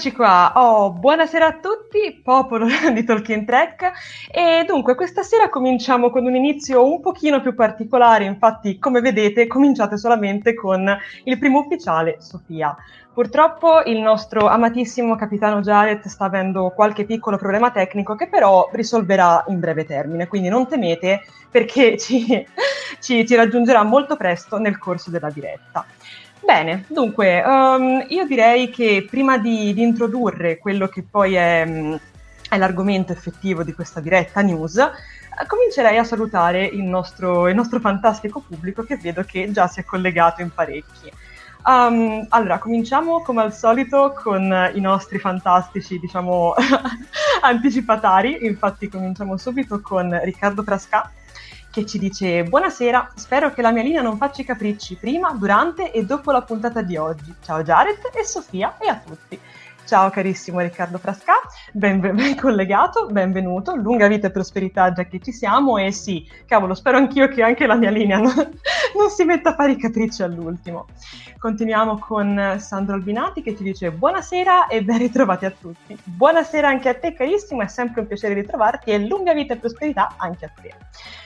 Eccoci qua, oh, buonasera a tutti, popolo di Tolkien Trek e dunque questa sera cominciamo con un inizio un pochino più particolare, infatti come vedete cominciate solamente con il primo ufficiale, Sofia. Purtroppo il nostro amatissimo capitano Jared sta avendo qualche piccolo problema tecnico che però risolverà in breve termine, quindi non temete perché ci, ci, ci raggiungerà molto presto nel corso della diretta. Bene, dunque, um, io direi che prima di, di, introdurre quello che poi è, mm, è, l'argomento effettivo di questa diretta news, eh, comincerei a salutare il nostro, il nostro, fantastico pubblico che vedo che già si è collegato in parecchi. Um, allora, cominciamo come al solito con i nostri fantastici, diciamo, anticipatari. Infatti, cominciamo subito con Riccardo Frasca, che ci dice buonasera, spero che la mia linea non faccia i capricci prima, durante e dopo la puntata di oggi. Ciao Jared e Sofia e a tutti. Ciao carissimo Riccardo Frasca, ben, ben, collegato, benvenuto, lunga vita e prosperità già che ci siamo e sì, cavolo, spero anch'io che anche la mia linea non, non si metta a fare i capricci all'ultimo. Continuiamo con Sandro Albinati che ci dice buonasera e ben ritrovati a tutti. Buonasera anche a te carissimo, è sempre un piacere ritrovarti e lunga vita e prosperità anche a te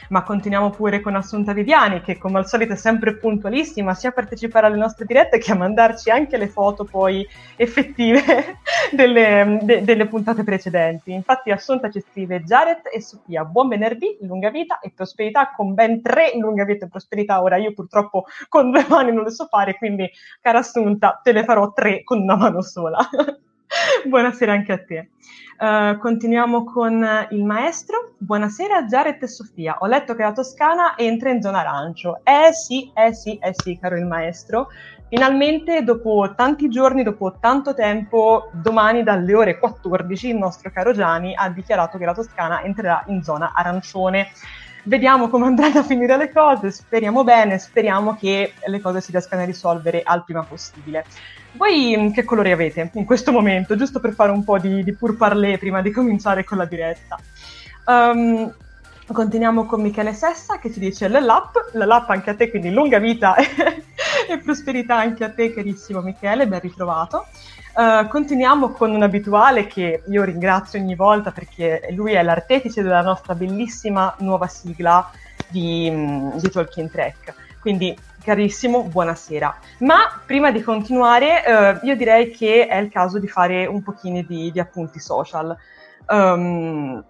ma continuiamo pure con Assunta Viviani che come al solito è sempre puntualissima sia a partecipare alle nostre dirette che a mandarci anche le foto poi effettive delle, de, delle, puntate precedenti. Infatti Assunta ci scrive Jared e Sofia, buon venerdì, lunga vita e prosperità con ben tre lunga vita e prosperità. Ora io purtroppo con due mani non le so fare, quindi cara Assunta te le farò tre con una mano sola. Buonasera anche a te. Uh, continuiamo con il maestro. Buonasera Jared e Sofia. Ho letto che la Toscana entra in zona arancio. Eh sì, eh sì, eh sì, caro il maestro. Finalmente, dopo tanti giorni, dopo tanto tempo, domani dalle ore 14, il nostro caro Gianni ha dichiarato che la Toscana entrerà in zona arancione. Vediamo come andranno a finire le cose, speriamo bene, speriamo che le cose si riescano a risolvere al prima possibile. Voi mm, che colori avete in questo momento, giusto per fare un po' di, di parler prima di cominciare con la diretta? Um, continuiamo con Michele Sessa che ci dice l'LAP, l'LAP anche a te, quindi lunga vita e prosperità anche a te, carissimo Michele, ben ritrovato. Uh, continuiamo con un abituale che io ringrazio ogni volta perché lui è l'artefice della nostra bellissima nuova sigla di, mm, di Tolkien Trek. Quindi, carissimo, buonasera. Ma prima di continuare, uh, io direi che è il caso di fare un pochino di, di appunti social. Um,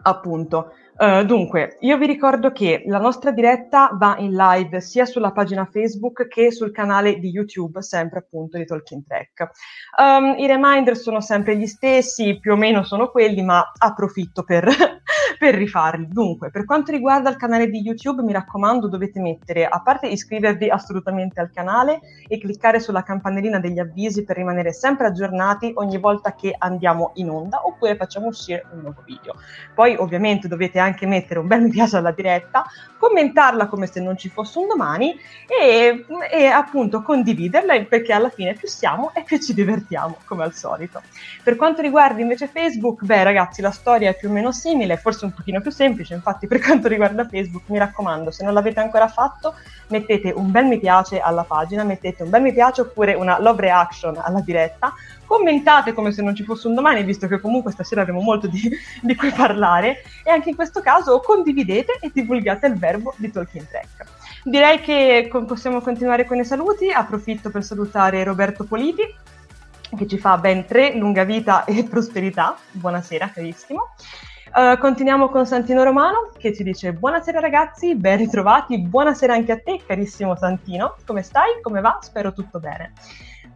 appunto. Uh, dunque, io vi ricordo che la nostra diretta va in live sia sulla pagina Facebook che sul canale di YouTube, sempre appunto di Talking Track. Um, I reminder sono sempre gli stessi, più o meno sono quelli, ma approfitto per, per rifarli. Dunque, per quanto riguarda il canale di YouTube, mi raccomando, dovete mettere, a parte iscrivervi assolutamente al canale e cliccare sulla campanellina degli avvisi per rimanere sempre aggiornati ogni volta che andiamo in onda oppure facciamo uscire un nuovo video. Poi ovviamente dovete anche mettere un bel mi piace alla diretta, commentarla come se non ci fosse un domani e, e appunto condividerla perché alla fine più siamo e più ci divertiamo, come al solito. Per quanto riguarda invece Facebook, beh ragazzi, la storia è più o meno simile, forse un pochino più semplice, infatti per quanto riguarda Facebook, mi raccomando, se non l'avete ancora fatto, mettete un bel mi piace alla pagina, mettete un bel mi piace oppure una love reaction alla diretta, commentate come se non ci fosse un domani, visto che comunque stasera avremo molto di, di cui parlare, e anche in questo caso condividete e divulgate il verbo di Tolkien Track. Direi che possiamo continuare con i saluti, approfitto per salutare Roberto Politi, che ci fa ben tre lunga vita e prosperità. Buonasera, carissimo. Uh, continuiamo con Santino Romano che ci dice buonasera ragazzi, ben ritrovati, buonasera anche a te carissimo Santino, come stai? Come va? Spero tutto bene.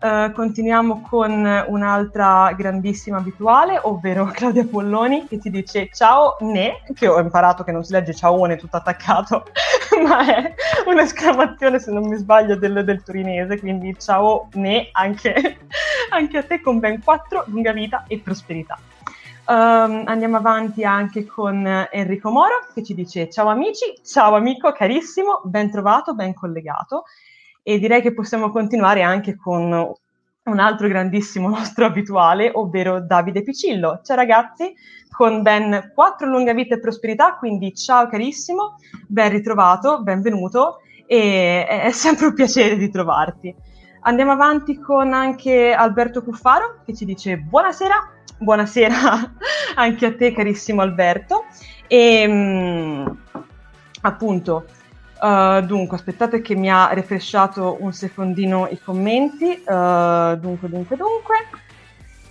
Uh, continuiamo con un'altra grandissima abituale, ovvero Claudia Polloni, che ti dice ciao ne, che ho imparato che non si legge ciaone tutto attaccato, ma è un'esclamazione, se non mi sbaglio, del, del torinese, quindi ciao ne anche, anche a te con ben quattro, lunga vita e prosperità. Um, andiamo avanti anche con Enrico Moro che ci dice ciao amici, ciao amico carissimo, ben trovato, ben collegato e direi che possiamo continuare anche con un altro grandissimo nostro abituale, ovvero Davide Picillo. Ciao ragazzi, con ben quattro lunga vita e prosperità, quindi ciao carissimo, ben ritrovato, benvenuto e è sempre un piacere di trovarti. Andiamo avanti con anche Alberto Cuffaro che ci dice buonasera, buonasera anche a te carissimo Alberto e mm, appunto Uh, dunque, aspettate che mi ha refresciato un secondino i commenti. Uh, dunque, dunque, dunque.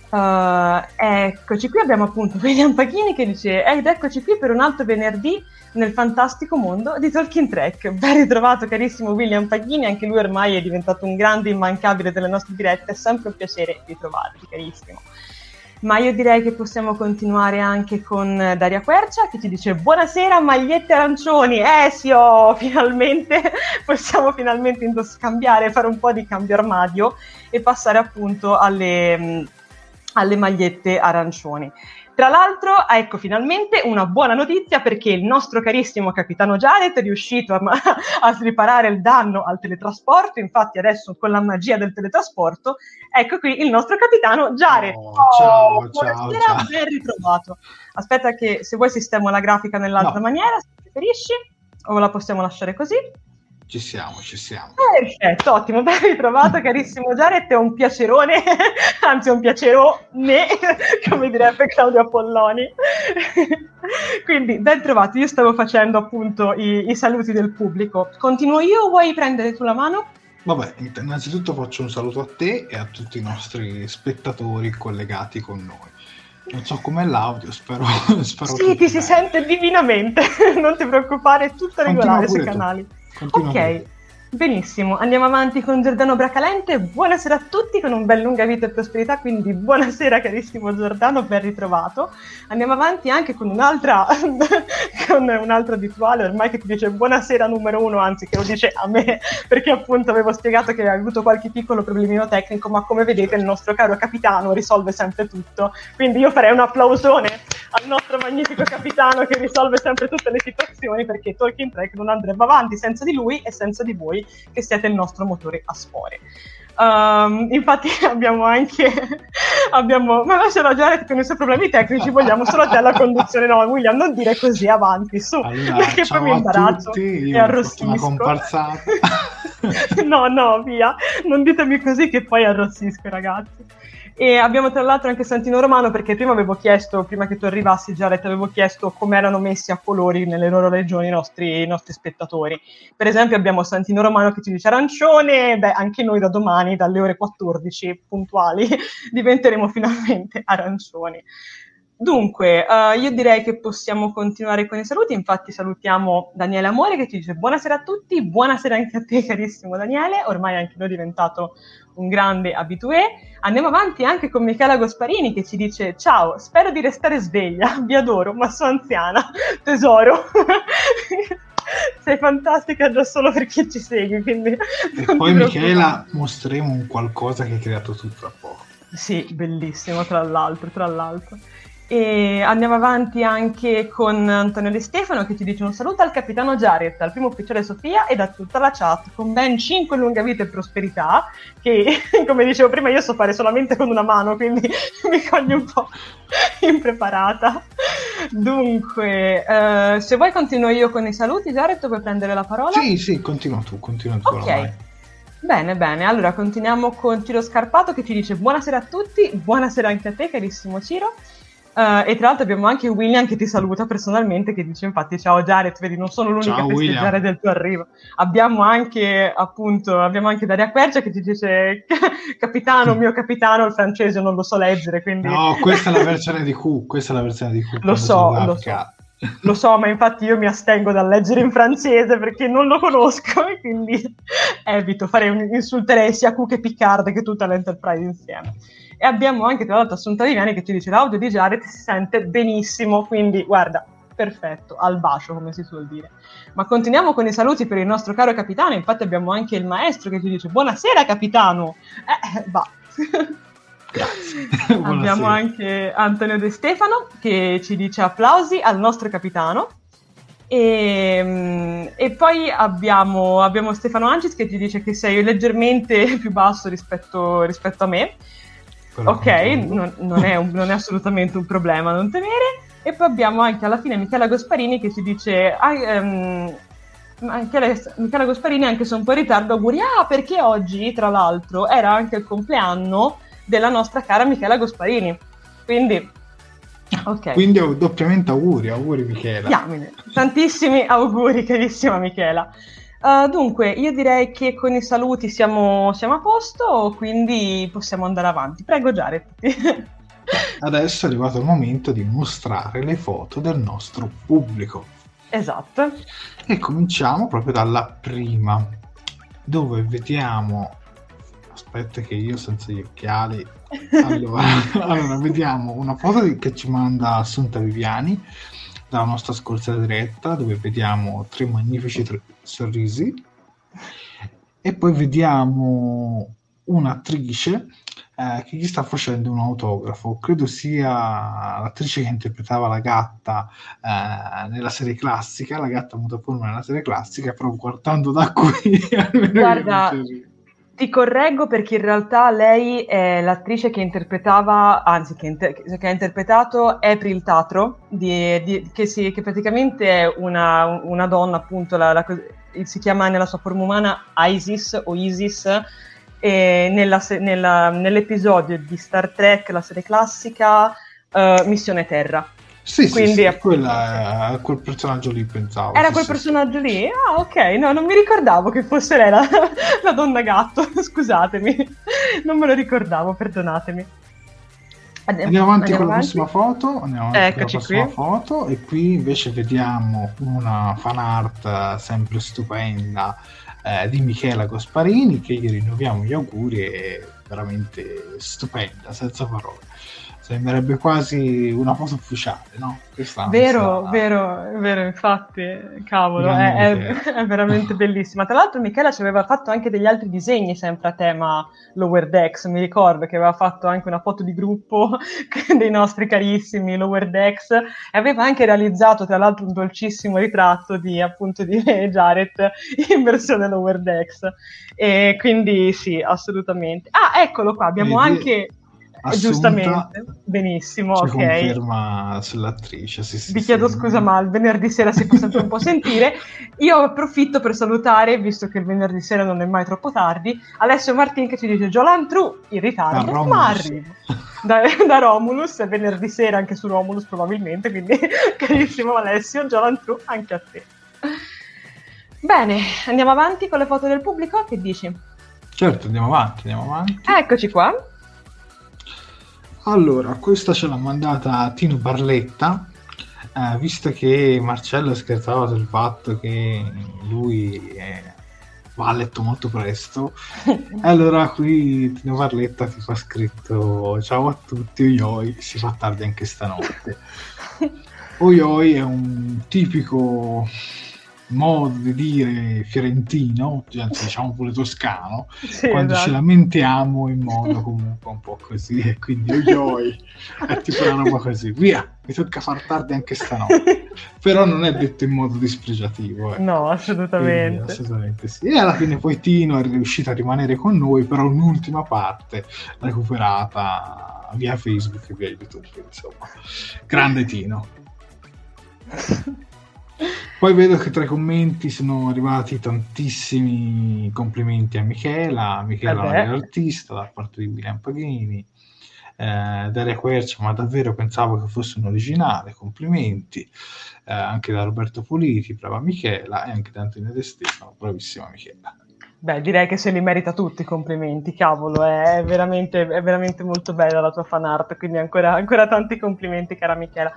Uh, eccoci qui, abbiamo appunto William Pachini che dice ed eccoci qui per un altro venerdì nel fantastico mondo di Talking Track. Ben ritrovato carissimo William Pachini, anche lui ormai è diventato un grande immancabile delle nostre dirette, è sempre un piacere ritrovarti carissimo ma io direi che possiamo continuare anche con Daria Quercia che ci dice buonasera magliette arancioni, eh sì oh, finalmente possiamo finalmente scambiare, fare un po' di cambio armadio e passare appunto alle, alle magliette arancioni. Tra l'altro, ecco finalmente una buona notizia perché il nostro carissimo capitano Jared è riuscito a, a riparare il danno al teletrasporto, infatti adesso con la magia del teletrasporto, ecco qui il nostro capitano Jared. Oh, ciao, oh, ciao, ciao. ben ritrovato. Aspetta che se vuoi sistemo la grafica nell'altra no. maniera, se preferisci, o la possiamo lasciare così. Ci siamo, ci siamo. Perfetto, ottimo, ben ritrovato carissimo Jared, è un piacerone, anzi un piacerone, come direbbe Claudio Apolloni. Quindi, ben trovato, io stavo facendo appunto i, i, saluti del pubblico. Continuo io o vuoi prendere tu la mano? Vabbè, innanzitutto faccio un saluto a te e a tutti i nostri spettatori collegati con noi. Non so com'è l'audio, spero, spero Sì, ti si sente divinamente, non ti preoccupare, è tutto regolare sui canali. Continua ok. Benissimo, andiamo avanti con Giordano Bracalente. Buonasera a tutti con un bel lunga vita e prosperità, quindi buonasera carissimo Giordano, ben ritrovato. Andiamo avanti anche con un'altra, con un'altra abituale ormai che ti dice buonasera numero uno, anzi che lo dice a me, perché appunto avevo spiegato che aveva avuto qualche piccolo problemino tecnico, ma come vedete il nostro caro capitano risolve sempre tutto. Quindi io farei un applausone al nostro magnifico capitano che risolve sempre tutte le situazioni, perché Talking Track non andrebbe avanti senza di lui e senza di voi che siete il nostro motore a spore. Um, infatti abbiamo anche abbiamo, ma lascialo Jared con i suoi problemi tecnici vogliamo solo te la conduzione no William non dire così avanti su allora, perché poi mi imbarazzo tutti, e arrossisco no no via non ditemi così che poi arrossisco ragazzi e abbiamo tra l'altro anche Santino Romano perché prima avevo chiesto, prima che tu arrivassi Jared, avevo chiesto come erano messi a colori nelle loro regioni i nostri, i nostri spettatori. Per esempio abbiamo Santino Romano che ci dice arancione, beh anche noi da domani dalle ore 14 puntuali diventeremo finalmente arancioni. Dunque, uh, io direi che possiamo continuare con i saluti, infatti salutiamo Daniele Amore che ci dice buonasera a tutti, buonasera anche a te carissimo Daniele, ormai anche lui è diventato un grande abitué. Andiamo avanti anche con Michela Gosparini che ci dice ciao, spero di restare sveglia, vi adoro, ma sono anziana, tesoro. Sei fantastica già solo perché ci segui, quindi... E poi Michela mostreremo un qualcosa che hai creato tu tra poco. Sì, bellissimo, tra l'altro, tra l'altro. E andiamo avanti anche con Antonio De Stefano che ci dice un saluto al capitano Jared, al primo ufficiale Sofia e da tutta la chat con ben 5 lunga vita e prosperità che come dicevo prima io so fare solamente con una mano quindi mi coglie un po' impreparata. Dunque, uh, se vuoi continuo io con i saluti Jared, vuoi prendere la parola? Sì, sì, continua tu, continua tu. Ok. Bene, bene, allora continuiamo con Ciro Scarpato che ci dice buonasera a tutti, buonasera anche a te carissimo Ciro. Uh, e tra l'altro abbiamo anche William che ti saluta personalmente, che dice infatti ciao Jared, vedi non sono l'unica ciao, a festeggiare William. del tuo arrivo. Abbiamo anche appunto, abbiamo anche Daria Quercia che ti dice capitano, mio capitano, il francese non lo so leggere, quindi... No, questa è la versione di Q, questa è la versione di Q. Lo so, lo so. Lo so, ma infatti io mi astengo dal leggere in francese perché non lo conosco e quindi evito, farei un, insulterei sia Q che Picard che tutta l'Enterprise insieme. E abbiamo anche tra l'altro Assunta Viviani che ci dice l'audio di Jared si sente benissimo, quindi guarda, perfetto, al bacio come si suol dire. Ma continuiamo con i saluti per il nostro caro capitano, infatti abbiamo anche il maestro che ci dice buonasera capitano. Eh, va. Grazie. abbiamo anche Antonio De Stefano che ci dice applausi al nostro capitano. E, mm, e, poi abbiamo, abbiamo, Stefano Ancis che ti dice che sei leggermente più basso rispetto, rispetto a me ok, non, non, è un, non, è assolutamente un problema, non temere. E poi abbiamo anche alla fine Michela Gosparini che ci dice... Ah, um, Michela Gosparini, anche se un po' in ritardo, auguri. Ah, perché oggi, tra l'altro, era anche il compleanno della nostra cara Michela Gosparini. Quindi, ok. Quindi doppiamente auguri, auguri Michela. Diamine. Tantissimi auguri, carissima Michela. Uh, dunque, io direi che con i saluti siamo, siamo, a posto, quindi possiamo andare avanti. Prego, Jared. Adesso è arrivato il momento di mostrare le foto del nostro pubblico. Esatto. E cominciamo proprio dalla prima, dove vediamo... Aspetta che io senza gli occhiali... Allora, allora vediamo una foto che ci manda Assunta Viviani dalla nostra scorsa diretta dove vediamo tre magnifici tre sorrisi. E poi vediamo un'attrice eh, che gli sta facendo un autografo. Credo sia l'attrice che interpretava la gatta eh, nella serie classica. La gatta mutaforma nella serie classica però guardando da qui guarda ti correggo perché in realtà lei è l'attrice che interpretava, anzi che, inter- che ha interpretato April Tatro, di, di, che, si, che, praticamente è una, una donna appunto, la, la, si chiama nella sua forma umana Isis o Isis, nella, nella, nell'episodio di Star Trek, la serie classica, uh, Missione Terra. Sì, Quindi, sì, sì, appunto, quella, quel personaggio lì pensavo. Era sì, quel sì, personaggio lì? Ah, ok, no, non mi ricordavo che fosse lei la, la donna gatto, scusatemi, non me lo ricordavo, perdonatemi. Andiamo avanti andiamo con la avanti? prossima foto. Andiamo avanti Eccoci con la prossima qui. foto. E qui invece vediamo una fan art eh, sempre stupenda eh, di Michela Gasparini che gli rinnoviamo gli auguri. È veramente stupenda, senza parole. Sembrerebbe quasi una foto ufficiale, no? Questa Vero, sarà- vero, vero, infatti, cavolo, è, è- veramente bellissima. Tra l'altro Michela ci aveva fatto anche degli altri disegni sempre a tema Lower Decks, mi ricordo che aveva fatto anche una foto di gruppo dei nostri carissimi Lower Decks e aveva anche realizzato tra l'altro un dolcissimo ritratto di appunto di Jared in versione Lower Decks. E quindi sì, assolutamente. Ah, eccolo qua, abbiamo Vedi? anche... eh, Assunta Giustamente, benissimo, ok. conferma sull'attrice. Sì, sì, Vi sì. chiedo scusa, ma il venerdì sera si può sempre un po' sentire. Io approfitto per salutare, visto che il venerdì sera non è mai troppo tardi, Alessio Martin che ci dice Jolan True in ritardo, Da Romulus. ma arrivo. Da, da Romulus, è venerdì sera anche su Romulus probabilmente, quindi carissimo Alessio, Jolan True anche a te. Bene, andiamo avanti con le foto del pubblico, che dici? Certo, andiamo avanti, andiamo avanti. Eccoci qua. Allora, questa ce l'ha mandata Tino Barletta, eh, visto che Marcello scherzava sul fatto che lui eh, va a letto molto presto. Allora qui Tino Barletta ti fa scritto ciao a tutti, oi si fa tardi anche stanotte. Oi oi è un tipico modo di dire fiorentino, anzi diciamo pure toscano, Sì, quando esatto. ci lamentiamo in modo comunque un po' così e quindi oi oi è tipo una roba così via mi tocca far tardi anche stanotte però non è detto in modo dispregiativo eh. No, Quindi, assolutamente. assolutamente sì e alla fine poi Tino è riuscito a rimanere con noi però un'ultima parte recuperata via Facebook e via YouTube insomma grande Tino poi vedo che tra i commenti sono arrivati tantissimi complimenti a Michela, Michela Eh è beh. una artista da parte di William Paghini, eh, Daria Quercia, ma davvero pensavo che fosse un originale, complimenti, eh, anche da Roberto Politi, brava Michela, e anche da Antonio De Stefano, bravissima Michela. Beh, direi che se li merita tutti i complimenti, cavolo, è veramente, è veramente molto bella la tua fan art, quindi ancora, ancora tanti complimenti, cara Michela.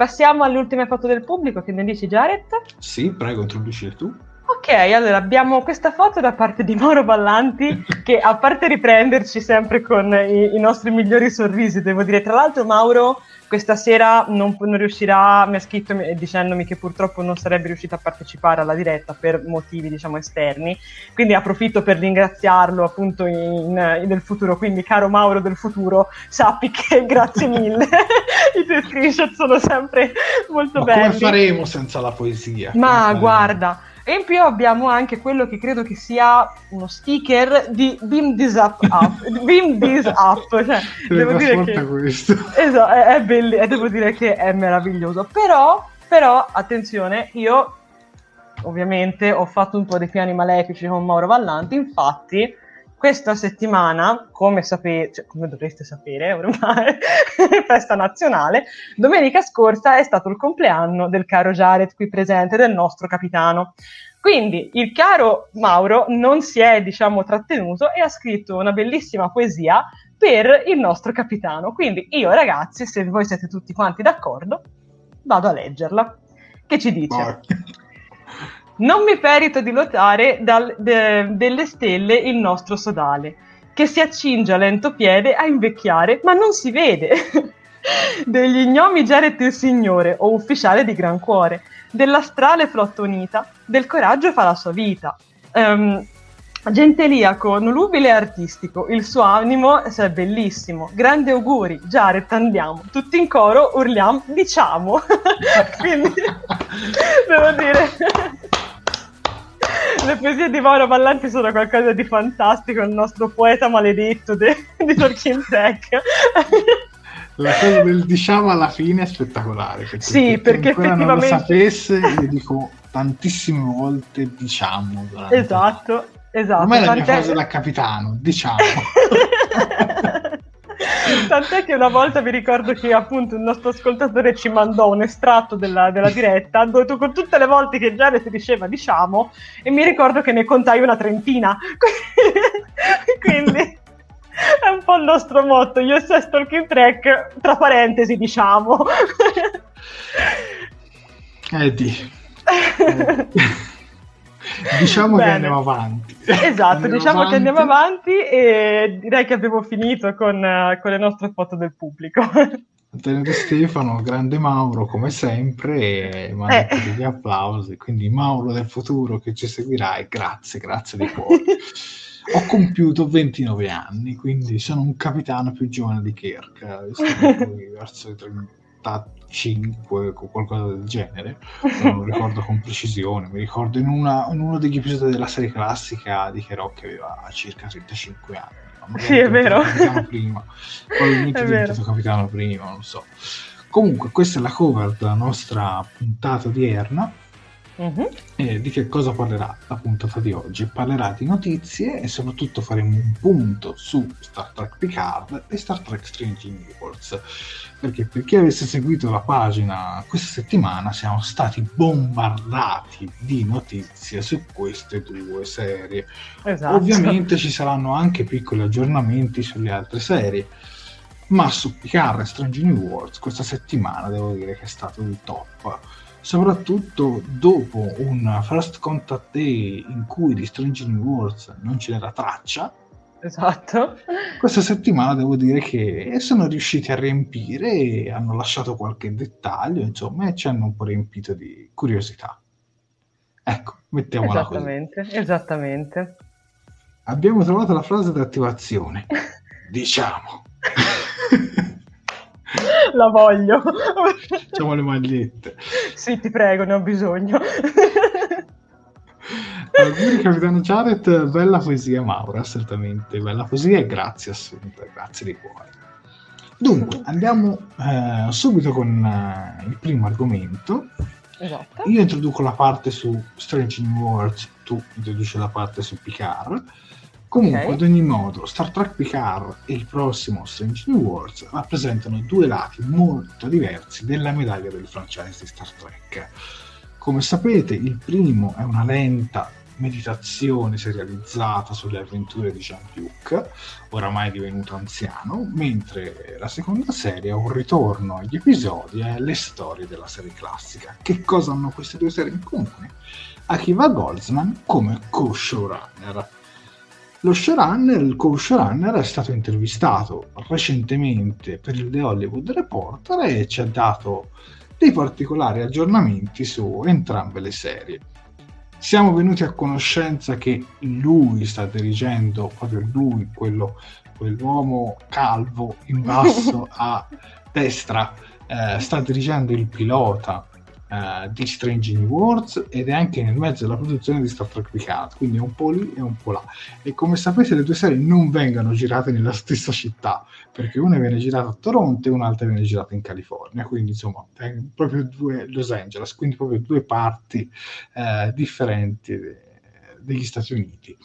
Passiamo alle ultime foto del pubblico, che ne dici Jared? Sì, prego, introduci tu. Ok, allora abbiamo questa foto da parte di Mauro Ballanti che a parte riprenderci sempre con i, i nostri migliori sorrisi, devo dire, tra l'altro Mauro questa sera non, non riuscirà, mi ha scritto mi- dicendomi che purtroppo non sarebbe riuscito a partecipare alla diretta per motivi diciamo esterni, quindi approfitto per ringraziarlo appunto in, in- nel futuro, quindi caro Mauro del futuro sappi che grazie mille, i tuoi screenshot sono sempre molto Ma belli. come faremo senza la poesia? Ma faremo? E in più abbiamo anche quello che credo che sia uno sticker di Beam This Up, up Beam This Up, cioè, devo dire che questo. esatto, è, è belli- e devo dire che è meraviglioso. Però, però, attenzione, io ovviamente ho fatto un po' dei piani malefici con Mauro Vallanti, infatti questa settimana, come sapete, cioè, come dovreste sapere ormai, festa nazionale, domenica scorsa è stato il compleanno del caro Jared qui presente, del nostro capitano. Quindi il caro Mauro non si è, diciamo, trattenuto e ha scritto una bellissima poesia per il nostro capitano. Quindi io, ragazzi, se voi siete tutti quanti d'accordo, vado a leggerla. Che ci dice? Vai. Non mi perito di lotare dal- de- delle stelle il nostro sodale, che si accinge a lento piede a invecchiare, ma non si vede. Degli gnomi Jared il signore, o ufficiale di gran cuore, dell'astrale flotta unita, del coraggio fa la sua vita. Ehm, gentiliaco, nolubile e artistico, il suo animo è bellissimo. Grandi auguri, Jared, andiamo. Tutti in coro urliamo, diciamo. Quindi, devo dire... Le poesie di Mauro Ballanti sono qualcosa di fantastico, il nostro poeta maledetto de- di Tolkien Tech. La cosa del diciamo alla fine è spettacolare. Perché Sì, perché ancora non lo effettivamente- sapesse, io dico tantissime volte diciamo. durante- esatto, esatto. Ormai è la mia frase da capitano, diciamo. Tant'è che una volta vi ricordo che appunto il nostro ascoltatore ci mandò un estratto della, della diretta dove tu, con tutte le volte che Jared diceva diciamo e mi ricordo che ne contai una trentina. Quindi è un po' il nostro motto, io e Sesto Talking Track, tra parentesi diciamo. Eddie. diciamo Bene. che andiamo avanti. Esatto, andiamo diciamo avanti. che andiamo avanti e direi che abbiamo finito con, con le nostre foto del pubblico. Antonio De Stefano, grande Mauro come sempre, e manda eh. degli applausi. Quindi Mauro del futuro che ci seguirai, grazie, grazie di cuore. Ho compiuto 29 anni, quindi sono un capitano più giovane di Kirk, verso i 35 o qualcosa del genere, non lo ricordo con precisione, mi ricordo in, una, in, uno degli episodi della serie classica dichiarò che aveva circa 35 anni. Sì, è vero. Prima, probabilmente è diventato capitano prima, non so. Comunque, questa è la cover della nostra puntata odierna Uh-huh. E di che cosa parlerà la puntata di oggi? Parlerà di notizie e soprattutto faremo un punto su Star Trek Picard e Star Trek Strange New Worlds. Perché per chi avesse seguito la pagina questa settimana siamo stati bombardati di notizie su queste due serie. Esatto. Ovviamente ci saranno anche piccoli aggiornamenti sulle altre serie. Ma su Picard e Strange New Worlds questa settimana devo dire che è stato il top soprattutto dopo un First Contact Day in cui di Strange New Worlds non c'era traccia. Esatto. Questa settimana devo dire che sono riusciti a riempire e hanno lasciato qualche dettaglio, insomma, e ci hanno un po' riempito di curiosità. Ecco, mettiamola esattamente, così. Esattamente. Abbiamo trovato la frase d'attivazione. diciamo. La voglio. Facciamo le magliette. Sì, ti prego, ne ho bisogno. Allora, Capitano Jared, bella poesia Maura, assolutamente, bella poesia e grazie assunta, grazie di cuore. Dunque, andiamo eh, subito con eh, il primo argomento. Esatto. Io introduco la parte su Strange New Worlds, tu introduci la parte su Picard. Comunque, okay. ad ogni modo, Star Trek Picard e il prossimo Strange New Worlds rappresentano due lati molto diversi della medaglia del franchise di Star Trek. Come sapete, il primo è una lenta meditazione serializzata sulle avventure di Jean-Luc, oramai divenuto anziano, mentre la seconda serie è un ritorno agli episodi e alle storie della serie classica. Che cosa hanno queste due serie in comune? Akiva Goldsman come co-showrunner lo showrunner, il co-showrunner è stato intervistato recentemente per il The Hollywood Reporter e ci ha dato dei particolari aggiornamenti su entrambe le serie. Siamo venuti a conoscenza che lui sta dirigendo, proprio lui, quello, quell'uomo calvo in basso a destra, eh, sta dirigendo il pilota uh, di Strange New ed è anche nel mezzo della produzione di Star Trek Picard, quindi è un po' lì e un po' là. E come sapete le due serie non vengono girate nella stessa città, perché una viene girata a Toronto e un'altra viene girata in California, quindi insomma è proprio due Los Angeles, quindi proprio due parti uh, differenti de- degli Stati Uniti.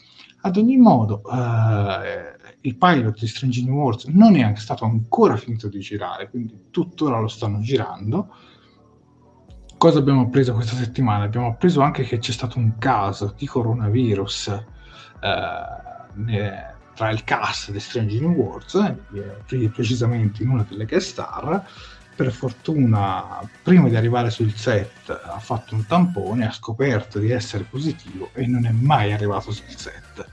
Ad ogni modo, uh, il pilot di Strange New Worlds non è stato ancora finito di girare, quindi tuttora lo stanno girando cosa abbiamo appreso questa settimana? Abbiamo appreso anche che c'è stato un caso di coronavirus eh, tra il cast di Strange New Worlds, eh, precisamente in una delle guest star. Per fortuna, prima di arrivare sul set, ha fatto un tampone, ha scoperto di essere positivo e non è mai arrivato sul set.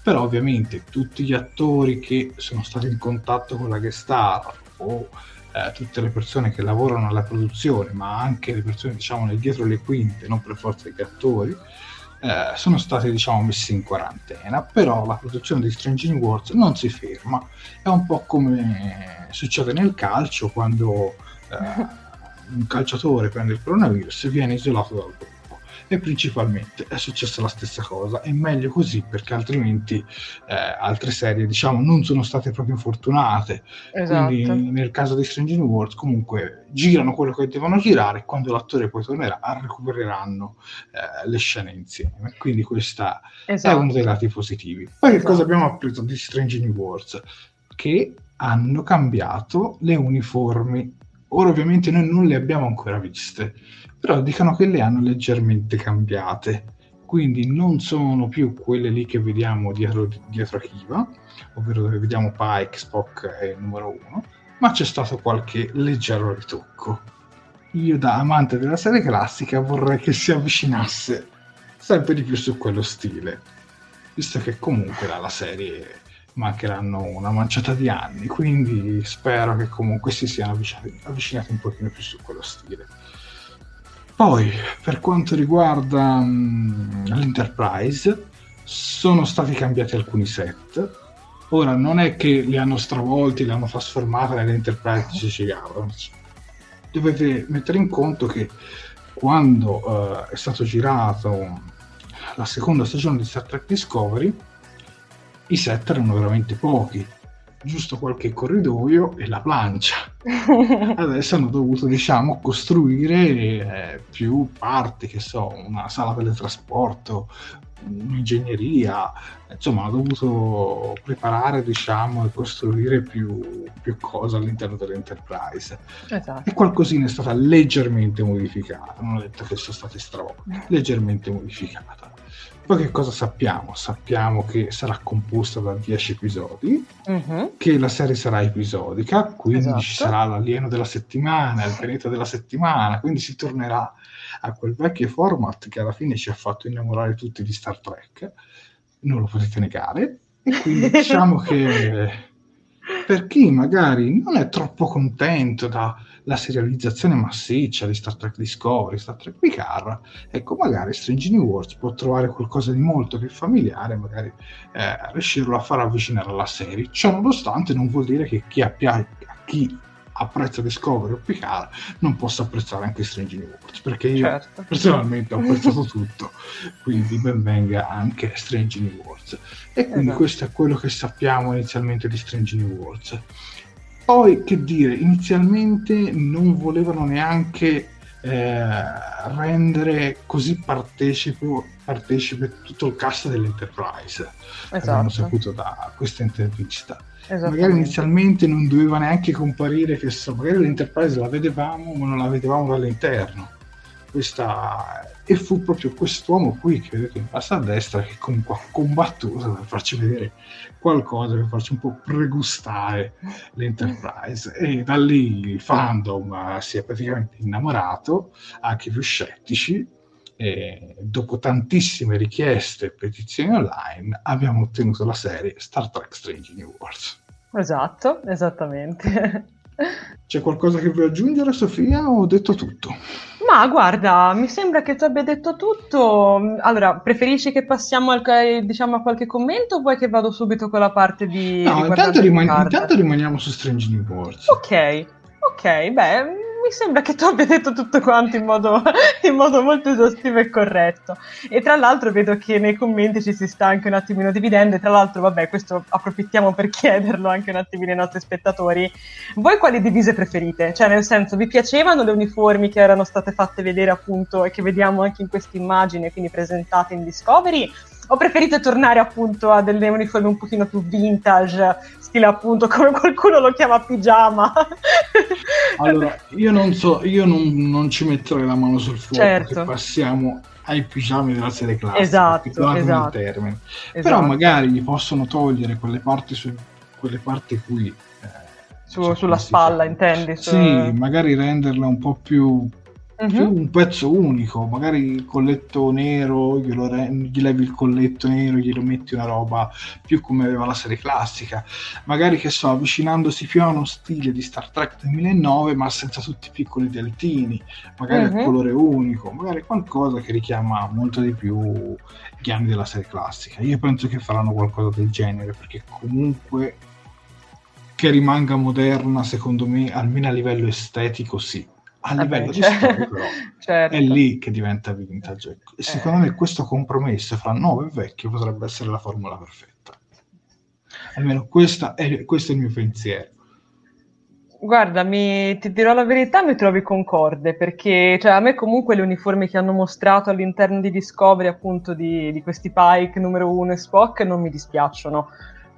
Però ovviamente tutti gli attori che sono stati in contatto con la guest star o eh, tutte le persone che lavorano alla produzione, ma anche le persone diciamo dietro le quinte, non per forza gli attori, eh, sono state diciamo messe in quarantena, però la produzione di Strange Worlds non si ferma, è un po' come succede nel calcio quando eh, un calciatore prende il coronavirus e viene isolato dal gruppo e principalmente è successa la stessa cosa. È meglio così perché altrimenti eh, altre serie, diciamo, non sono state proprio fortunate. Esatto. Quindi nel caso di Strange New Worlds comunque girano quello che devono girare e quando l'attore poi tornerà recupereranno eh, le scene insieme. Quindi questa esatto. è uno dei lati positivi. Poi esatto. che cosa abbiamo appreso di Strange New Worlds? Che hanno cambiato le uniformi. Ora ovviamente noi non le abbiamo ancora viste, però dicono che le hanno leggermente cambiate. Quindi non sono più quelle lì che vediamo dietro, dietro a Kiva, ovvero dove vediamo Pike, Spock e il numero uno, ma c'è stato qualche leggero ritocco. Io da amante della serie classica vorrei che si avvicinasse sempre di più su quello stile, visto che comunque la serie mancheranno una manciata di anni, quindi spero che comunque si siano avvicinati, avvicinati un pochino più su quello stile. Poi, per quanto riguarda um, l'Enterprise, sono stati cambiati alcuni set. Ora, non è che li hanno stravolti, li hanno trasformati nell'Enterprise di C.C. Dovete mettere in conto che quando uh, è stato girato la seconda stagione di Star Trek Discovery, i set erano veramente pochi, giusto qualche corridoio e la plancia. Adesso hanno dovuto, diciamo, costruire eh, più parti, che so, una sala teletrasporto, un'ingegneria, insomma, hanno dovuto preparare, diciamo, e costruire più, più cose all'interno dell'Enterprise. Esatto. E qualcosina è stata leggermente modificata, non ho detto che sono state stravolte, leggermente modificata. Poi che cosa sappiamo? Sappiamo che sarà composta da 10 episodi, uh-huh. che la serie sarà episodica, quindi esatto. ci sarà l'alieno della settimana, il pianeta della settimana, quindi si tornerà a quel vecchio format che alla fine ci ha fatto innamorare tutti di Star Trek, non lo potete negare, e quindi diciamo che per chi magari non è troppo contento da la serializzazione massiccia di Star Trek Discovery, Star Trek Picard, ecco, magari Strange New Worlds può trovare qualcosa di molto più familiare, magari eh, riuscirlo a far avvicinare alla serie. Ciò nonostante non vuol dire che chi, appia- chi apprezza Discovery o Picard non possa apprezzare anche Strange New Worlds, perché io certo. personalmente ho apprezzato tutto, quindi ben venga anche Strange New Worlds. E quindi esatto. questo è quello che sappiamo inizialmente di Strange New Worlds. Poi, che dire, inizialmente non volevano neanche eh, rendere così partecipe, partecipe tutto il cast dell'Enterprise. Esatto. Abbiamo saputo da questa intervista. Magari inizialmente non doveva neanche comparire, che so, magari l'Enterprise la vedevamo, ma non la vedevamo dall'interno. Questa e fu proprio quest'uomo qui che vedete in basso a destra che comunque ha combattuto per farci vedere qualcosa, per farci un po' pregustare l'Enterprise e da lì il fandom si è praticamente innamorato, anche più scettici e dopo tantissime richieste e petizioni online abbiamo ottenuto la serie Star Trek Strange New Worlds. Esatto, esattamente. C'è qualcosa che vuoi aggiungere, Sofia, o ho detto tutto? Ma guarda, mi sembra che tu abbia detto tutto. Allora, preferisci che passiamo al, diciamo, a qualche commento o vuoi che vado subito con la parte di... No, intanto, riman- intanto, rimaniamo su Strange New Worlds. Ok, ok, beh, mi sembra che tu abbia detto tutto quanto in modo, in modo, molto esaustivo e corretto. E tra l'altro vedo che nei commenti ci si sta anche un attimino dividendo. E tra l'altro, vabbè, questo approfittiamo per chiederlo anche un attimino ai nostri spettatori. Voi quali divise preferite? Cioè, nel senso, vi piacevano le uniformi che erano state fatte vedere appunto e che vediamo anche in questa immagine, quindi presentate in Discovery? O preferite tornare appunto a delle uniformi un pochino più vintage, stile appunto come qualcuno lo chiama pigiama? allora, io non so, io non, non ci metterei la mano sul fuoco certo. passiamo ai pigiami della serie classica, esatto, esatto, esatto. Però magari gli possono togliere quelle parti su quelle parti qui eh, su, sulla spalla, intendi? Su... Sì, magari renderla un po' più uh-huh. un pezzo unico, magari il colletto nero, re- gli levi il colletto nero, glielo metti una roba più come aveva la serie classica, magari che so, avvicinandosi più a uno stile di Star Trek 2009 ma senza tutti i piccoli deltini, magari uh-huh. a colore unico, magari qualcosa che richiama molto di più gli anni della serie classica. Io penso che faranno qualcosa del genere perché comunque che rimanga moderna, secondo me, almeno a livello estetico, sì a livello di storia però certo. è lì che diventa vintage e secondo eh. me questo compromesso fra nuovo e vecchio potrebbe essere la formula perfetta almeno è, questo è il mio pensiero Guarda, mi, ti dirò la verità, mi trovi concorde, perché cioè, a me comunque le uniformi che hanno mostrato all'interno di Discovery, appunto, di, di questi Pike numero 1 e Spock, non mi dispiacciono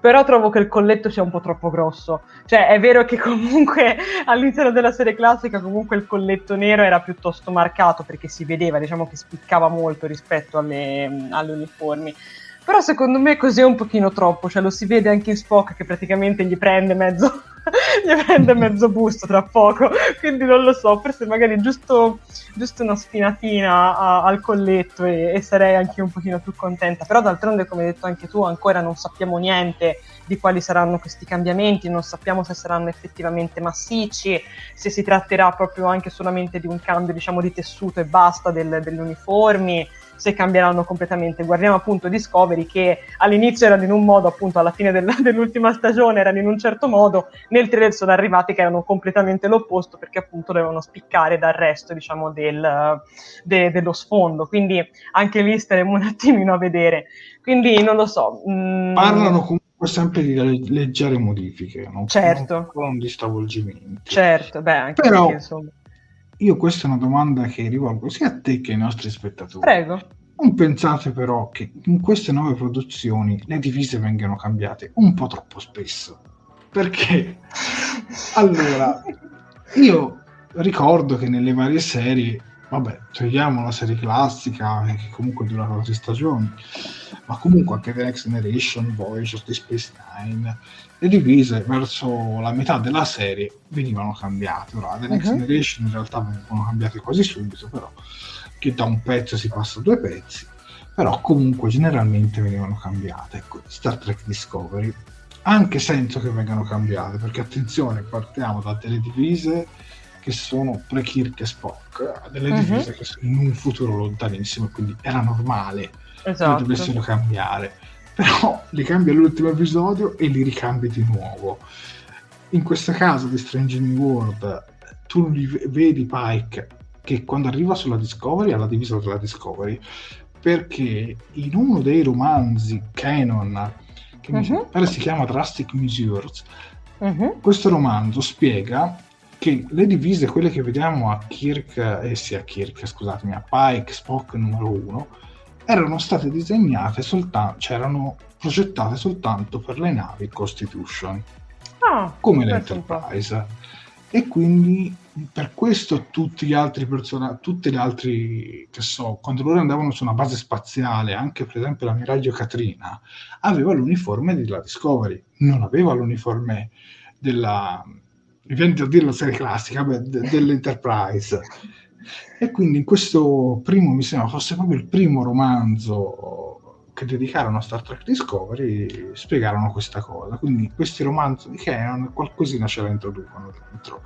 però trovo che il colletto sia un po' troppo grosso. Cioè, è vero che comunque all'interno della serie classica comunque il colletto nero era piuttosto marcato perché si vedeva, diciamo che spiccava molto rispetto alle, alle uniformi. Però secondo me così è un pochino troppo, cioè lo si vede anche in Spock che praticamente gli prende mezzo, gli prende mezzo busto tra poco, quindi non lo so, forse magari giusto, giusto una spinatina a, al colletto e, e, sarei anche un pochino più contenta, però d'altronde come hai detto anche tu ancora non sappiamo niente di quali saranno questi cambiamenti, non sappiamo se saranno effettivamente massicci, se si tratterà proprio anche solamente di un cambio diciamo di tessuto e basta del, degli uniformi se cambieranno completamente. Guardiamo appunto Discovery che all'inizio erano in un modo, appunto alla fine del, dell'ultima stagione erano in un certo modo, nel trailer sono arrivati che erano completamente l'opposto perché appunto dovevano spiccare dal resto diciamo del, de, dello sfondo, quindi anche lì staremo un attimino a vedere. Quindi non lo so. Mh... Mm, Parlano comunque sempre di leggere modifiche, non, certo. non, non di stravolgimenti. Perché Però... Perché, insomma io questa è una domanda che rivolgo sia a te che ai nostri spettatori. Prego. Non pensate però che in queste nuove produzioni le divise vengano cambiate un po' troppo spesso? Perché allora io ricordo che nelle varie serie vabbè, togliamo la serie classica che comunque dura quasi stagioni, ma comunque anche The Next Generation, Voyager, The Space Nine, le divise verso la metà della serie venivano cambiate. Ora, The Next uh-huh. Generation in realtà vengono cambiate quasi subito, però che da un pezzo si passa a due pezzi, però comunque generalmente venivano cambiate. Ecco, Star Trek Discovery, anche senza che vengano cambiate, perché attenzione, partiamo da delle divise che sono pre-Kirk e Spock, delle uh-huh. divise che sono in un futuro lontanissimo, quindi era normale esatto. che dovessero cambiare. Però li cambi all'ultimo episodio e li ricambi di nuovo. In questo caso di Strange New World, tu vedi Pike che quando arriva sulla Discovery ha la divisa della Discovery, perché in uno dei romanzi canon, che uh-huh. mi mhm. si chiama Drastic Measures, uh-huh. questo romanzo spiega che le divise, quelle che vediamo a Kirk, eh sì, a Kirk, scusatemi, a Pike, Spock numero uno, erano state disegnate soltanto, cioè erano progettate soltanto per le navi Constitution, ah, come l'Enterprise. E quindi per questo tutti gli altri personaggi, tutti gli altri, che so, quando loro andavano su una base spaziale, anche per esempio l'ammiraglio Katrina, aveva l'uniforme della Discovery, non aveva l'uniforme della, mi viene da dire la serie classica, beh, de- dell'Enterprise. E quindi in questo primo, mi sembra fosse proprio il primo romanzo che dedicarono a Star Trek Discovery, spiegarono questa cosa. Quindi questi romanzi di Canon qualcosina ce la introducono dentro.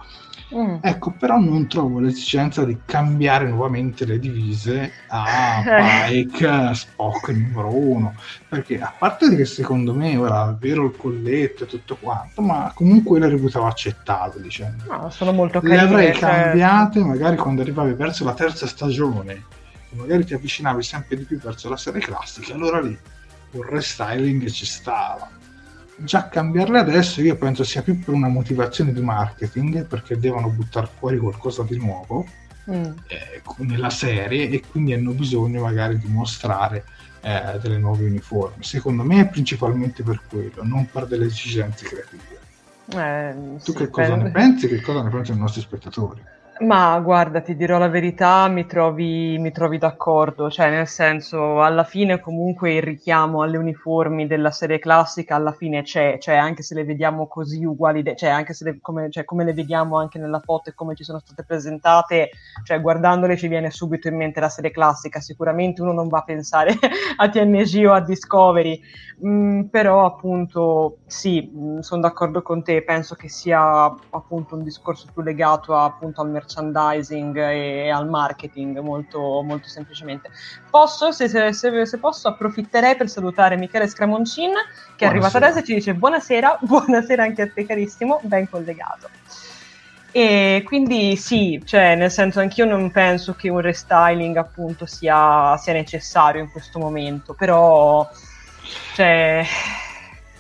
Mm. Ecco, però non trovo l'esigenza di cambiare nuovamente le divise a Pike, Spock numero uno, perché a parte che secondo me ora vero il colletto e tutto quanto, ma comunque le reputavo accettabili. Cioè, no, sono molto carine. Le avrei cioè... cambiate magari quando arrivavi verso la terza stagione, magari ti avvicinavi sempre di più verso la serie classica, allora lì un restyling ci stava. Già cambiarle adesso io penso sia più per una motivazione di marketing perché devono buttare fuori qualcosa di nuovo mm. eh, nella serie e quindi hanno bisogno magari di mostrare eh, delle nuove uniformi. Secondo me è principalmente per quello non per delle esigenze creative. Eh, tu sì, che cosa per... ne pensi? Che cosa ne pensano i nostri spettatori ma guarda, ti dirò la verità, mi trovi, mi trovi d'accordo, cioè nel senso, alla fine comunque il richiamo alle uniformi della serie classica alla fine c'è, cioè anche se le vediamo così uguali, de- cioè anche se le, come, cioè, come, le vediamo anche nella foto e come ci sono state presentate, cioè guardandole ci viene subito in mente la serie classica, sicuramente uno non va a pensare a TNG o a Discovery, mm, però appunto sì, mm, sono d'accordo con te, penso che sia appunto un discorso più legato a, appunto al mercato merchandising e al marketing molto, molto semplicemente. Posso, se, se, se, se, posso, approfitterei per salutare Michele Scramoncin che è arrivato adesso e ci dice buonasera, buonasera anche a te carissimo, ben collegato. E quindi sì, cioè, nel senso anch'io non penso che un restyling appunto sia, sia necessario in questo momento, però cioè,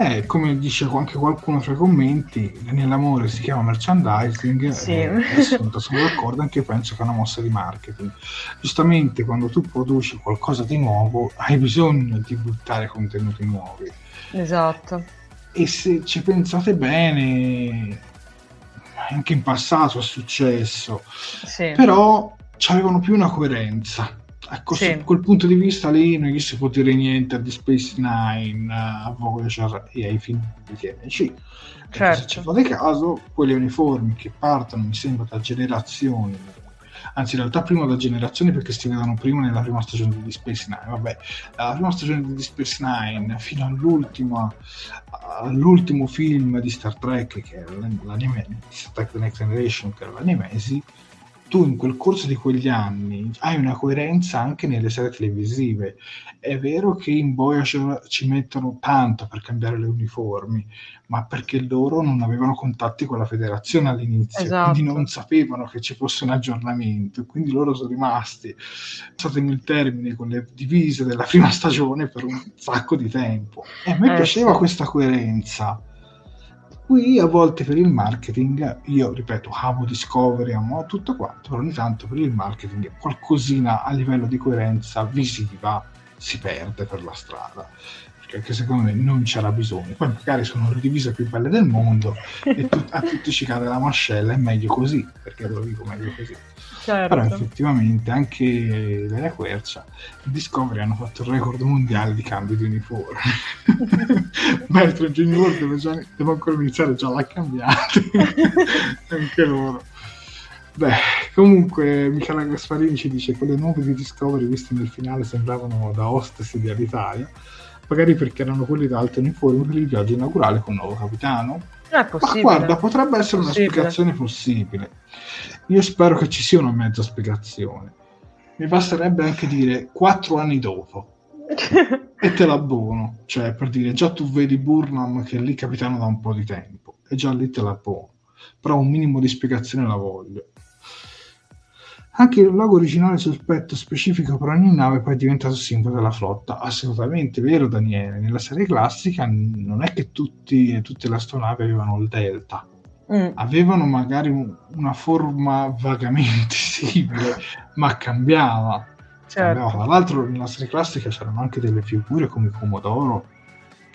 eh, come dice anche qualcuno fra i commenti, nell'amore si chiama merchandising, sì. eh, sono, sono d'accordo, anche io penso che è una mossa di marketing. Giustamente quando tu produci qualcosa di nuovo hai bisogno di buttare contenuti nuovi. Esatto. e se ci pensate bene, anche in passato è successo, sì. però avevano più una coerenza. Ecco, sì. su quel punto di vista lì non gli si può dire niente a The Space Nine, a Voyager e ai film di TNC. Certo. Se ci fate caso, quelle uniformi che partono, mi sembra, da generazioni anzi in realtà prima da generazioni perché si vedono prima nella prima stagione di Space Nine vabbè la prima stagione di Space Nine fino all'ultimo all'ultimo film di Star Trek che era l'anime Star Trek The Next Generation che era l'animesi tu in quel corso di quegli anni hai una coerenza anche nelle serie televisive. È vero che in Voyager ci mettono tanto per cambiare le uniformi, ma perché loro non avevano contatti con la federazione all'inizio, esatto. quindi non sapevano che ci fosse un aggiornamento, quindi loro sono rimasti, passatemi il termine, con le divise della prima stagione per un sacco di tempo. E a me eh, piaceva sì. questa coerenza Qui a volte per il marketing, io ripeto, amo Discovery, amo tutto quanto, però ogni tanto per il marketing qualcosina a livello di coerenza visiva si perde per la strada perché secondo me non c'era bisogno. Poi magari sono le divise più belle del mondo e tu, a tutti ci cade la mascella, è meglio così, perché lo dico meglio così. Certo. Però effettivamente anche della Quercia Discovery hanno fatto il record mondiale di cambio di uniforme. Mentre deve, già, deve ancora iniziare già l'ha cambiato. anche loro. Beh, comunque Michela Gasparini ci dice che le nuove di Discovery viste nel finale sembravano da hostess di Alitalia, magari perché erano quelli da alto uniforme per il viaggio inaugurale con il nuovo capitano. Ma guarda, potrebbe essere una spiegazione possibile. Io spero che ci sia una mezza spiegazione. Mi basterebbe anche dire quattro anni dopo. e te l'abbono. Cioè, per dire, già tu vedi Burnham che è lì capitano da un po' di tempo. E già lì te l'abbono. Però un minimo di spiegazione la voglio. Anche il logo originale sospetto specifico per ogni nave poi è diventato simbolo della flotta. Assolutamente vero, Daniele. Nella serie classica non è che tutti, tutte le astronavi avevano il delta. Mm. Avevano magari un, una forma vagamente simile, ma cambiava. Certo. cambiava. Tra l'altro, nella serie classica c'erano anche delle figure come Comodoro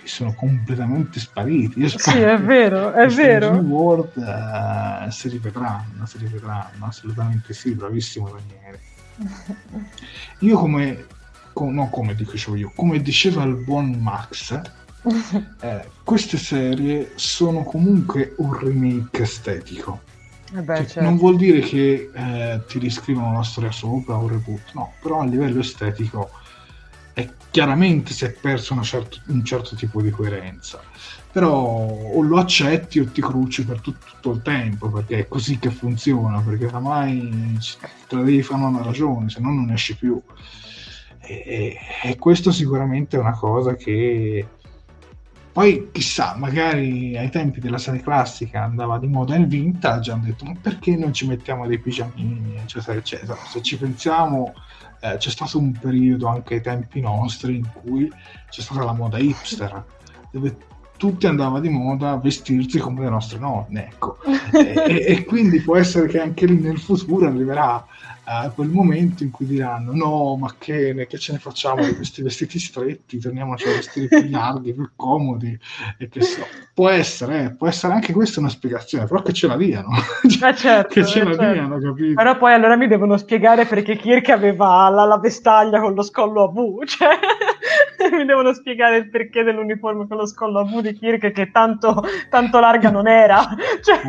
sono completamente spariti. Io sì, è vero, è vero. World uh, si rivedranno, si rivedranno, assolutamente sì, bravissimo Daniele. Io come, com, no come dicevo io, come diceva il buon Max, eh, queste serie sono comunque un remake estetico. Eh beh, cioè, certo. Non vuol dire che eh, ti riscrivono la storia sopra o reboot, no, però a livello estetico e chiaramente si è perso certo, un certo tipo di coerenza. Però o lo accetti o ti cruci per tutto, tutto il tempo perché è così che funziona perché oramai te la devi fare una ragione se no non esci più. E, e, questo sicuramente è una cosa che poi chissà magari ai tempi della serie classica andava di moda il vintage hanno detto ma perché non ci mettiamo dei pigiamini? eccetera eccetera. Se ci pensiamo eh, c'è stato un periodo anche ai tempi nostri in cui c'è stata la moda hipster, dove tutti andava di moda vestirsi come le nostre nonne, ecco. e, e, quindi può essere che anche lì nel futuro arriverà a quel momento in cui diranno no, ma che, che ce ne facciamo di questi vestiti stretti, torniamoci a vestire più larghi, più comodi, e che so. Può essere, eh, può essere anche questa una spiegazione, però che ce la diano. Eh certo, che ce eh la certo. diano, capito? Però poi allora mi devono spiegare perché Kirk aveva la, la vestaglia con lo scollo a V, cioè mi devono spiegare il perché dell'uniforme con lo scollo a V di Kirk che tanto, tanto larga non era. Cioè...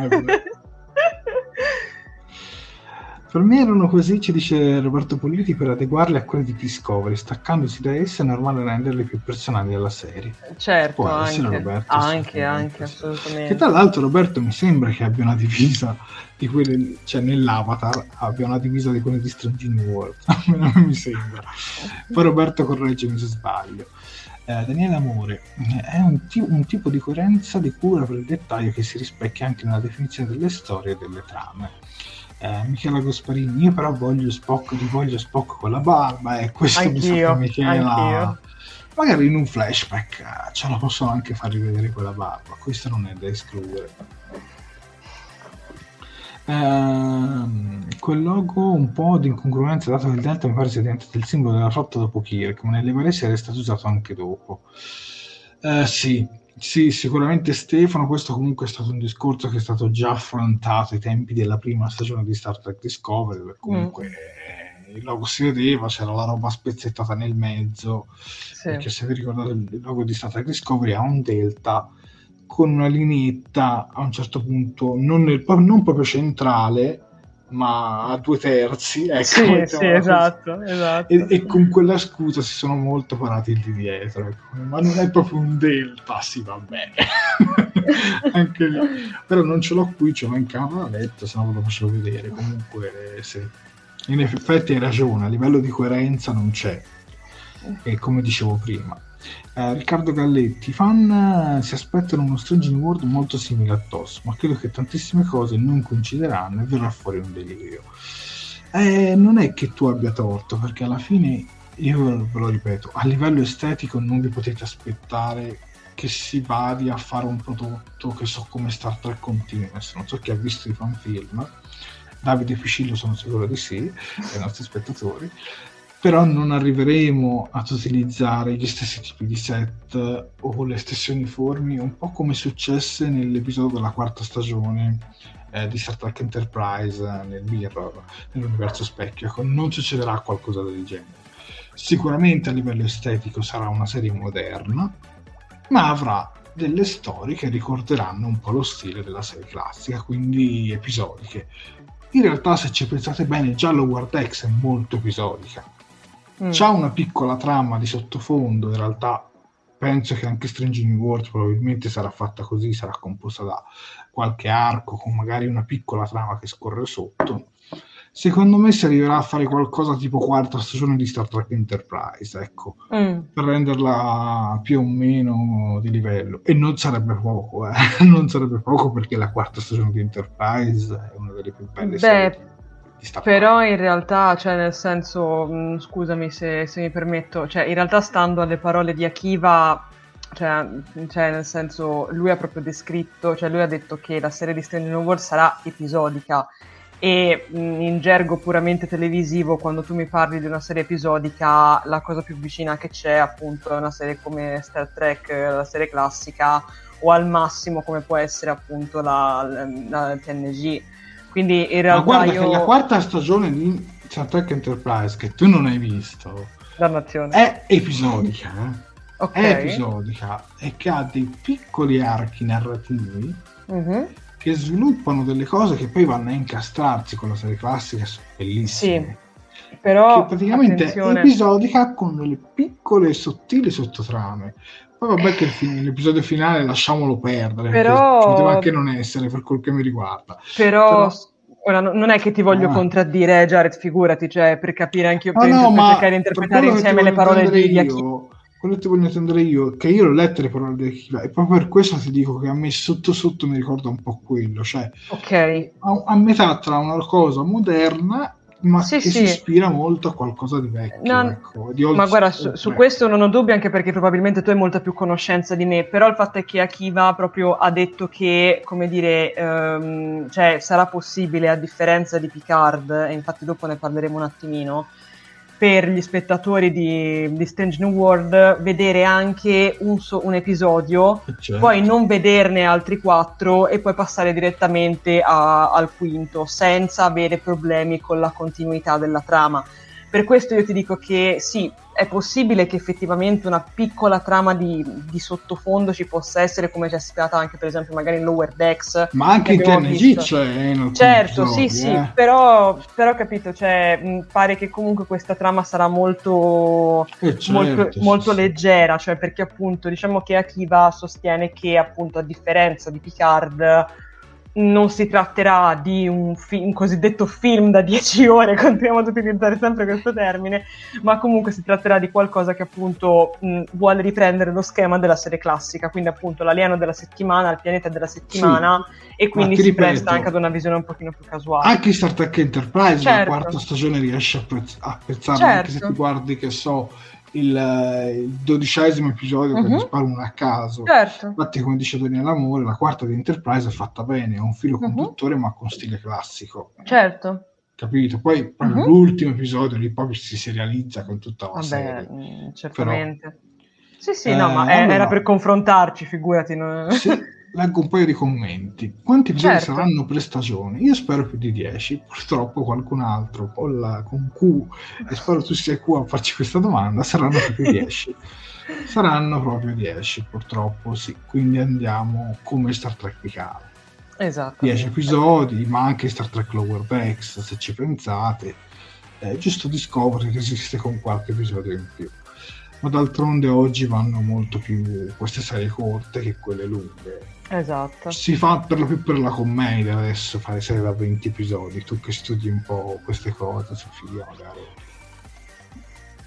Per me erano così, ci dice Roberto Politi, per adeguarli a quelli di Discovery, staccandosi da esse è normale renderli più personali alla serie. Certo, Può anche, Roberto, anche, anche, assolutamente. Che tra l'altro Roberto mi sembra che abbia una divisa di quelle, cioè nell'avatar abbia una divisa di quelle di Strange New World, almeno mi sembra. Poi Roberto correggimi se sbaglio. Eh, Daniele Amore è un, t- un, tipo di coerenza di cura per il dettaglio che si rispecchia anche nella definizione delle storie e delle trame eh, Michela Gasparini, io però voglio Spock, li voglio Spock con la barba e questo anch'io, mi sa che Michela anch'io. magari in un flashback eh, ce la possono anche far rivedere quella barba, questo non è da escludere. Eh, quel logo un po' di incongruenza dato che il Delta mi pare sia diventato il simbolo della flotta dopo Kirk ma nelle varie serie è stato usato anche dopo eh, sì, Sì, sicuramente Stefano, questo comunque è stato un discorso che è stato già affrontato ai tempi della prima stagione di Star Trek Discovery, perché comunque mm. il logo si vedeva, c'era la roba spezzettata nel mezzo, sì. perché se vi ricordate il logo di Star Trek Discovery ha un delta con una lineetta a un certo punto non, nel, non proprio centrale, ma a due terzi. Ecco, sì, sì esatto, esatto. E, e, con quella scusa si sono molto parati di dietro, ecco. ma non è proprio un delta, sì va bene. Anche lì. Però non ce l'ho qui, ce l'ho in camera letto, se no ve lo faccio vedere. Comunque, sì. in effetti hai ragione, a livello di coerenza non c'è. E come dicevo prima, eh, Riccardo Galletti, fan eh, si aspettano uno Strange New World molto simile a TOS, ma credo che tantissime cose non coincideranno e verrà fuori un delirio. Eh, non è che tu abbia torto, perché alla fine, io ve lo ripeto, a livello estetico non vi potete aspettare che si vada a fare un prodotto che so come Star Trek Continuous, non so chi ha visto i fanfilm, Davide Ficillo sono sicuro di sì, i nostri spettatori, però non arriveremo ad utilizzare gli stessi tipi di set o le stesse uniformi, un po' come successe nell'episodio della quarta stagione eh, di Star Trek Enterprise nel Mirror, nell'universo specchio. Non succederà qualcosa del genere. Sicuramente a livello estetico sarà una serie moderna, ma avrà delle storie che ricorderanno un po' lo stile della serie classica, quindi episodiche. In realtà, se ci pensate bene, già Lower Decks è molto episodica Mm. C'ha una piccola trama di sottofondo, in realtà penso che anche Strange New World probabilmente sarà fatta così, sarà composta da qualche arco con magari una piccola trama che scorre sotto. Secondo me si arriverà a fare qualcosa tipo quarta stagione di Star Trek Enterprise, ecco, mm. per renderla più o meno di livello. E non sarebbe poco, eh? non sarebbe poco perché la quarta stagione di Enterprise è una delle più belle Beh, serie però in realtà, cioè nel senso, mh, mm, scusami se, se, mi permetto, cioè in realtà stando alle parole di Akiva, cioè, cioè, nel senso, lui ha proprio descritto, cioè lui ha detto che la serie di Strange New World sarà episodica. E mh, mm, in gergo puramente televisivo, quando tu mi parli di una serie episodica, la cosa più vicina che c'è appunto è una serie come Star Trek, la serie classica, o al massimo come può essere appunto la, la, la TNG quindi in realtà. Ma guarda io... che la quarta stagione di Star Trek Enterprise, che tu non hai visto, Dannazione. è episodica. Eh? Okay. È episodica e che ha dei piccoli archi narrativi uh-huh. che sviluppano delle cose che poi vanno a incastrarsi con la serie classica, sono bellissime. Sì. Però che praticamente attenzione. è episodica con delle piccole e sottili sottotrame. Poi vabbè che fin- l'episodio finale lasciamolo perdere, però... ci poteva anche non essere per quel che mi riguarda. Però, però... Ora, non è che ti voglio ah. contraddire, Jared, figurati, cioè, per capire anche io, ah, per, no, per cercare di interpretare insieme le parole di, Akira. Quello che ti voglio intendere io, che io l'ho lette le parole di Akira, e proprio per questo ti dico che a me sotto sotto mi ricorda un po' quello, cioè okay. a, a metà tra una cosa moderna ma sì, che sì. si ispira molto a qualcosa di vecchio. No, ecco, di ma guarda, su, su, questo non ho dubbi, anche perché probabilmente tu hai molta più conoscenza di me, però il fatto è che Akiva proprio ha detto che, come dire, um, cioè, sarà possibile, a differenza di Picard, e infatti dopo ne parleremo un attimino, per gli spettatori di, di Strange New World vedere anche un, so, un episodio, certo. poi non vederne altri quattro e poi passare direttamente a, al quinto senza avere problemi con la continuità della trama. Per questo io ti dico che sì, è possibile che effettivamente una piccola trama di, di sottofondo ci possa essere, come c'è stata anche per esempio magari in Lower Decks. Ma anche in TNG c'è. Certo, episodi, sì, sì, eh. però, però capito, cioè, mh, pare che comunque questa trama sarà molto, eh certo, molto, sì, molto sì. leggera, cioè perché appunto diciamo che Akiva sostiene che appunto a differenza di Picard non si tratterà di un, fi- un, cosiddetto film da 10 ore, continuiamo ad utilizzare sempre questo termine, ma comunque si tratterà di qualcosa che appunto mh, vuole riprendere lo schema della serie classica, quindi appunto l'alieno della settimana, il pianeta della settimana sì, e quindi si ripeto, presta anche ad una visione un pochino più casuale. Anche Star Trek Enterprise, certo. la quarta stagione riesce a, apprezzarla, certo. anche se ti guardi che so il, il dodicesimo episodio uh-huh. che sparano a caso. Certo. Infatti, come dice Daniele Amore, la quarta di Enterprise è fatta bene, è un filo uh-huh. conduttore, ma con stile classico. Certo. Capito? Poi uh-huh. l'ultimo episodio lì proprio si serializza con tutta la Vabbè, serie. Mm, certamente. Però, Sì, sì, no, ma allora, era per confrontarci, figurati. No? Sì, leggo un paio di commenti. Quanti episodi certo. saranno per stagione? Io spero più di 10. Purtroppo qualcun altro con, la, con Q, e spero tu sia Q a farci questa domanda, saranno più di 10. saranno proprio 10, purtroppo sì. Quindi andiamo come Star Trek Picard. Esatto. 10 episodi, ma anche Star Trek Lower Decks, se ci pensate. Eh, giusto Discovery che esiste con qualche episodio in più ma d'altronde oggi vanno molto più queste serie corte che quelle lunghe Esatto. Si fa per lo più per la commedia adesso fare serie da 20 episodi. Tu che studi un po' queste cose, Sofia, magari.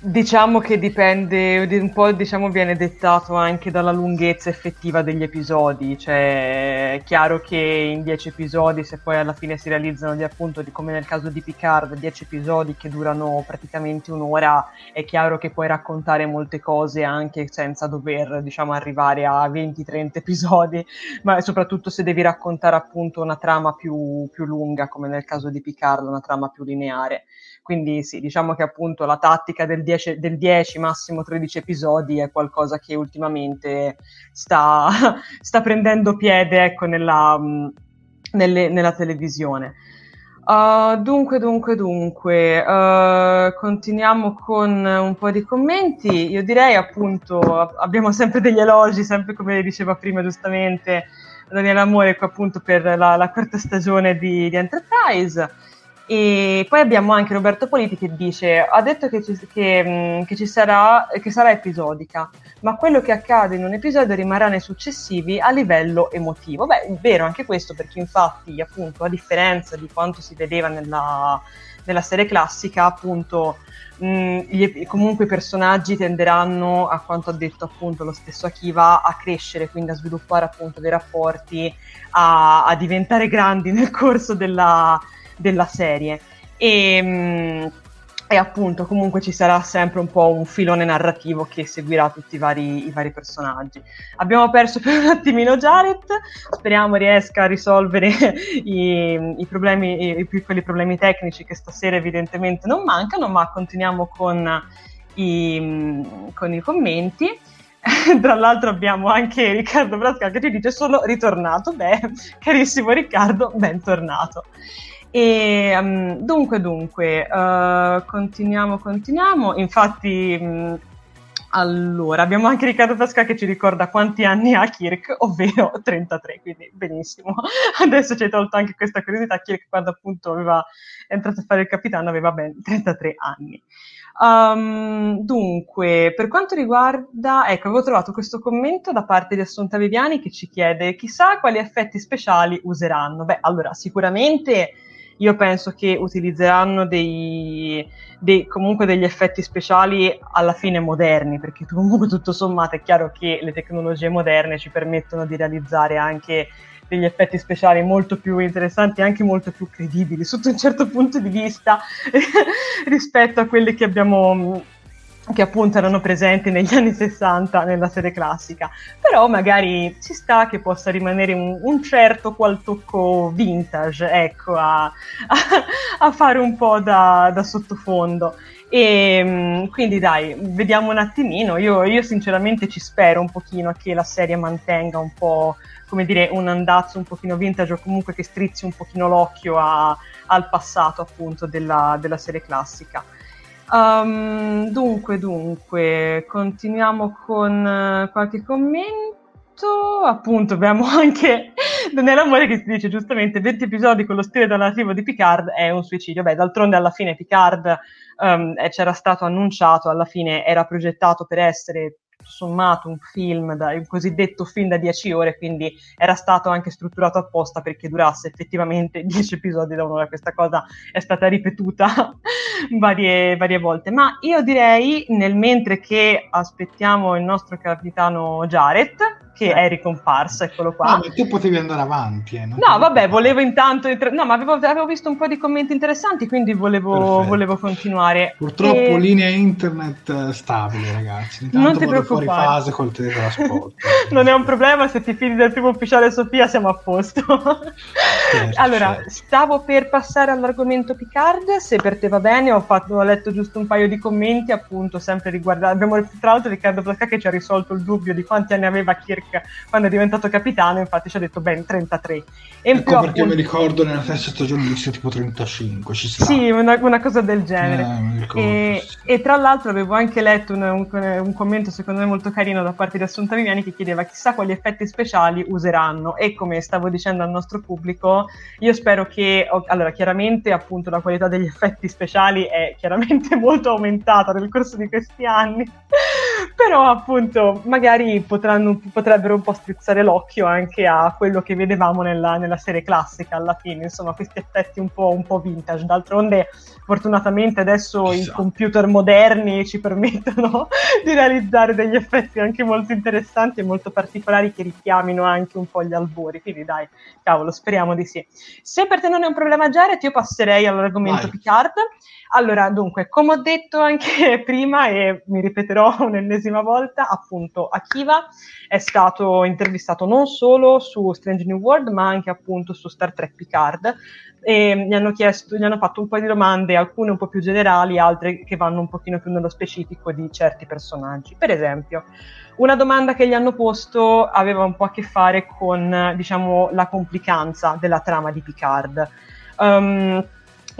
Diciamo che dipende, un po' diciamo, viene dettato anche dalla lunghezza effettiva degli episodi, cioè è chiaro che in 10 episodi, se poi alla fine si realizzano di appunto, di, come nel caso di Picard, 10 episodi che durano praticamente un'ora, è chiaro che puoi raccontare molte cose anche senza dover diciamo, arrivare a 20-30 episodi, ma soprattutto se devi raccontare appunto una trama più, più lunga, come nel caso di Picard, una trama più lineare. Quindi sì, diciamo che appunto la tattica del 10, del 10 massimo 13 episodi è qualcosa che ultimamente sta, sta prendendo piede ecco, nella, nelle, nella televisione. Uh, dunque, dunque, dunque, uh, continuiamo con un po' di commenti. Io direi appunto, abbiamo sempre degli elogi, sempre come diceva prima giustamente Daniele Amore, appunto per la, la quarta stagione di, di Enterprise. E poi abbiamo anche Roberto Politi che dice: Ha detto che ci, che, che ci sarà, che sarà episodica, ma quello che accade in un episodio rimarrà nei successivi a livello emotivo. Beh, è vero anche questo, perché infatti, appunto, a differenza di quanto si vedeva nella, nella serie classica, appunto, mh, gli, comunque i personaggi tenderanno, a quanto ha detto appunto lo stesso Akiva, a crescere, quindi a sviluppare appunto dei rapporti, a, a diventare grandi nel corso della della serie. E, mm, e, appunto comunque ci sarà sempre un po' un filone narrativo che seguirà tutti i vari, i vari personaggi. Abbiamo perso per un attimino Jared, speriamo riesca a risolvere i, i problemi, i piccoli problemi tecnici che stasera evidentemente non mancano, ma continuiamo con i, con i commenti. Tra l'altro abbiamo anche Riccardo Brasca che ci dice sono ritornato. Beh, carissimo Riccardo, bentornato. E um, dunque, dunque, uh, continuiamo, continuiamo. Infatti, um, allora, abbiamo anche Riccardo Pasca che ci ricorda quanti anni ha Kirk, ovvero 33, quindi benissimo. Adesso ci hai tolto anche questa curiosità. Kirk, quando appunto aveva entrato a fare il capitano, aveva ben 33 anni. Um, dunque, per quanto riguarda, ecco, avevo trovato questo commento da parte di Assunta Viviani che ci chiede: chissà quali effetti speciali useranno. Beh, allora, sicuramente io penso che utilizzeranno dei, dei, comunque degli effetti speciali alla fine moderni, perché comunque tutto sommato è chiaro che le tecnologie moderne ci permettono di realizzare anche degli effetti speciali molto più interessanti e anche molto più credibili sotto un certo punto di vista rispetto a quelli che abbiamo che appunto erano presenti negli anni 60 nella serie classica, però magari ci sta che possa rimanere un, un certo qual tocco vintage, ecco, a, a, a fare un po' da, da sottofondo. E mm, quindi dai, vediamo un attimino. Io, io, sinceramente ci spero un pochino che la serie mantenga un po', come dire, un andazzo un pochino vintage o comunque che strizzi un pochino l'occhio a, al passato appunto della, della serie classica. Um, dunque, dunque, continuiamo con uh, qualche commento. Appunto, abbiamo anche Daniele Amore che si dice giustamente 20 episodi con lo stile narrativo di Picard è un suicidio. Beh, d'altronde alla fine Picard um, c'era stato annunciato, alla fine era progettato per essere sommato un film, da, un cosiddetto film da 10 ore, quindi era stato anche strutturato apposta perché durasse effettivamente 10 episodi da un'ora. Questa cosa è stata ripetuta varie, varie volte. Ma io direi, nel mentre che aspettiamo il nostro capitano Jared, che è ricomparso, eccolo qua. No, ma tu potevi andare avanti. Eh, no, vabbè, volevo intanto... Inter- no, ma avevo, avevo, visto un po' di commenti interessanti, quindi volevo, volevo continuare. Purtroppo e... linea internet eh, stabile, ragazzi. Intanto non ti preoccupare. fuori fase col spot. non è un problema, se ti fidi del primo ufficiale Sofia siamo a posto. Certo, allora, certo. stavo per passare all'argomento Picard, se per te va bene, ho, fatto, ho letto giusto un paio di commenti, appunto, sempre riguardanti... Abbiamo tra l'altro Riccardo Blasca che ci ha risolto il dubbio di quanti anni aveva Kirk quando è diventato capitano, infatti ci ha detto ben 33. E ecco più, perché appunto... mi ricordo nella terza stagione disse tipo 35, ci sta. Sì, una, una cosa del genere. Eh, ricordo, e, sì. e, tra l'altro avevo anche letto un, un, un, commento secondo me molto carino da parte di Assunta Viviani che chiedeva chissà quali effetti speciali useranno e come stavo dicendo al nostro pubblico, io spero che, allora chiaramente appunto la qualità degli effetti speciali è chiaramente molto aumentata nel corso di questi anni, però appunto magari potranno, potrebbero un po' strizzare l'occhio anche a quello che vedevamo nella, nella serie classica alla fine, insomma questi effetti un po', un po vintage, d'altronde fortunatamente adesso esatto. i computer moderni ci permettono di realizzare degli effetti anche molto interessanti e molto particolari che richiamino anche un po' gli albori, quindi dai, cavolo, speriamo di sì. Se per te non è un problema Jared, io passerei all'argomento Vai. Picard. Allora, dunque, come ho detto anche prima e mi ripeterò un'ennesima volta, appunto Akiva è stato intervistato non solo su Strange New World, ma anche appunto su Star Trek Picard e gli hanno chiesto, gli hanno fatto un po' di domande, alcune un po' più generali, altre che vanno un pochino più nello specifico di certi personaggi. Per esempio, una domanda che gli hanno posto aveva un po' a che fare con, diciamo, la complicanza della trama di Picard. Um,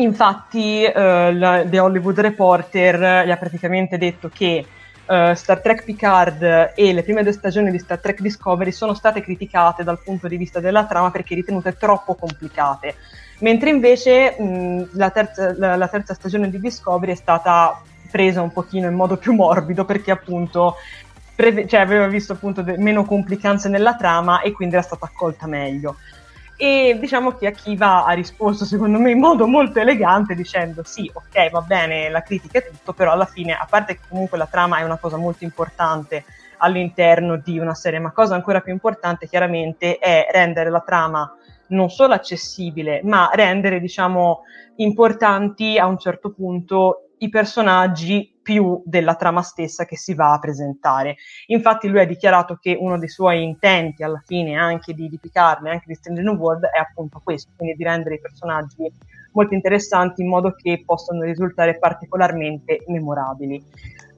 Infatti, la, The Hollywood Reporter gli ha praticamente detto che uh, Star Trek Picard e le prime due stagioni di Star Trek Discovery sono state criticate dal punto di vista della trama perché ritenute troppo complicate, mentre invece mh, la, terza, la, la terza stagione di Discovery è stata presa un pochino in modo più morbido perché appunto preve- cioè, aveva visto appunto de- meno complicanze nella trama e quindi era stata accolta meglio e diciamo che Akiva ha risposto secondo me in modo molto elegante dicendo sì, ok, va bene, la critica è tutto, però alla fine, a parte che comunque la trama è una cosa molto importante all'interno di una serie, ma cosa ancora più importante chiaramente è rendere la trama non solo accessibile, ma rendere, diciamo, importanti a un certo punto i personaggi più della trama stessa che si va a presentare. Infatti lui ha dichiarato che uno dei suoi intenti alla fine anche di, di Picard anche di Stranger New World è appunto questo, quindi di rendere i personaggi molto interessanti in modo che possano risultare particolarmente memorabili.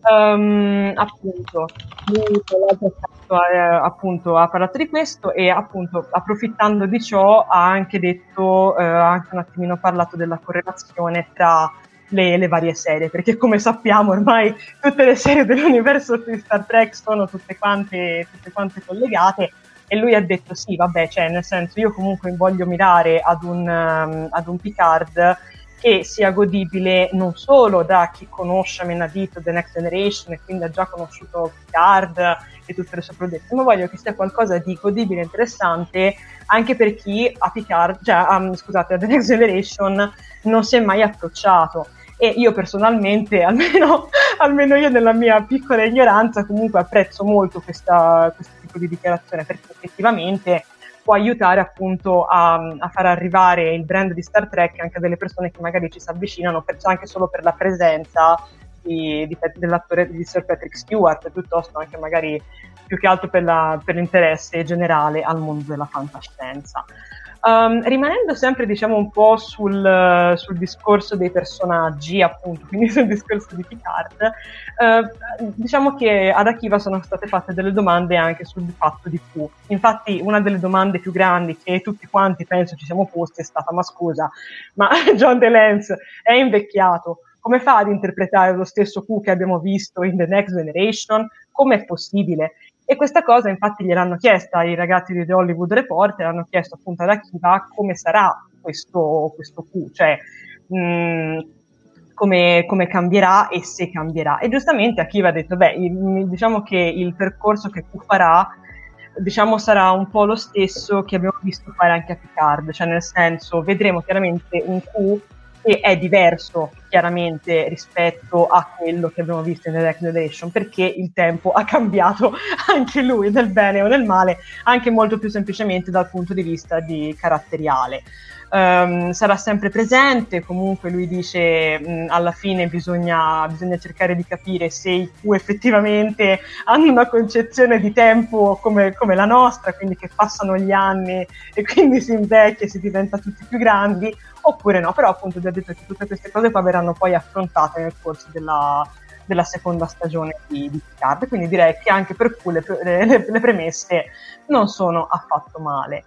Um, appunto, lui tra eh, appunto, ha parlato di questo e appunto approfittando di ciò ha anche detto, eh, anche un attimino parlato della correlazione tra le, le, varie serie, perché come sappiamo ormai tutte le serie dell'universo di Star Trek sono tutte quante, tutte quante collegate e lui ha detto sì, vabbè, cioè nel senso io comunque voglio mirare ad un, um, ad un Picard che sia godibile non solo da chi conosce Menadito The Next Generation e quindi ha già conosciuto Picard e tutte le sue prodotte, ma voglio che sia qualcosa di godibile e interessante anche per chi a Picard, cioè um, scusate, a The Next Generation non si è mai approcciato e io personalmente, almeno, almeno io nella mia piccola ignoranza, comunque apprezzo molto questa, questo tipo di dichiarazione perché effettivamente può aiutare appunto a, a, far arrivare il brand di Star Trek anche a delle persone che magari ci si avvicinano per, anche solo per la presenza di, di, dell'attore di Sir Patrick Stewart piuttosto anche magari più che altro per, la, per l'interesse generale al mondo della fantascienza. Um, rimanendo sempre diciamo un po' sul, sul, discorso dei personaggi, appunto, quindi sul discorso di Picard, uh, diciamo che ad Akiva sono state fatte delle domande anche sul fatto di Q. Infatti una delle domande più grandi che tutti quanti penso ci siamo posti è stata ma scusa, ma John DeLance è invecchiato, come fa ad interpretare lo stesso Q che abbiamo visto in The Next Generation? Come è possibile? E questa cosa infatti gliel'hanno chiesta i ragazzi di The Hollywood Reporter, hanno chiesto appunto ad Akiva come sarà questo, questo Q, cioè mh, come, come, cambierà e se cambierà. E giustamente Akiva ha detto, beh, diciamo che il percorso che Q farà diciamo sarà un po' lo stesso che abbiamo visto fare anche a Picard, cioè nel senso vedremo chiaramente un Q che è diverso chiaramente rispetto a quello che abbiamo visto in The Next Generation, perché il tempo ha cambiato anche lui, nel bene o nel male, anche molto più semplicemente dal punto di vista di caratteriale um, sarà sempre presente, comunque lui dice mh, alla fine bisogna, bisogna, cercare di capire se i Q effettivamente hanno una concezione di tempo come, come, la nostra, quindi che passano gli anni e quindi si invecchia e si diventa tutti più grandi, oppure no, però appunto ho detto che tutte queste cose poi verranno poi affrontate nel corso della, della seconda stagione di, di Picard, quindi direi che anche per Q le, le, le premesse non sono affatto male.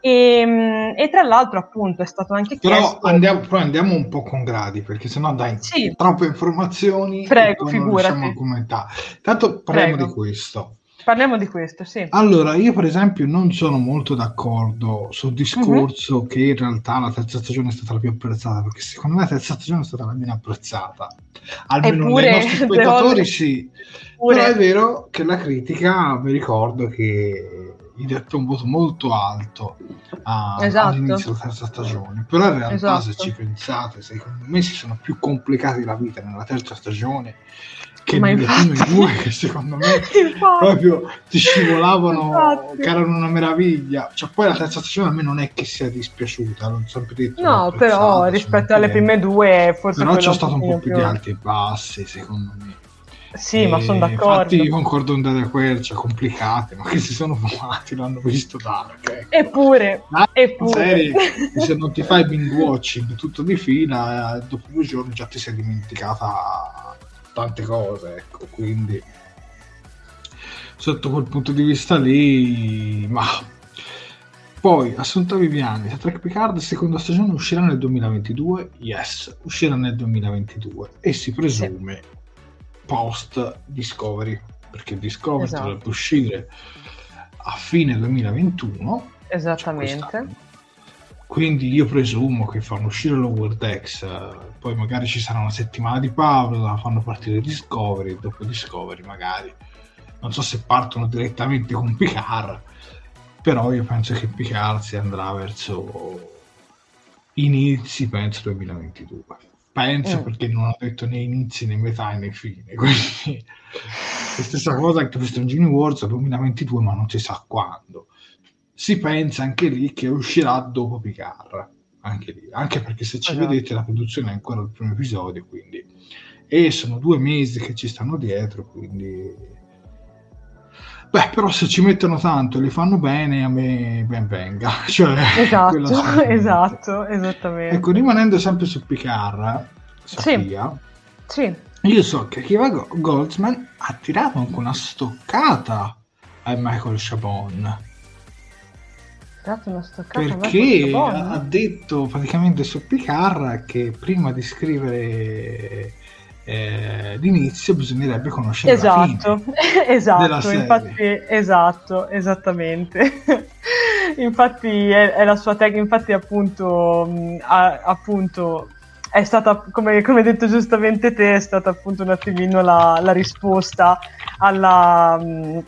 E, ehm, e, tra l'altro, appunto, è stato anche però chiesto. Andiamo, però andiamo un po' con gradi, perché sennò dai sì. troppe informazioni. Prego, figurati. Tanto parliamo Prego. di questo. Parliamo di questo, sì. Allora, io per esempio non sono molto d'accordo sul discorso uh-huh. che in realtà la terza stagione è stata la più apprezzata, perché secondo me la terza stagione è stata la mmeno apprezzata. Almeno Eppure, nei nostri spettatori sì. Pure. Però è vero che la critica, vi ricordo che gli detto un voto molto alto a, esatto. all'inizio della terza stagione però in realtà esatto. se ci pensate secondo me si sono più complicati la vita nella terza stagione che Ma nelle infatti... prime due che secondo me proprio ti scivolavano infatti. che erano una meraviglia cioè poi la terza stagione a me non è che sia dispiaciuta non sempre detto no però rispetto alle prime due forse però c'è stato un po' più di alti e bassi secondo me sì, e ma sono d'accordo. Infatti, concordo con Dada Quercia, complicate, ma che si sono fumati, l'hanno visto Dark. Ecco. Eppure, ah, eppure. Serie, se non ti fai binge watching tutto di fila, dopo due giorni già ti sei dimenticata tante cose, ecco, quindi sotto quel punto di vista lì, ma poi Assunta Viviani, Star Trek Picard seconda stagione uscirà nel 2022? Yes, uscirà nel 2022 e si presume sì post Discovery, perché Discovery esatto. dovrebbe uscire a fine 2021. Esattamente. Quindi io presumo che fanno uscire l'Over Decks, poi magari ci sarà una settimana di pausa, fanno partire Discovery, dopo Discovery magari. Non so se partono direttamente con Picard, però io penso che Picard si andrà verso inizi, penso 2022 penso mm. perché non ho detto né inizi né metà né fine quindi la stessa cosa anche per Strangini Wars 2022 ma non si sa quando si pensa anche lì che uscirà dopo Picard anche lì anche perché se ci esatto. vedete la produzione è ancora il primo episodio quindi e sono due mesi che ci stanno dietro quindi Beh, però se ci mettono tanto e li fanno bene, a me ben venga. Cioè, esatto, esatto, esattamente. Ecco, rimanendo sempre su Picard, Sofia, sì. sì. io so che Akiva Goldsman ha tirato anche una stoccata a Michael Chabon. Una stoccata perché ha detto praticamente su Picard che prima di scrivere eh, l'inizio bisognerebbe conoscere esatto, esatto, infatti, esatto, esattamente. infatti è, è, la sua tecnica, infatti appunto, mh, ha, appunto è stata, come, come, detto giustamente te, è stata appunto un attimino la, la risposta alla, mh,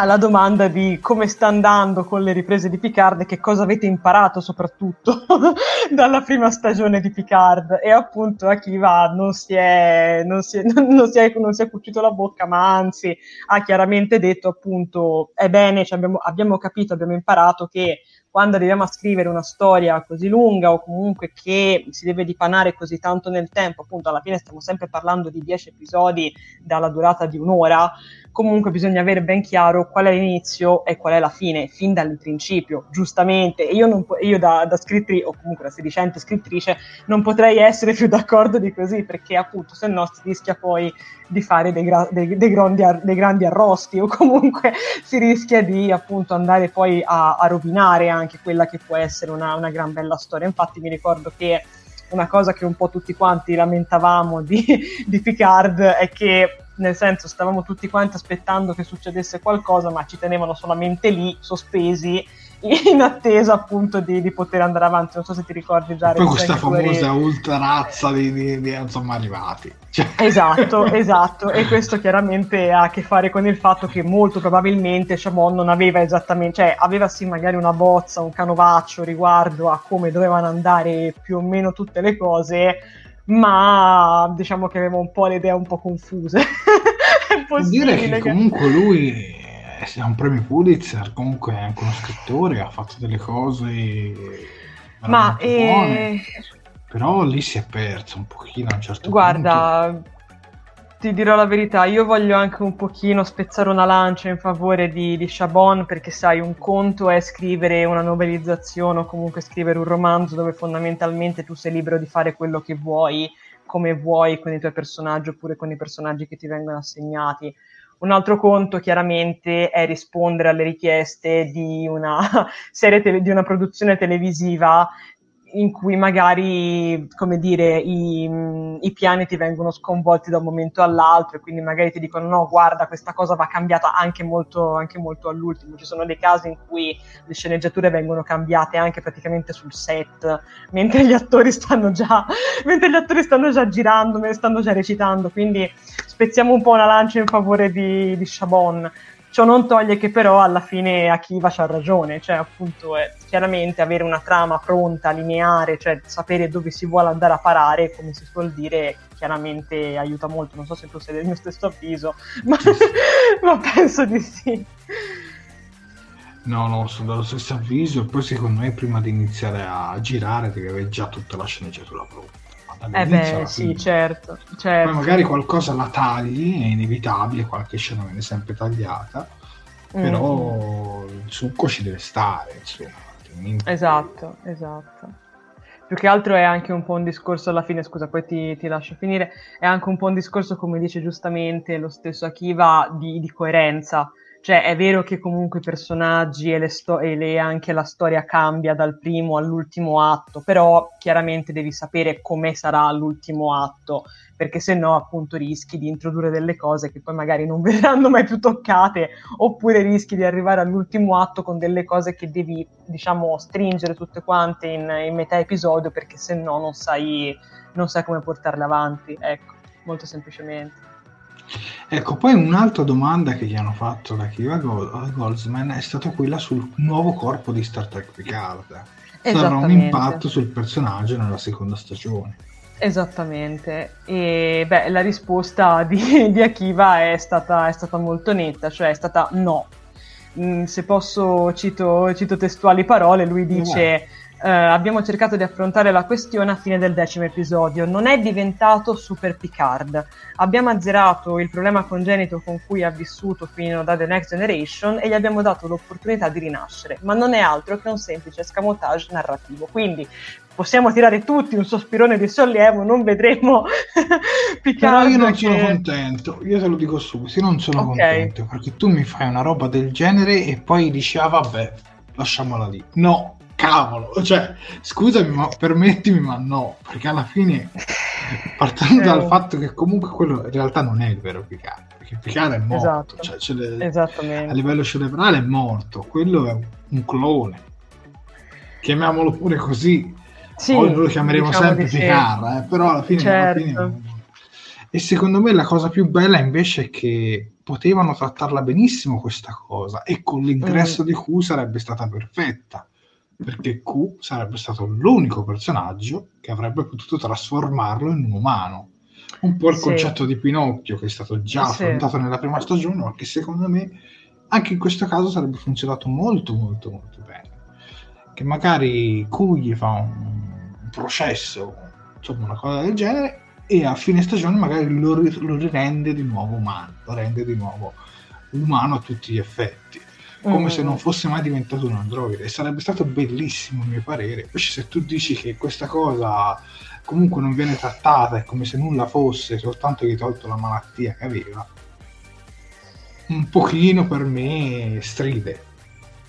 alla domanda di come sta andando con le riprese di Picard e che cosa avete imparato soprattutto dalla prima stagione di Picard. E appunto Akiva non si è, non si è, non si è, non si è cucito la bocca ma anzi ha chiaramente detto appunto è bene, cioè abbiamo, abbiamo capito, abbiamo imparato che quando arriviamo a scrivere una storia così lunga o comunque che si deve dipanare così tanto nel tempo, appunto alla fine stiamo sempre parlando di 10 episodi dalla durata di un'ora, comunque bisogna avere ben chiaro qual è l'inizio e qual è la fine, fin dal principio, giustamente. Io, non, io da, da scrittrice, o comunque da sedicente scrittrice, non potrei essere più d'accordo di così, perché appunto se no si rischia poi di fare dei, gra- dei, dei, grandi, dei, grandi, arrosti o comunque si rischia di appunto andare poi a, a rovinare anche quella che può essere una, una gran bella storia. Infatti mi ricordo che una cosa che un po' tutti quanti lamentavamo di, di Picard è che nel senso stavamo tutti quanti aspettando che succedesse qualcosa, ma ci tenevano solamente lì, sospesi, in attesa appunto di, di poter andare avanti. Non so se ti ricordi già. Poi questa famosa ultra razza di, di, di insomma arrivati. Cioè. Esatto, esatto. E questo chiaramente ha a che fare con il fatto che molto probabilmente Shamon non aveva esattamente, cioè aveva sì magari una bozza, un canovaccio riguardo a come dovevano andare più o meno tutte le cose ma diciamo che avevo un po' le idee un po' confuse. dire che, che comunque lui è un premio Pulitzer, comunque è anche uno scrittore, ha fatto delle cose ma eh... però lì si è perso un pochino a un certo Guarda, punto ti dirò la verità, io voglio anche un pochino spezzare una lancia in favore di, di Chabon perché sai, un conto è scrivere una novelizzazione o comunque scrivere un romanzo dove fondamentalmente tu sei libero di fare quello che vuoi, come vuoi con i tuoi personaggi oppure con i personaggi che ti vengono assegnati. Un altro conto chiaramente è rispondere alle richieste di una serie tele- di una produzione televisiva in cui magari, come dire, i, i, piani ti vengono sconvolti da un momento all'altro e quindi magari ti dicono no, guarda, questa cosa va cambiata anche molto, anche molto all'ultimo. Ci sono dei casi in cui le sceneggiature vengono cambiate anche praticamente sul set, mentre gli attori stanno già, mentre gli attori stanno già girando, stanno già recitando, quindi spezziamo un po' una lancia in favore di, di Chabon. Ciò non toglie che però alla fine Akiva c'ha ragione, cioè appunto è, chiaramente avere una trama pronta, lineare, cioè sapere dove si vuole andare a parare, come si suol dire, chiaramente aiuta molto. Non so se tu sei del mio stesso avviso, ma, ma penso di sì. No, no, sono dello stesso avviso e poi secondo me prima di iniziare a girare devi avere già tutta la sceneggiatura pronta. Eh beh, sì, certo, certo. Poi magari qualcosa la tagli, è inevitabile, qualche scena viene sempre tagliata, però mm. il succo ci deve stare, insomma. Esatto, esatto. Più che altro è anche un po' un discorso alla fine, scusa, poi ti, ti lascio finire, è anche un po' un discorso, come dice giustamente lo stesso Akiva, di, di coerenza cioè, è vero che comunque i personaggi e, le sto- e le, anche la storia cambia dal primo all'ultimo atto, però chiaramente devi sapere come sarà l'ultimo atto, perché se no appunto rischi di introdurre delle cose che poi magari non verranno mai più toccate, oppure rischi di arrivare all'ultimo atto con delle cose che devi, diciamo, stringere tutte quante in, in metà episodio, perché se no non sai, non sai come portarle avanti, ecco, molto semplicemente. Ecco, poi un'altra domanda che gli hanno fatto da Kiva Goldsman è stata quella sul nuovo corpo di Star Trek Picard. Sarà un impatto sul personaggio nella seconda stagione. Esattamente, e beh, la risposta di, di Akiva è stata, è stata, molto netta, cioè è stata no. Mm, se posso, cito, cito testuali parole, lui dice eh, abbiamo cercato di affrontare la questione a fine del decimo episodio. Non è diventato Super Picard. Abbiamo azzerato il problema congenito con cui ha vissuto fino da The Next Generation e gli abbiamo dato l'opportunità di rinascere, ma non è altro che un semplice escamotage narrativo. Quindi possiamo tirare tutti un sospirone di sollievo, non vedremo Picard. Però io non che... sono contento, io te lo dico subito, io non sono okay. contento perché tu mi fai una roba del genere e poi dici ah vabbè, lasciamola lì. No, cavolo, cioè, scusami, ma permettimi, ma no, perché alla fine, partendo dal eh. fatto che comunque quello in realtà non è il vero Picard, perché Picard è morto, esatto. cioè, le, a livello cerebrale è morto, quello è un clone, chiamiamolo pure così, sì, poi noi lo chiameremo diciamo sempre Picard, sì. eh, però alla fine, certo. alla fine... E secondo me la cosa più bella invece è che potevano trattarla benissimo questa cosa e con l'ingresso mm. di Q sarebbe stata perfetta perché Q sarebbe stato l'unico personaggio che avrebbe potuto trasformarlo in un umano. Un po' il sì. concetto di Pinocchio che è stato già sì. affrontato nella prima stagione, ma che secondo me anche in questo caso sarebbe funzionato molto molto molto bene. Che magari Q gli fa un, processo, insomma una cosa del genere, e a fine stagione magari lo, lo rende di nuovo umano, lo rende di nuovo umano a tutti gli effetti come mm. se non fosse mai diventato un androide. E sarebbe stato bellissimo a mio parere. Invece se tu dici che questa cosa comunque non viene trattata è come se nulla fosse soltanto che hai tolto la malattia che aveva un pochino per me stride.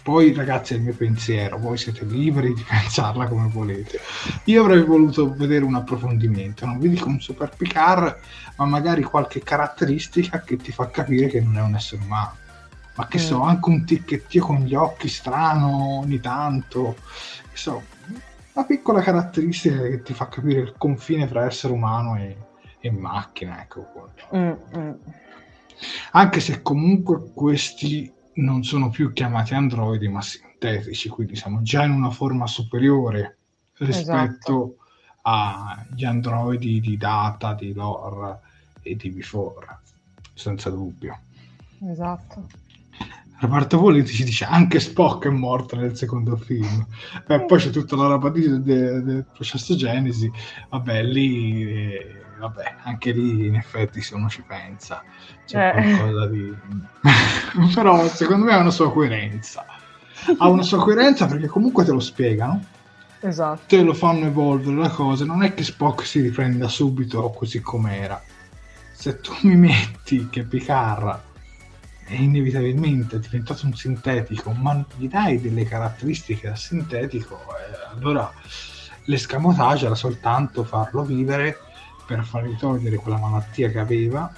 Poi ragazzi è il mio pensiero. Voi siete liberi di pensarla come volete. Io avrei voluto vedere un approfondimento. Non vi dico un super Picard ma magari qualche caratteristica che ti fa capire che non è un essere umano ma che so, mm. anche un ticchettio con gli occhi strano ogni tanto, che so, una piccola caratteristica che ti fa capire il confine fra essere umano e, e macchina, ecco. Mm, mm. Anche se comunque questi non sono più chiamati androidi, ma sintetici, quindi siamo già in una forma superiore rispetto esatto. agli androidi di Data, di Lore e di Before, senza dubbio. Esatto. Roberto Volenti ci dice anche Spock è morto nel secondo film. E poi c'è tutta la roba del de, de processo Genesi. Vabbè lì eh, vabbè anche lì in effetti se uno ci pensa c'è eh. qualcosa di però secondo me ha una sua coerenza. Ha una sua coerenza perché comunque te lo spiegano. Esatto. te lo fanno evolvere la cosa. Non è che Spock si riprenda subito così com'era. Se tu mi metti che Picard è inevitabilmente diventato un sintetico, ma gli dai delle caratteristiche da sintetico, eh, allora l'escamotage era soltanto farlo vivere per fargli togliere quella malattia che aveva,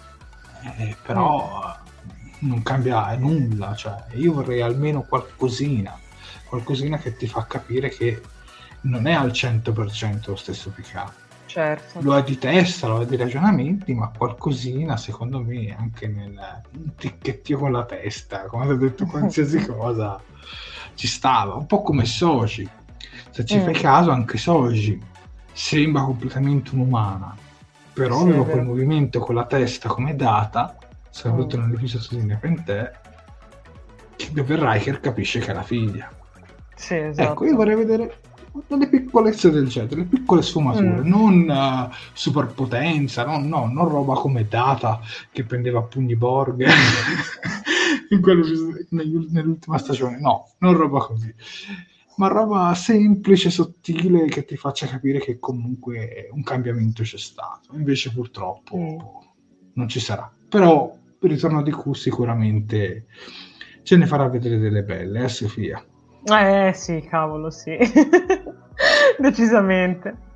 eh, però non cambia nulla, cioè io vorrei almeno qualcosina, qualcosina che ti fa capire che non è al 100% lo stesso Picard certo. lo ha di testa, lo ha di ragionamenti, ma qualcosina secondo me anche nel ticchettio con la testa, come ho detto qualsiasi cosa, ci stava, un po' come Soci. Se ci mm. fai caso anche Soci sembra completamente un'umana, però sì, aveva quel movimento con la testa come data, soprattutto mm. nell'episodio di Nepentè, dove Riker capisce che è la figlia. Sì, esatto. Ecco, io vorrei vedere delle piccolezze del genere, delle piccole sfumature, mm. non uh, superpotenza, no, no, non roba come Data che prendeva a pugni Borg nell'ultima stagione, no, non roba così, ma roba semplice, sottile che ti faccia capire che comunque un cambiamento c'è stato, invece purtroppo mm. non ci sarà. Però il ritorno di Q sicuramente ce ne farà vedere delle belle, eh Sofia? Eh sì, cavolo, sì. Decisamente.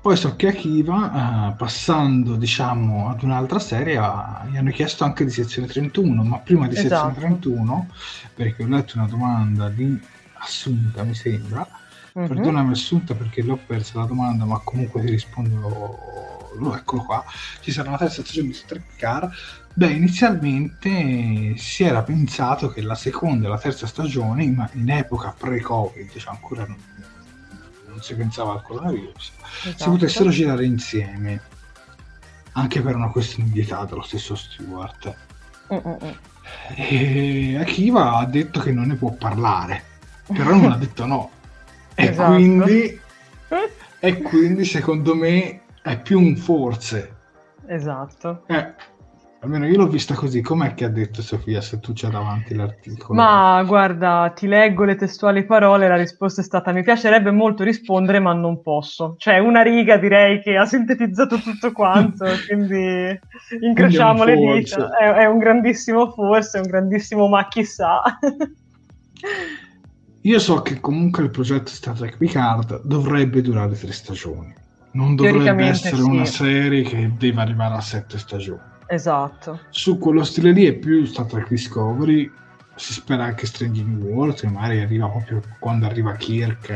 Poi so che Akiva, uh, passando diciamo ad un'altra serie, uh, gli hanno chiesto anche di sezione 31, ma prima di esatto. sezione 31, perché ho letto una domanda di Assunta, mi sembra, uh-huh. perdonami Assunta perché l'ho persa la domanda, ma comunque ti rispondo, lo, eccolo qua, ci sarà una terza stagione di Star Car Beh, inizialmente si era pensato che la seconda e la terza stagione, in, in epoca pre-Covid, cioè ancora non, non, si pensava al coronavirus, esatto. si potessero girare insieme, anche per una questione di età dello stesso Stewart. Uh-uh. E Akiva ha detto che non ne può parlare, però non ha detto no. E, esatto. quindi, e quindi secondo me è più un forse. Esatto. Eh, Almeno io l'ho vista così. Com'è che ha detto Sofia se tu c'hai davanti l'articolo? Ma guarda, ti leggo le testuali parole. La risposta è stata: Mi piacerebbe molto rispondere, ma non posso. Cioè, una riga direi che ha sintetizzato tutto quanto. quindi incrociamo quindi le dita. È, è, un grandissimo forse, un grandissimo ma chissà. io so che comunque il progetto Star Trek Picard dovrebbe durare tre stagioni. Non dovrebbe essere sì. una serie che deve arrivare a sette stagioni Esatto. Su quello stile lì è più Star Trek Discovery, si spera anche Strange New World, che magari arriva proprio quando arriva Kirk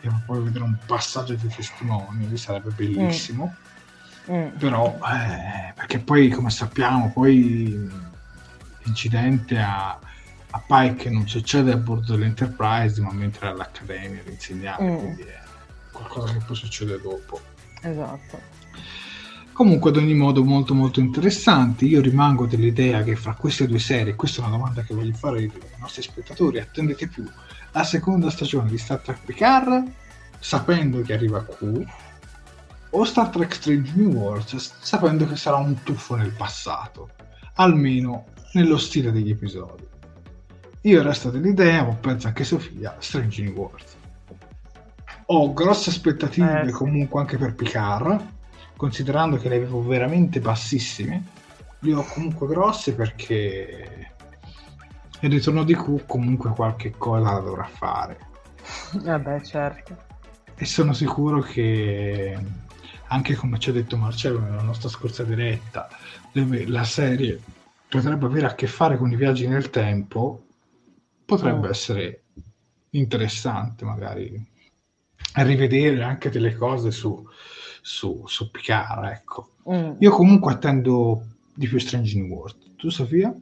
e poi vedere un passaggio di testimoni, sarebbe bellissimo. Mm. Mm. Però, eh, perché poi, come sappiamo, poi l'incidente a, a Pike non succede a bordo dell'Enterprise, ma mentre all'Accademia ad insegnare, mm. quindi è qualcosa che poi succede dopo. Esatto. Comunque, ad ogni modo, molto molto interessante. Io rimango dell'idea che fra queste due serie, questa è una domanda che voglio fare ai nostri spettatori, attendete più la seconda stagione di Star Trek Picard, sapendo che arriva Q, o Star Trek Strange New Worlds, sapendo che sarà un tuffo nel passato, almeno nello stile degli episodi. Io resto dell'idea, ma penso anche Sofia, Strange New Worlds. Ho grosse aspettative eh, comunque anche per Picard considerando che le avevo veramente bassissime, le ho comunque grosse perché il ritorno di Q comunque qualche cosa la dovrà fare. Vabbè, certo. E sono sicuro che anche come ci ha detto Marcello nella nostra scorsa diretta, la serie potrebbe avere a che fare con i viaggi nel tempo, potrebbe oh. essere interessante magari rivedere anche delle cose su, su, su Picard, ecco. Mm. Io comunque attendo di più Strange New World. Tu, Sofia?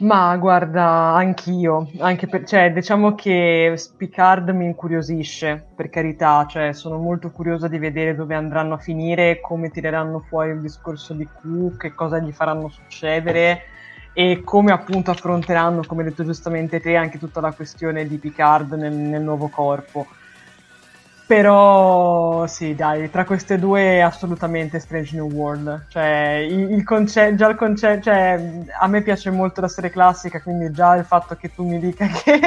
Ma guarda, anch'io, anche per, cioè, diciamo che Picard mi incuriosisce, per carità, cioè, sono molto curiosa di vedere dove andranno a finire, come tireranno fuori il discorso di Q, che cosa gli faranno succedere e come appunto affronteranno, come hai detto giustamente te, anche tutta la questione di Picard nel, nel nuovo corpo. Però sì, dai, tra queste due assolutamente Strange New World. Cioè, il, il concetto, già il concetto, cioè, a me piace molto la serie classica, quindi già il fatto che tu mi dica che,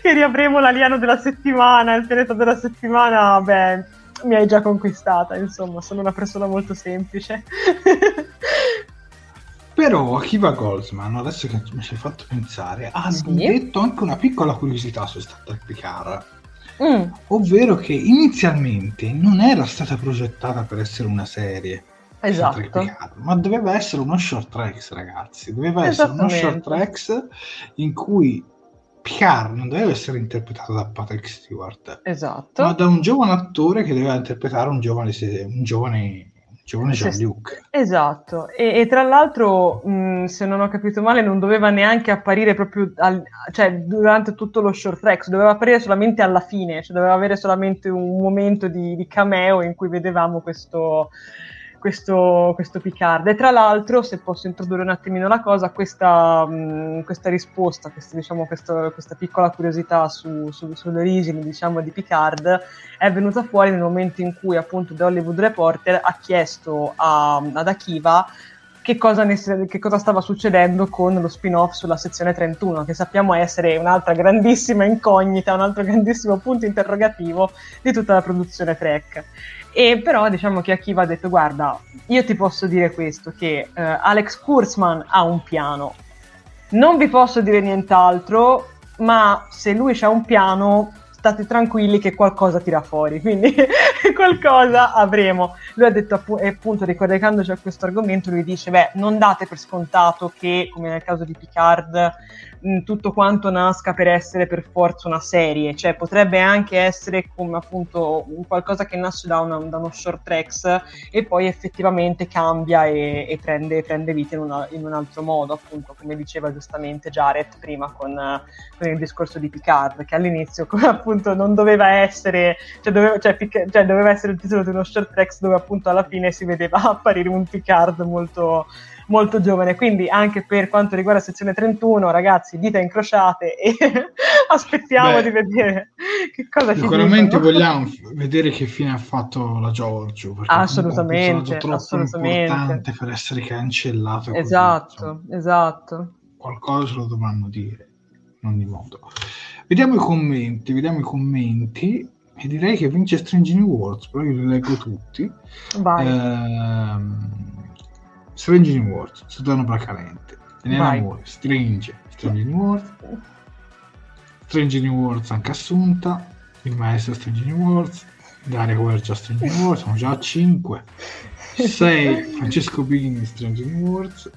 che riavremo l'alieno della settimana, il pianeta della settimana, beh, mi hai già conquistata, insomma, sono una persona molto semplice. Però Akiva Goldsman, adesso che mi ci hai fatto pensare, ha sì. detto anche una piccola curiosità su Star Trek Picard mm. ovvero che inizialmente non era stata progettata per essere una serie. Esatto. Ma doveva essere uno short tracks, ragazzi. Doveva essere uno short tracks in cui Picard non doveva essere interpretato da Patrick Stewart, esatto. ma da un giovane attore che doveva interpretare un giovane, un giovane giovane Jean-Luc. Esatto, e, e, tra l'altro, mh, se non ho capito male, non doveva neanche apparire proprio al, cioè, durante tutto lo short track, doveva apparire solamente alla fine, cioè doveva avere solamente un momento di, di cameo in cui vedevamo questo, questo, questo Picard. E tra l'altro, se posso introdurre un attimino la cosa, questa, mh, questa risposta, questa, diciamo, questo, questa piccola curiosità su, su, sulle origini diciamo, di Picard è venuta fuori nel momento in cui appunto The Hollywood Reporter ha chiesto a, ad Akiva che cosa, ne, che cosa, stava succedendo con lo spin-off sulla sezione 31, che sappiamo essere un'altra grandissima incognita, un altro grandissimo punto interrogativo di tutta la produzione Trek. E però diciamo che Akiva ha detto guarda, io ti posso dire questo, che uh, Alex Kurzman ha un piano, non vi posso dire nient'altro, ma se lui ha un piano state tranquilli che qualcosa tira fuori, quindi qualcosa avremo. Lui ha detto, appunto, ricollegandoci a questo argomento, lui dice, beh, non date per scontato che, come nel caso di Picard, mh, tutto quanto nasca per essere per forza una serie, cioè potrebbe anche essere come appunto qualcosa che nasce da, una, da uno short tracks e poi effettivamente cambia e, e prende, prende, vita in, una, in, un altro modo, appunto, come diceva giustamente Jared prima con, con il discorso di Picard, che all'inizio appunto non doveva essere, cioè doveva, cioè, pic- cioè doveva essere il titolo di uno short tracks dove appunto alla fine si vedeva apparire un Picard molto, molto giovane. Quindi anche per quanto riguarda sezione 31, ragazzi, dita incrociate e aspettiamo Beh, di vedere che cosa ci Sicuramente vogliamo vedere che fine ha fatto la Giorgio, perché assolutamente, assolutamente. importante per essere cancellato. Esatto, così, esatto. Qualcosa lo dovranno dire, in ogni modo. Vediamo i commenti, vediamo i commenti. E direi che vince Strange New Worlds, però io li leggo tutti. Vai. Ehm, Strange New Worlds, Sudano Bracalente. Elena Amore, Strange, Strange New Worlds. Strange New Worlds anche Assunta. Il maestro Strange New Worlds. Daria Guergia Strange New Worlds, siamo già a 5. 6 Francesco Bini Strange New Worlds.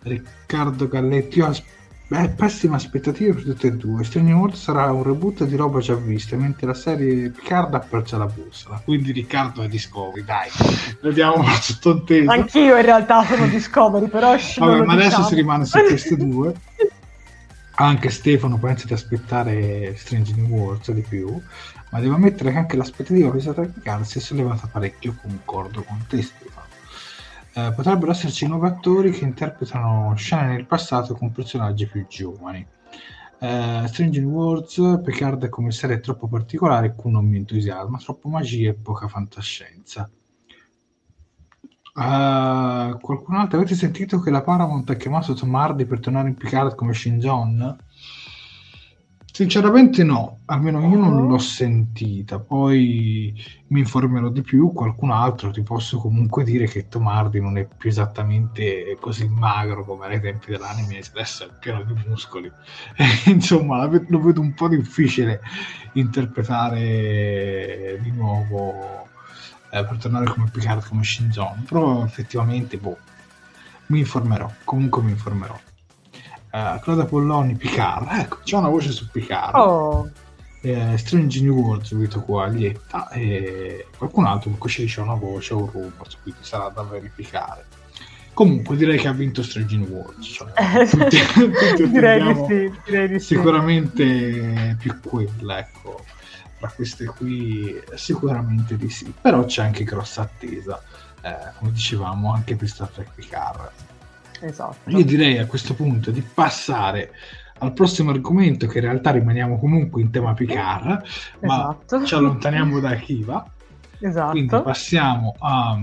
Riccardo Galletti, io aspetto Beh, pessime aspettative per tutte e due. Strange World sarà un reboot di roba già vista, mentre la serie Picard ha perso la bussola. Quindi Riccardo è Discovery, dai. Vediamo tutto inteso. Anch'io in realtà sono Discovery, però... Vabbè, ma adesso si rimane su queste due. Anche Stefano pensa di aspettare Strange New Worlds di più, ma devo ammettere che anche l'aspettativa per Picard si è sollevata parecchio, concordo con te Stefano. Eh, potrebbero esserci nuovi attori che interpretano scene nel passato con personaggi più giovani. Eh, Strange New Worlds, Picard è come serie troppo particolare con non mi entusiasma, troppo magia e poca fantascienza. Uh, qualcun altro avete sentito che la Paramount ha chiamato Tom Hardy per tornare in Picard come Shin John? Sinceramente no, almeno io non l'ho sentita, poi mi informerò di più, qualcun altro ti posso comunque dire che Tomardi non è più esattamente così magro come ai tempi dell'anime, adesso è pieno di muscoli, insomma lo vedo un po' difficile interpretare di nuovo eh, per tornare come Picard, come Shinzon, però effettivamente boh, mi informerò, comunque mi informerò uh, Claudia Polloni, Picard, ecco, c'è una voce su Picard. Oh. Eh, Strange New World subito qua, Lietta, e qualcun altro comunque ci dice una voce, un rumor, quindi sarà da verificare. Comunque direi che ha vinto Strangin Words. Cioè, tutti, tutti direi, di sì, direi di sicuramente sì. più quella, ecco. Tra queste qui sicuramente di sì. Però c'è anche grossa attesa, eh, come dicevamo, anche per Star Trek Picard. Esatto. Io direi a questo punto di passare al prossimo argomento, che in realtà rimaniamo comunque in tema Picard, esatto. ma ci allontaniamo da Kiva. Esatto. Quindi passiamo a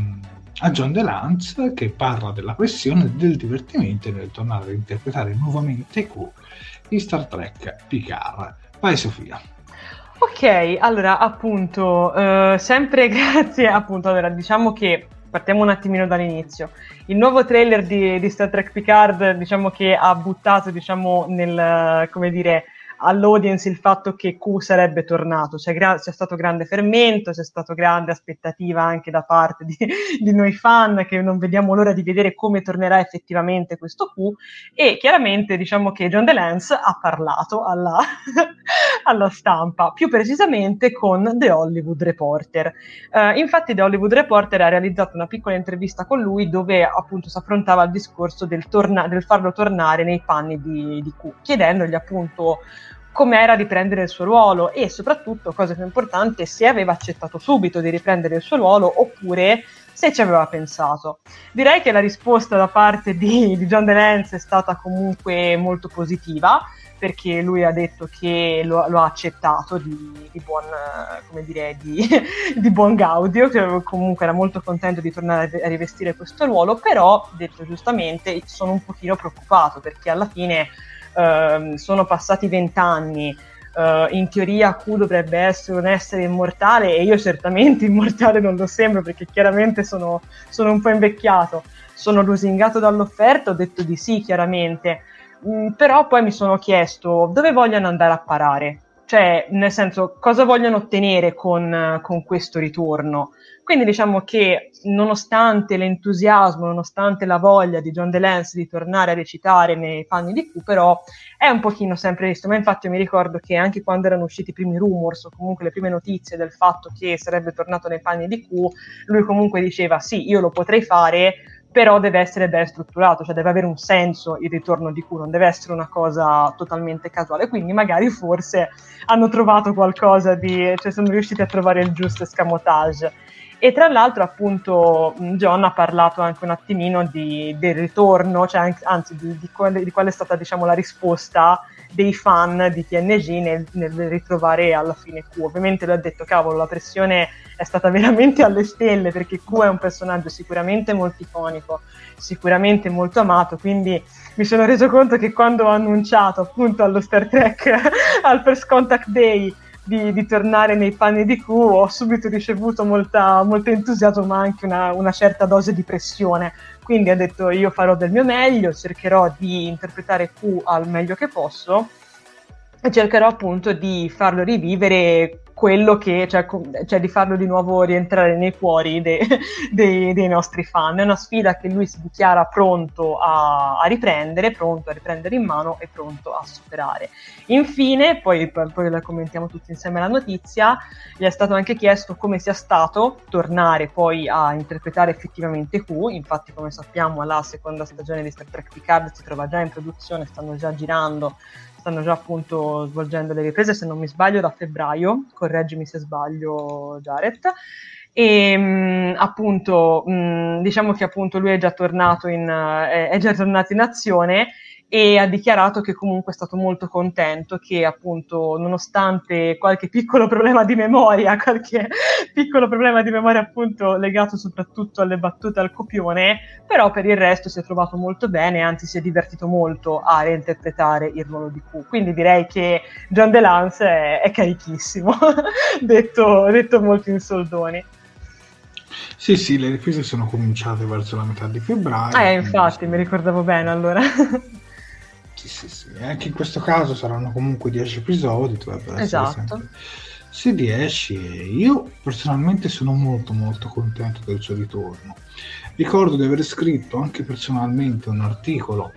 a John DeLance che parla della pressione e del divertimento nel tornare a interpretare nuovamente Q in Star Trek Picard. Vai Sofia. Ok, allora appunto, eh, sempre grazie appunto, allora diciamo che partiamo un attimino dall'inizio. Il nuovo trailer di, di Star Trek Picard diciamo che ha buttato diciamo nel, come dire, all'audience il fatto che Q sarebbe tornato, c'è, gra- c'è, stato grande fermento, c'è stata grande aspettativa anche da parte di, di, noi fan che non vediamo l'ora di vedere come tornerà effettivamente questo Q e chiaramente diciamo che John DeLance ha parlato alla, alla stampa, più precisamente con The Hollywood Reporter. Uh, infatti The Hollywood Reporter ha realizzato una piccola intervista con lui dove appunto si affrontava il discorso del, torna- del farlo tornare nei panni di, di Q, chiedendogli appunto com'era riprendere il suo ruolo e soprattutto, cosa più importante, se aveva accettato subito di riprendere il suo ruolo oppure se ci aveva pensato. Direi che la risposta da parte di, di John DeLance è stata comunque molto positiva perché lui ha detto che lo, lo ha accettato di, di, buon, dire, di, di, buon, gaudio, che comunque era molto contento di tornare a rivestire questo ruolo, però, detto giustamente, sono un pochino preoccupato perché alla fine uh, sono passati vent'anni, uh, in teoria Q dovrebbe essere un essere immortale e io certamente immortale non lo sembro perché chiaramente sono, sono un po' invecchiato. Sono lusingato dall'offerta, ho detto di sì chiaramente, mm, però poi mi sono chiesto dove vogliono andare a parare, cioè nel senso cosa vogliono ottenere con, con questo ritorno. Quindi diciamo che nonostante l'entusiasmo, nonostante la voglia di John DeLance di tornare a recitare nei panni di Q, però è un pochino sempre visto. Ma infatti io mi ricordo che anche quando erano usciti i primi rumors o comunque le prime notizie del fatto che sarebbe tornato nei panni di Q, lui comunque diceva sì, io lo potrei fare, però deve essere ben strutturato, cioè deve avere un senso il ritorno di Q, non deve essere una cosa totalmente casuale. Quindi magari forse hanno trovato qualcosa di, cioè sono riusciti a trovare il giusto escamotage. E tra l'altro, appunto, John ha parlato anche un attimino di, del ritorno, cioè anzi, di, di, qual, di, qual, è stata diciamo, la risposta dei fan di TNG nel, nel ritrovare alla fine Q. Ovviamente lui ha detto, cavolo, la pressione è stata veramente alle stelle perché Q è un personaggio sicuramente molto iconico, sicuramente molto amato, quindi mi sono reso conto che quando ho annunciato appunto allo Star Trek al First Contact Day di, di, tornare nei panni di Q, ho subito ricevuto molta, molto entusiasmo, ma anche una, una, certa dose di pressione. Quindi ha detto io farò del mio meglio, cercherò di interpretare Q al meglio che posso e cercherò appunto di farlo rivivere quello che, cioè, cioè, di farlo di nuovo rientrare nei cuori de, de, dei nostri fan. È una sfida che lui si dichiara pronto a, a, riprendere, pronto a riprendere in mano e pronto a superare. Infine, poi, poi la commentiamo tutti insieme la notizia, gli è stato anche chiesto come sia stato tornare poi a interpretare effettivamente Q, infatti come sappiamo la seconda stagione di Star Trek Picard si trova già in produzione, stanno già girando stanno già appunto svolgendo le riprese, se non mi sbaglio, da febbraio, correggimi se sbaglio Jared. E mh, appunto, mh, diciamo che appunto lui è già tornato in, è, è già tornato in azione e ha dichiarato che comunque è stato molto contento che appunto nonostante qualche piccolo problema di memoria, qualche piccolo problema di memoria appunto legato soprattutto alle battute al copione, però per il resto si è trovato molto bene, anzi si è divertito molto a reinterpretare il ruolo di Q. Quindi direi che John DeLance è, è carichissimo, detto, detto molto in soldoni. Sì, sì, le riprese sono cominciate verso la metà di febbraio. Eh, infatti, mi ricordavo bene allora. Sì, sì, sì. Anche in questo caso saranno comunque 10 episodi, dovrebbero esatto. essere Sì, 10. Io personalmente sono molto molto contento del suo ritorno. Ricordo di aver scritto anche personalmente un articolo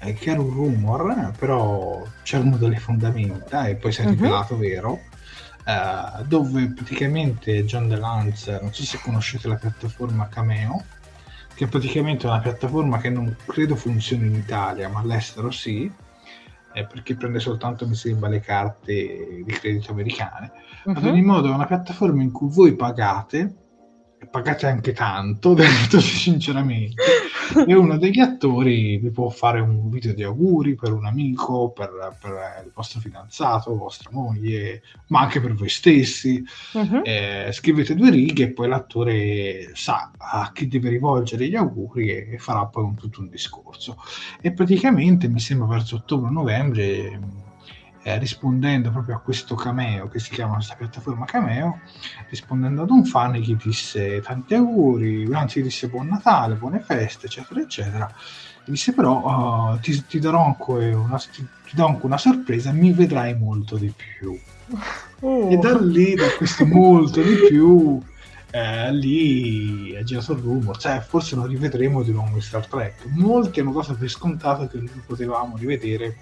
eh, che era un rumor, però c'erano delle fondamenta e poi si è mhm. rivelato uh-huh. vero. Eh, dove praticamente John DeLance, non so se conoscete la piattaforma Cameo, che è praticamente una piattaforma che non credo funzioni in Italia, ma all'estero sì, eh, perché prende soltanto, mi sembra, le carte di credito americane. Uh-huh. Ad ogni modo è una piattaforma in cui voi pagate pagate anche tanto, detto sinceramente, e uno degli attori vi può fare un video di auguri per un amico, per, per il vostro fidanzato, vostra moglie, ma anche per voi stessi. Uh-huh. Eh, scrivete due righe e poi l'attore sa a chi deve rivolgere gli auguri e farà poi un, tutto un discorso. E praticamente mi sembra verso ottobre-novembre eh, rispondendo proprio a questo cameo che si chiama questa piattaforma Cameo, rispondendo ad un fan gli disse tanti auguri, anzi gli disse buon Natale, buone feste, eccetera, eccetera. Gli disse però uh, ti, ti, darò anche una, ti, ti do anche una sorpresa, mi vedrai molto di più. Oh. E da lì, da questo molto di più, eh, lì è girato il rumore, cioè forse lo rivedremo di nuovo in Star Trek. Molti hanno dato per scontato che lo potevamo rivedere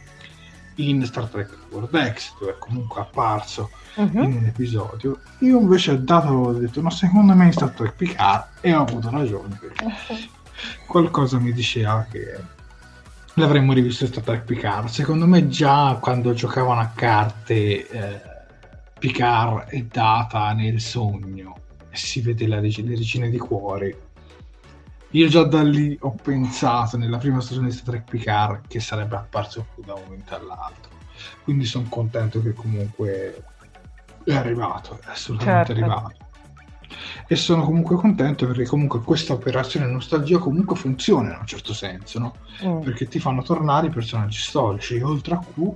in Star Trek World X, dove è comunque apparso uh-huh. in un episodio. Io invece ho dato, ho detto, no, secondo me in Star Trek Picard e ho avuto ragione. Uh-huh. Qualcosa mi diceva che l'avremmo rivisto in Star Trek Picard. Secondo me già quando giocavano a carte eh, Picard è data nel sogno si vede la, le regine di cuore io già da lì ho pensato nella prima stagione di Star Trek Picard che sarebbe apparso da un momento all'altro. Quindi sono contento che comunque è arrivato, è assolutamente certo. arrivato. E sono comunque contento perché comunque questa operazione nostalgia comunque funziona in un certo senso, no? Mm. Perché ti fanno tornare i personaggi storici. Oltre a Q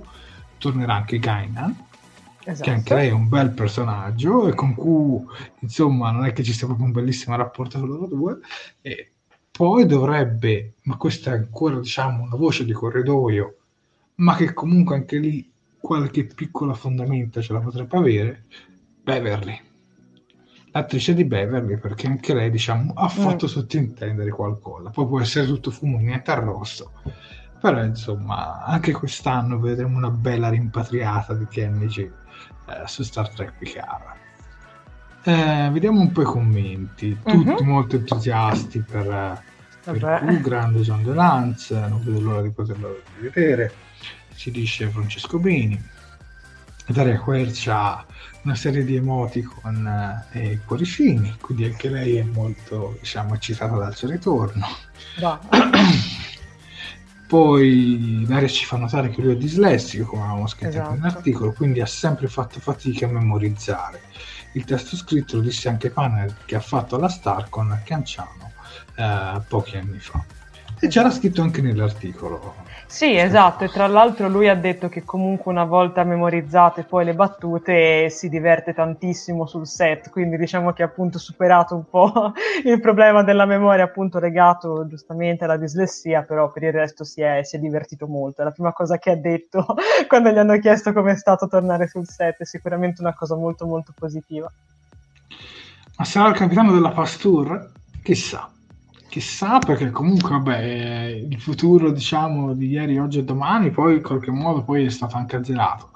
tornerà anche Gainan, Esatto. che anche lei è un bel personaggio e con cui insomma non è che ci sia proprio un bellissimo rapporto con loro due e poi dovrebbe, ma questa è ancora diciamo una voce di corridoio, ma che comunque anche lì qualche piccola fondamenta ce la potrebbe avere, Beverly. L'attrice di Beverly, perché anche lei diciamo ha mm. fatto mm. sottintendere qualcosa. Poi può essere tutto fumo, niente arrosto. Però insomma, anche quest'anno vedremo una bella rimpatriata di TNG eh, su Star Trek Picard. Eh, vediamo un po' i commenti, tutti uh-huh. molto entusiasti per, per Q, grande John Delance, non vedo l'ora di poterlo vedere, si dice Francesco Bini. Daria Quercia ha una serie di emoticon eh, e cuoricini, quindi anche lei è molto diciamo, eccitata dal suo ritorno. Poi Daria ci fa notare che lui è dislessico, come avevamo scritto esatto. nell'articolo, quindi ha sempre fatto fatica a memorizzare il testo scritto lo disse anche Panel che ha fatto la Star con Canciano eh, pochi anni fa. E c'era scritto anche nell'articolo. Sì, esatto, e tra l'altro lui ha detto che comunque una volta memorizzate poi le battute si diverte tantissimo sul set, quindi diciamo che ha appunto superato un po' il problema della memoria appunto legato giustamente alla dislessia, però per il resto si è, si è divertito molto. È la prima cosa che ha detto quando gli hanno chiesto come è stato tornare sul set, è sicuramente una cosa molto molto positiva. Ma sarà il capitano della Pasture? Chissà chissà perché comunque vabbè il futuro diciamo di ieri, oggi e domani poi in qualche modo poi è stato anche azzerato.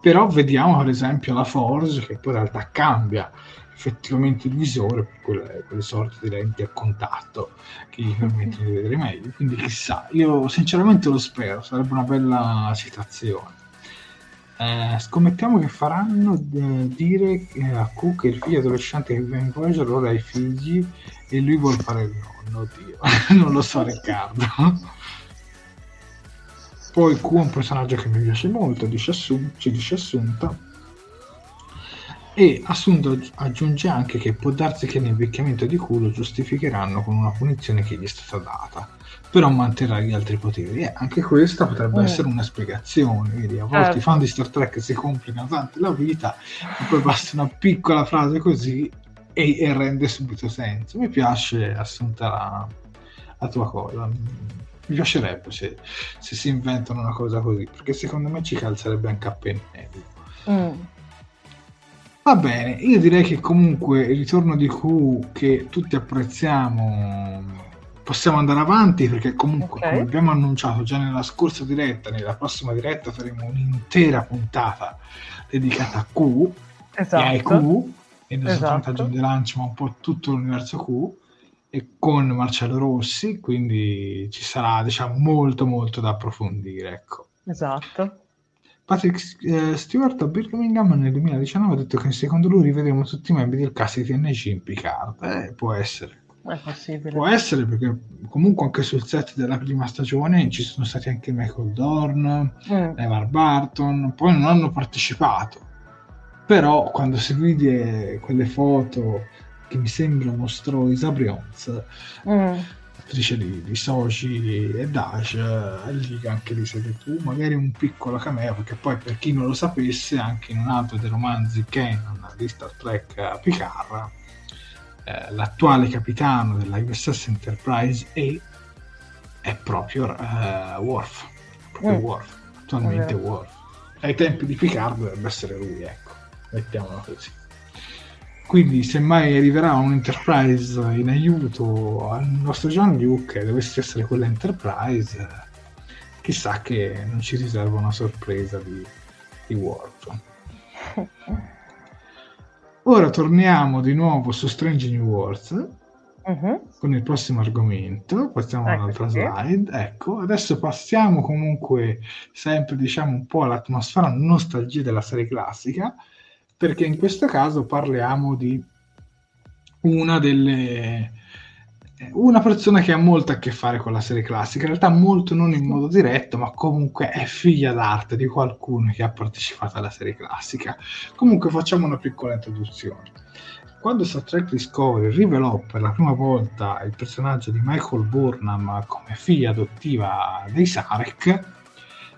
Però vediamo per esempio la Forge che poi in realtà cambia effettivamente il visore quelle, quelle sorte di lenti a contatto che gli permettono di vedere meglio. Quindi chissà io sinceramente lo spero sarebbe una bella citazione eh, scommettiamo che faranno eh, dire a Q che il figlio adolescente che vive in Voyager ora ha i figli e lui vuole fare il nonno, oddio, non lo so Riccardo. Poi Q è un personaggio che mi piace molto, dice Assun- ci dice Assunta. E Assunta aggiunge anche che può darsi che l'invecchiamento di Q lo giustificheranno con una punizione che gli è stata data, però manterrà gli altri poteri. E anche questa potrebbe mm. essere una spiegazione. Vedi, a volte certo. i fan di Star Trek si complicano tanto la vita, e poi basta una piccola frase così e, e, rende subito senso. Mi piace assunta la, la tua cosa. Mi piacerebbe se, se, si inventano una cosa così, perché secondo me ci calzerebbe anche a pennello. Mm. Va bene, io direi che comunque il ritorno di Q che tutti apprezziamo possiamo andare avanti perché comunque okay. come abbiamo annunciato già nella scorsa diretta, nella prossima diretta faremo un'intera puntata dedicata a Q esatto. e ai Q e non esatto. soltanto John DeLance ma un po' tutto l'universo Q e con Marcello Rossi, quindi ci sarà diciamo molto molto da approfondire. Ecco. Esatto. Patrick eh, Stewart a Birmingham nel 2019 ha detto che secondo lui rivedremo tutti i membri del cast di TNG in Picard. Eh, può essere. È possibile. Può essere perché comunque anche sul set della prima stagione ci sono stati anche Michael Dorn, mm. Evar Barton, poi non hanno partecipato. Però quando si vide quelle foto che mi sembra mostrò Isa Brionz, mm attrice di, di Soci e Dash, eh, lì anche lì siete tu, magari un piccolo cameo, perché poi per chi non lo sapesse, anche in un altro dei romanzi canon di Star Trek Picard, eh, l'attuale capitano della USS Enterprise è, è proprio eh, Worf, proprio mm. Worf, attualmente okay. Worf. Ai tempi di Picard dovrebbe essere lui, ecco, mettiamola così. Quindi, se mai arriverà un Enterprise in aiuto al nostro John Luke dovesse essere quella Enterprise, chissà che non ci riserva una sorpresa di, di Worf. Ora torniamo di nuovo su Strange New Worlds uh-huh. con il prossimo argomento. Passiamo ecco all'altra slide. Ecco, adesso passiamo comunque sempre diciamo un po' all'atmosfera nostalgia della serie classica perché in questo caso parliamo di una delle una persona che ha molto a che fare con la serie classica, in realtà molto non in modo diretto, ma comunque è figlia d'arte di qualcuno che ha partecipato alla serie classica. Comunque facciamo una piccola introduzione. Quando Star Trek Discovery rivelò per la prima volta il personaggio di Michael Burnham come figlia adottiva dei Sarek,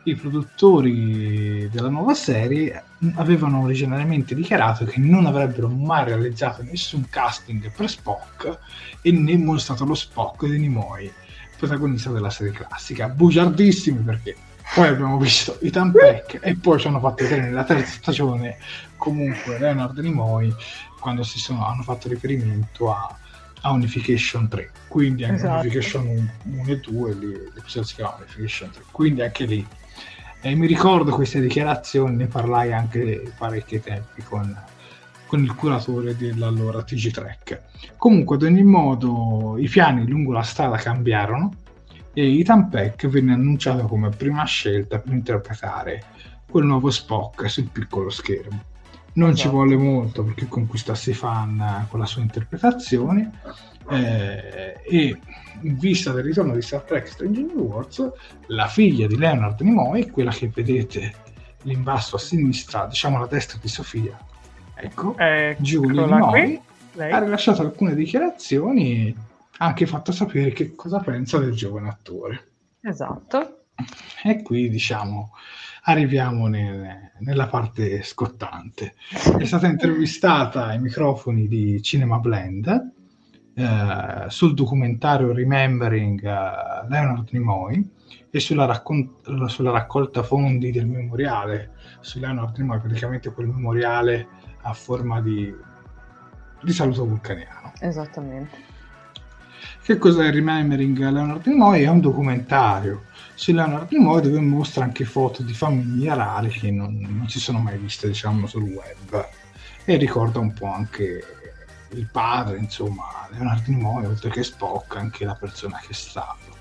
i produttori della nuova serie avevano originariamente dichiarato che non avrebbero mai realizzato nessun casting per Spock e né mostrato lo Spock di Nimoy, protagonista della serie classica. Bugiardissimi perché poi abbiamo visto i Peck e poi ci hanno fatto vedere nella terza stagione comunque Leonard Nimoy quando si sono, hanno fatto riferimento a, a Unification 3 quindi anche esatto. Unification 1 e 2 lì, l'episodio si chiama Unification 3 quindi anche lì e mi ricordo queste dichiarazioni, ne parlai anche parecchi tempi con, con il curatore dell'allora TG Trek. Comunque, ad ogni modo, i piani lungo la strada cambiarono e Ethan Peck venne annunciato come prima scelta per interpretare quel nuovo Spock sul piccolo schermo. Non esatto. ci volle molto perché conquistasse i fan con la sua interpretazione eh, e in vista del ritorno di Star Trek Strange New Worlds, la figlia di Leonard Nimoy, quella che vedete lì in basso a sinistra, diciamo alla destra di Sofia, ecco, Giulia Nimoy, ha rilasciato alcune dichiarazioni e ha anche fatto sapere che cosa pensa del giovane attore. Esatto. E qui, diciamo, arriviamo nel, nella parte scottante. È stata intervistata ai microfoni di Cinema Blend eh, sul documentario Remembering uh, Leonard Nimoy e sulla, raccon- sulla, raccolta fondi del memoriale su Leonard Nimoy, praticamente quel memoriale a forma di, di saluto vulcaniano. Esattamente. Che cos'è Remembering Leonard Nimoy? È un documentario su Leonard Nimoy dove mostra anche foto di famiglia rare che non, non si sono mai viste diciamo sul web e ricorda un po' anche il padre, insomma, Leonardo Nimoy, oltre che Spock, anche la persona che è stato.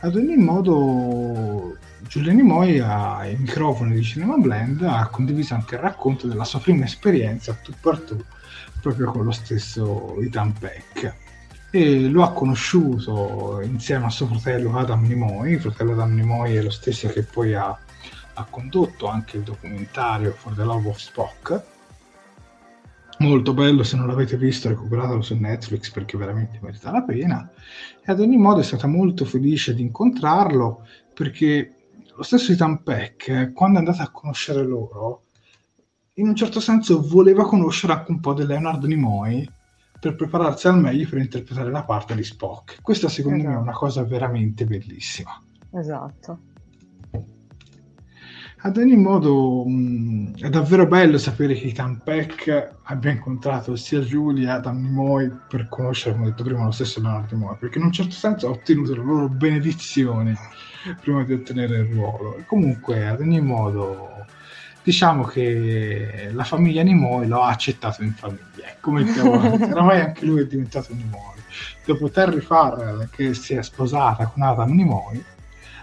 Ad ogni modo, Giulia Nimoy ai microfoni di Cinema Blend ha condiviso anche il racconto della sua prima esperienza a tu per tu proprio con lo stesso Ethan Peck e lo ha conosciuto insieme a suo fratello Adam Nimoy, il fratello Adam Nimoy è lo stesso che poi ha, ha condotto anche il documentario For the Love of Spock. Molto bello, se non l'avete visto recuperatelo su Netflix perché veramente merita la pena. E ad ogni modo è stata molto felice di incontrarlo perché lo stesso Ethan Peck, quando è andata a conoscere loro, in un certo senso voleva conoscere anche un po' di Leonard Nimoy per prepararsi al meglio per interpretare la parte di Spock. Questa secondo esatto. me è esatto. una cosa veramente bellissima. Esatto. Ad ogni modo, mh, mm, è davvero bello sapere che Ethan Peck abbia incontrato sia Giulia Adam Nimoy per conoscere, come ho detto prima, lo stesso Leonardo Nimoy, perché in un certo senso ha ottenuto la loro benedizione prima di ottenere il ruolo. E comunque, ad ogni modo, diciamo che la famiglia Nimoy lo ha accettato in famiglia, ecco mettiamo, oramai anche lui è diventato Nimoy. Dopo Terry Farrell che si è sposata con Adam Nimoy,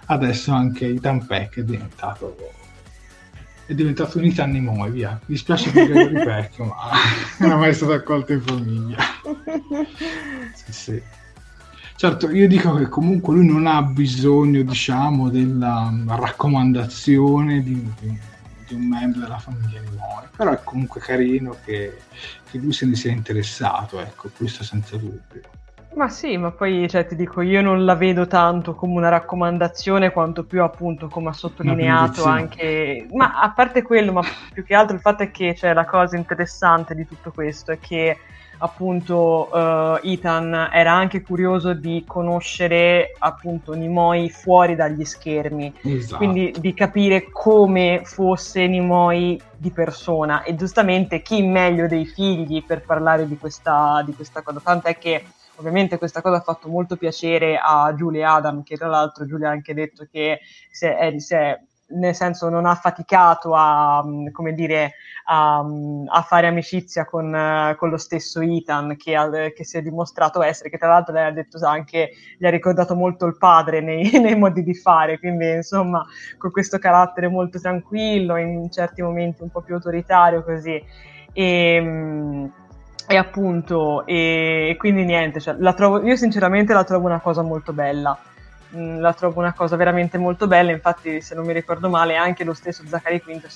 adesso anche Ethan Peck è diventato è diventato un Ethan Nimoy, via. Mi dispiace per Gregory Peck, ma non è mai stato accolto in famiglia. Sì, sì. Certo, io dico che comunque lui non ha bisogno, diciamo, della raccomandazione di, di, di un membro della famiglia Nimoy, però è comunque carino che, che lui se ne sia interessato, ecco, questo senza dubbio. Ma sì, ma poi cioè, ti dico, io non la vedo tanto come una raccomandazione quanto più appunto come ha sottolineato anche... Ma a parte quello, ma più che altro il fatto è che cioè, la cosa interessante di tutto questo è che appunto uh, Ethan era anche curioso di conoscere appunto Nimoy fuori dagli schermi, esatto. quindi di capire come fosse Nimoy di persona. E giustamente chi meglio dei figli per parlare di questa, di questa cosa, tant'è che Ovviamente questa cosa ha fatto molto piacere a Giulia Adam, che tra l'altro Giulia ha anche detto che se è, se è, nel senso non ha faticato a, come dire, a, a fare amicizia con, con, lo stesso Ethan che, ha, che, si è dimostrato essere, che tra l'altro lei ha detto anche, gli ha ricordato molto il padre nei, nei modi di fare, quindi insomma con questo carattere molto tranquillo, in certi momenti un po' più autoritario così. E, e appunto, e quindi niente, cioè, trovo, io sinceramente la trovo una cosa molto bella. Mm, la trovo una cosa veramente molto bella, infatti se non mi ricordo male anche lo stesso Zachary Quinto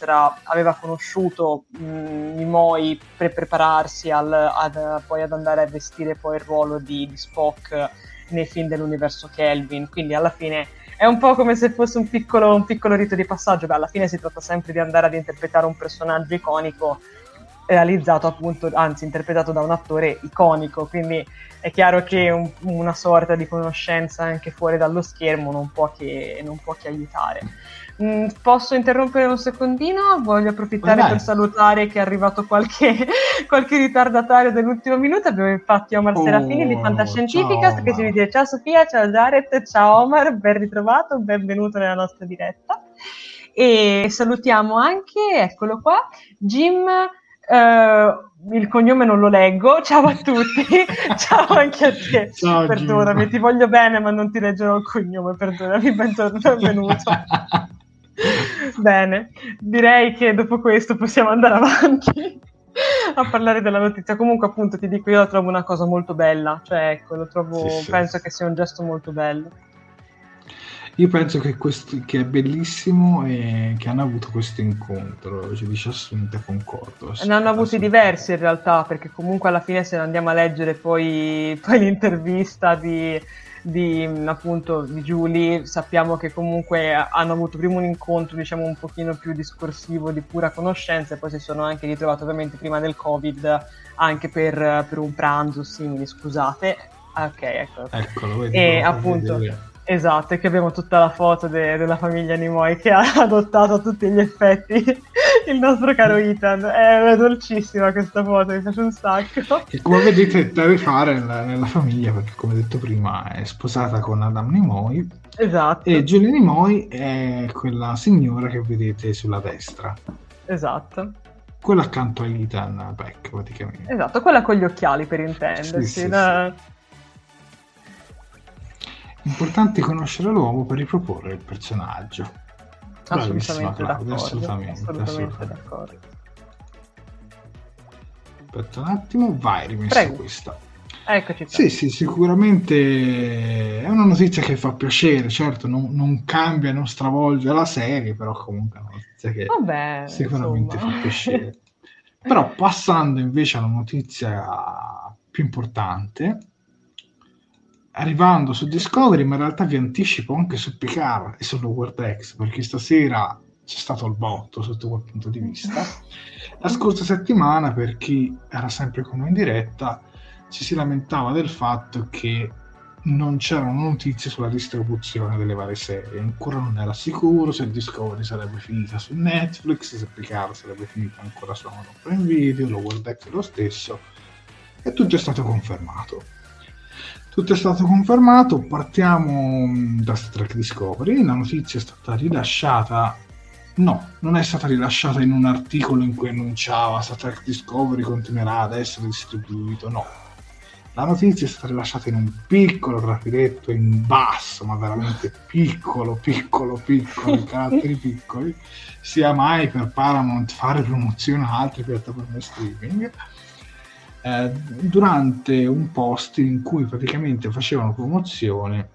aveva conosciuto mm, Nimoy per prepararsi al, ad, poi ad andare a vestire poi il ruolo di, di Spock nei film dell'universo Kelvin, quindi alla fine è un po' come se fosse un piccolo, un piccolo rito di passaggio, beh alla fine si tratta sempre di andare ad interpretare un personaggio iconico realizzato appunto, anzi interpretato da un attore iconico, quindi è chiaro che un, una sorta di conoscenza anche fuori dallo schermo non può che, non può che aiutare. Mm, posso interrompere un secondino? Voglio approfittare per salutare che è arrivato qualche, qualche ritardatario dell'ultimo minuto. Abbiamo infatti Omar oh, Serafini di Fantascientificast che ci dice ciao Sofia, ciao Jared, ciao Omar, ben ritrovato, benvenuto nella nostra diretta. E salutiamo anche, eccolo qua, Jim Uh, il cognome non lo leggo. Ciao a tutti, ciao anche a te. Ciao, perdonami, Gino. ti voglio bene, ma non ti leggerò il cognome. Perdonami, benvenuto. bene, direi che dopo questo possiamo andare avanti a parlare della notizia. Comunque, appunto, ti dico, io la trovo una cosa molto bella. Cioè, ecco, lo trovo, sì, penso sì. che sia un gesto molto bello. Io penso che, questo, che è bellissimo e che hanno avuto questo incontro, ci dice assolutamente concordo. Ne hanno avuti diversi in realtà, perché comunque alla fine se andiamo a leggere poi, poi l'intervista di, di, appunto, di Julie, sappiamo che comunque hanno avuto prima un incontro diciamo un pochino più discorsivo di pura conoscenza e poi si sono anche ritrovati ovviamente prima del Covid anche per, per un pranzo simile, scusate. Ok, ecco. Eccolo, vedi, e appunto... Vedere Esatto, e che abbiamo tutta la foto de- della famiglia Nimoy che ha adottato a tutti gli effetti il nostro caro Ethan. È dolcissima questa foto, mi piace un sacco. E come vedete deve fare nella, nella, famiglia, perché come detto prima è sposata con Adam Nimoy. Esatto. E Julie Nimoy è quella signora che vedete sulla destra. Esatto. Quella accanto a Ethan Beck, praticamente. Esatto, quella con gli occhiali per intendersi. Sì, sì, la... sì. Importante conoscere l'uomo per riproporre il personaggio. Assolutamente d'accordo, assolutamente, assolutamente, assolutamente d'accordo. Aspetta un attimo, vai, rimesso Prego. questa. Eccoci Sì, sì, sicuramente è una notizia che fa piacere, certo non, non cambia, non stravolge la serie, però comunque è una notizia che Vabbè, sicuramente insomma. fa piacere. però passando invece alla notizia più importante, arrivando su Discovery, ma in realtà vi anticipo anche su Picard e su Lower Decks, perché stasera c'è stato il botto sotto quel punto di vista. La scorsa settimana, per chi era sempre come in diretta, ci si lamentava del fatto che non c'erano notizie sulla distribuzione delle varie serie, ancora non era sicuro se Discovery sarebbe finita su Netflix, se Picard sarebbe finita ancora su Amazon Prime Video, Lower Decks lo stesso, e tutto è stato confermato tutto è stato confermato, partiamo mm, da Star Trek Discovery, la notizia è stata rilasciata No, non è stata rilasciata in un articolo in cui annunciava Star Trek Discovery continuerà ad essere distribuito, no. La notizia è stata rilasciata in un piccolo trafiletto in basso, ma veramente piccolo, piccolo, piccolo, caratteri piccoli, sia mai per Paramount fare promozione a altre piattaforme streaming, eh, durante un post in cui praticamente facevano promozione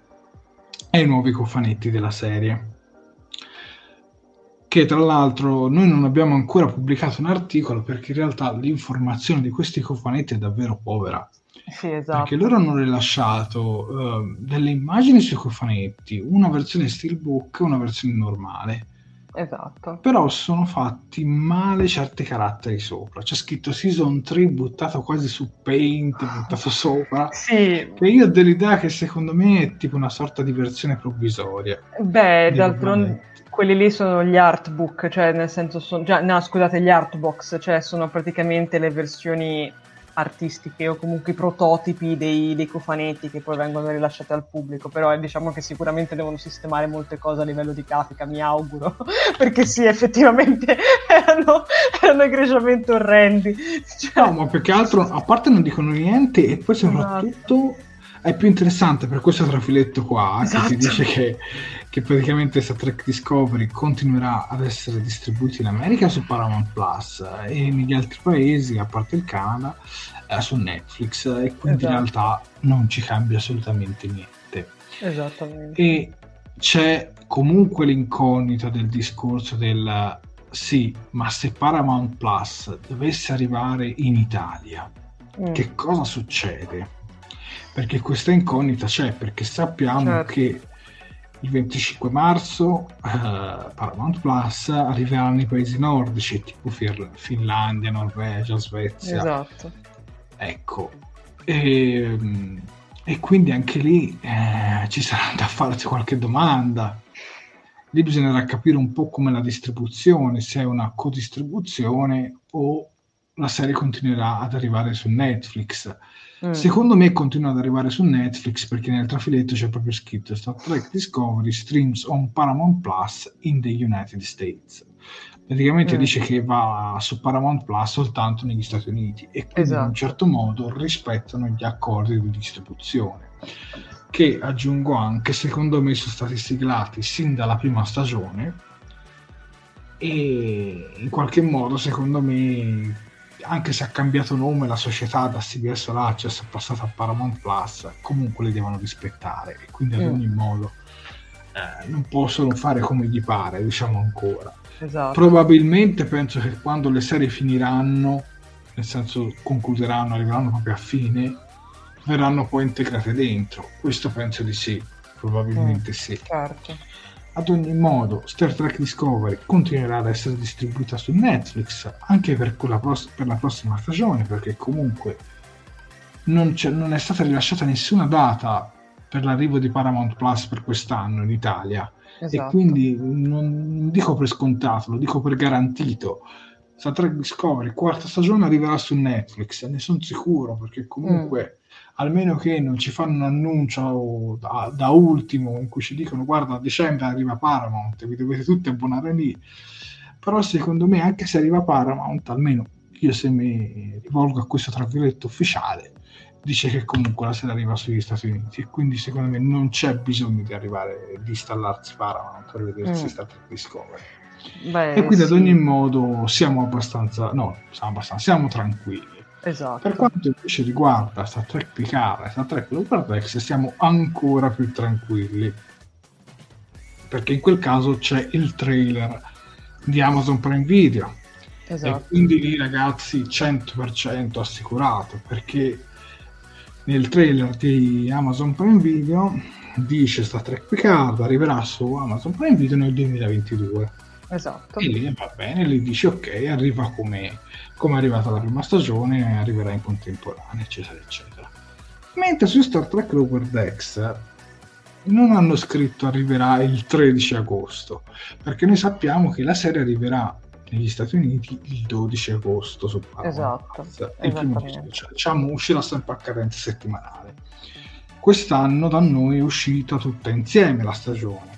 ai nuovi cofanetti della serie che tra l'altro noi non abbiamo ancora pubblicato un articolo perché in realtà l'informazione di questi cofanetti è davvero povera. Sì, esatto. Perché loro hanno rilasciato uh, delle immagini sui cofanetti, una versione steelbook e una versione normale. Esatto. Però sono fatti male certi caratteri sopra. C'è scritto Season 3 buttato quasi su Paint, buttato sopra. Sì. Che io ho dell'idea che secondo me è tipo una sorta di versione provvisoria. Beh, d'altronde quelli lì sono gli artbook, cioè nel senso sono, già, no scusate, gli artbox, cioè sono praticamente le versioni artistiche o comunque i prototipi dei, dei cofanetti che poi vengono rilasciati al pubblico, però eh, diciamo che sicuramente devono sistemare molte cose a livello di grafica, mi auguro, perché sì, effettivamente erano, erano egregiamente orrendi. Cioè... No, ma più che altro, a parte non dicono niente e poi soprattutto... Esatto è più interessante per questo trafiletto qua esatto. che ti dice che, che praticamente Star Trek Discovery continuerà ad essere distribuito in America su Paramount Plus e negli altri paesi, a parte il Canada, eh, su Netflix e quindi esatto. in realtà non ci cambia assolutamente niente. Esattamente. E c'è comunque l'incognita del discorso del sì, ma se Paramount Plus dovesse arrivare in Italia, mm. che cosa succede? Perché questa incognita c'è, perché sappiamo certo. che il 25 marzo uh, Paramount Plus arriverà nei paesi nordici, tipo Fir- Finlandia, Norvegia, Svezia. Esatto. Ecco, e, e quindi anche lì eh, ci sarà da farsi qualche domanda. Lì bisognerà capire un po' come la distribuzione, se è una codistribuzione o la serie continuerà ad arrivare su Netflix. Mm. Secondo me continua ad arrivare su Netflix perché nel trafiletto c'è proprio scritto Star Trek Discovery streams on Paramount Plus in the United States. Praticamente mm. dice che va su Paramount Plus soltanto negli Stati Uniti e quindi esatto. in un certo modo rispettano gli accordi di distribuzione che aggiungo anche secondo me sono stati siglati sin dalla prima stagione e in qualche modo secondo me anche se ha cambiato nome la società da CBS All Access è passata a Paramount Plus, comunque li devono rispettare e quindi ad mm. ogni modo eh, non possono fare come gli pare, diciamo ancora. Esatto. Probabilmente penso che quando le serie finiranno, nel senso concluderanno, arriveranno proprio a fine, verranno poi integrate dentro. Questo penso di sì, probabilmente mm, sì. Certo. Ad ogni modo, Star Trek Discovery continuerà ad essere distribuita su Netflix anche per, pros- per la prossima stagione, perché comunque non, non, è stata rilasciata nessuna data per l'arrivo di Paramount Plus per quest'anno in Italia. Esatto. E quindi non dico per scontato, lo dico per garantito. Star Trek Discovery, quarta stagione, arriverà su Netflix, ne sono sicuro, perché comunque... Mm almeno che non ci fanno un annuncio da, da, ultimo in cui ci dicono guarda a dicembre arriva Paramount, vi dovete tutti abbonare lì. Però secondo me anche se arriva Paramount, almeno io se mi rivolgo a questo trafiletto ufficiale, dice che comunque la serie arriva sugli Stati Uniti e quindi secondo me non c'è bisogno di arrivare, di installarsi Paramount per vedersi mm. Star Trek Discovery. Beh, e quindi sì. ad ogni modo siamo abbastanza, no, siamo abbastanza, siamo tranquilli Esatto. Per quanto invece riguarda Star Trek Picard e Star Trek Lower siamo ancora più tranquilli. Perché in quel caso c'è il trailer di Amazon Prime Video. Esatto. E quindi lì ragazzi 100% assicurato perché nel trailer di Amazon Prime Video dice Star Trek Picard arriverà su Amazon Prime Video nel 2022 esatto. E lì va bene lì dice ok arriva come come è arrivata la prima stagione arriverà in contemporanea eccetera eccetera. Mentre su Star Trek Lower Decks non hanno scritto arriverà il 13 agosto perché noi sappiamo che la serie arriverà negli Stati Uniti il 12 agosto su esatto, il primo cioè, diciamo uscirà sempre a cadenza settimanale. Quest'anno da noi è uscita tutta insieme la stagione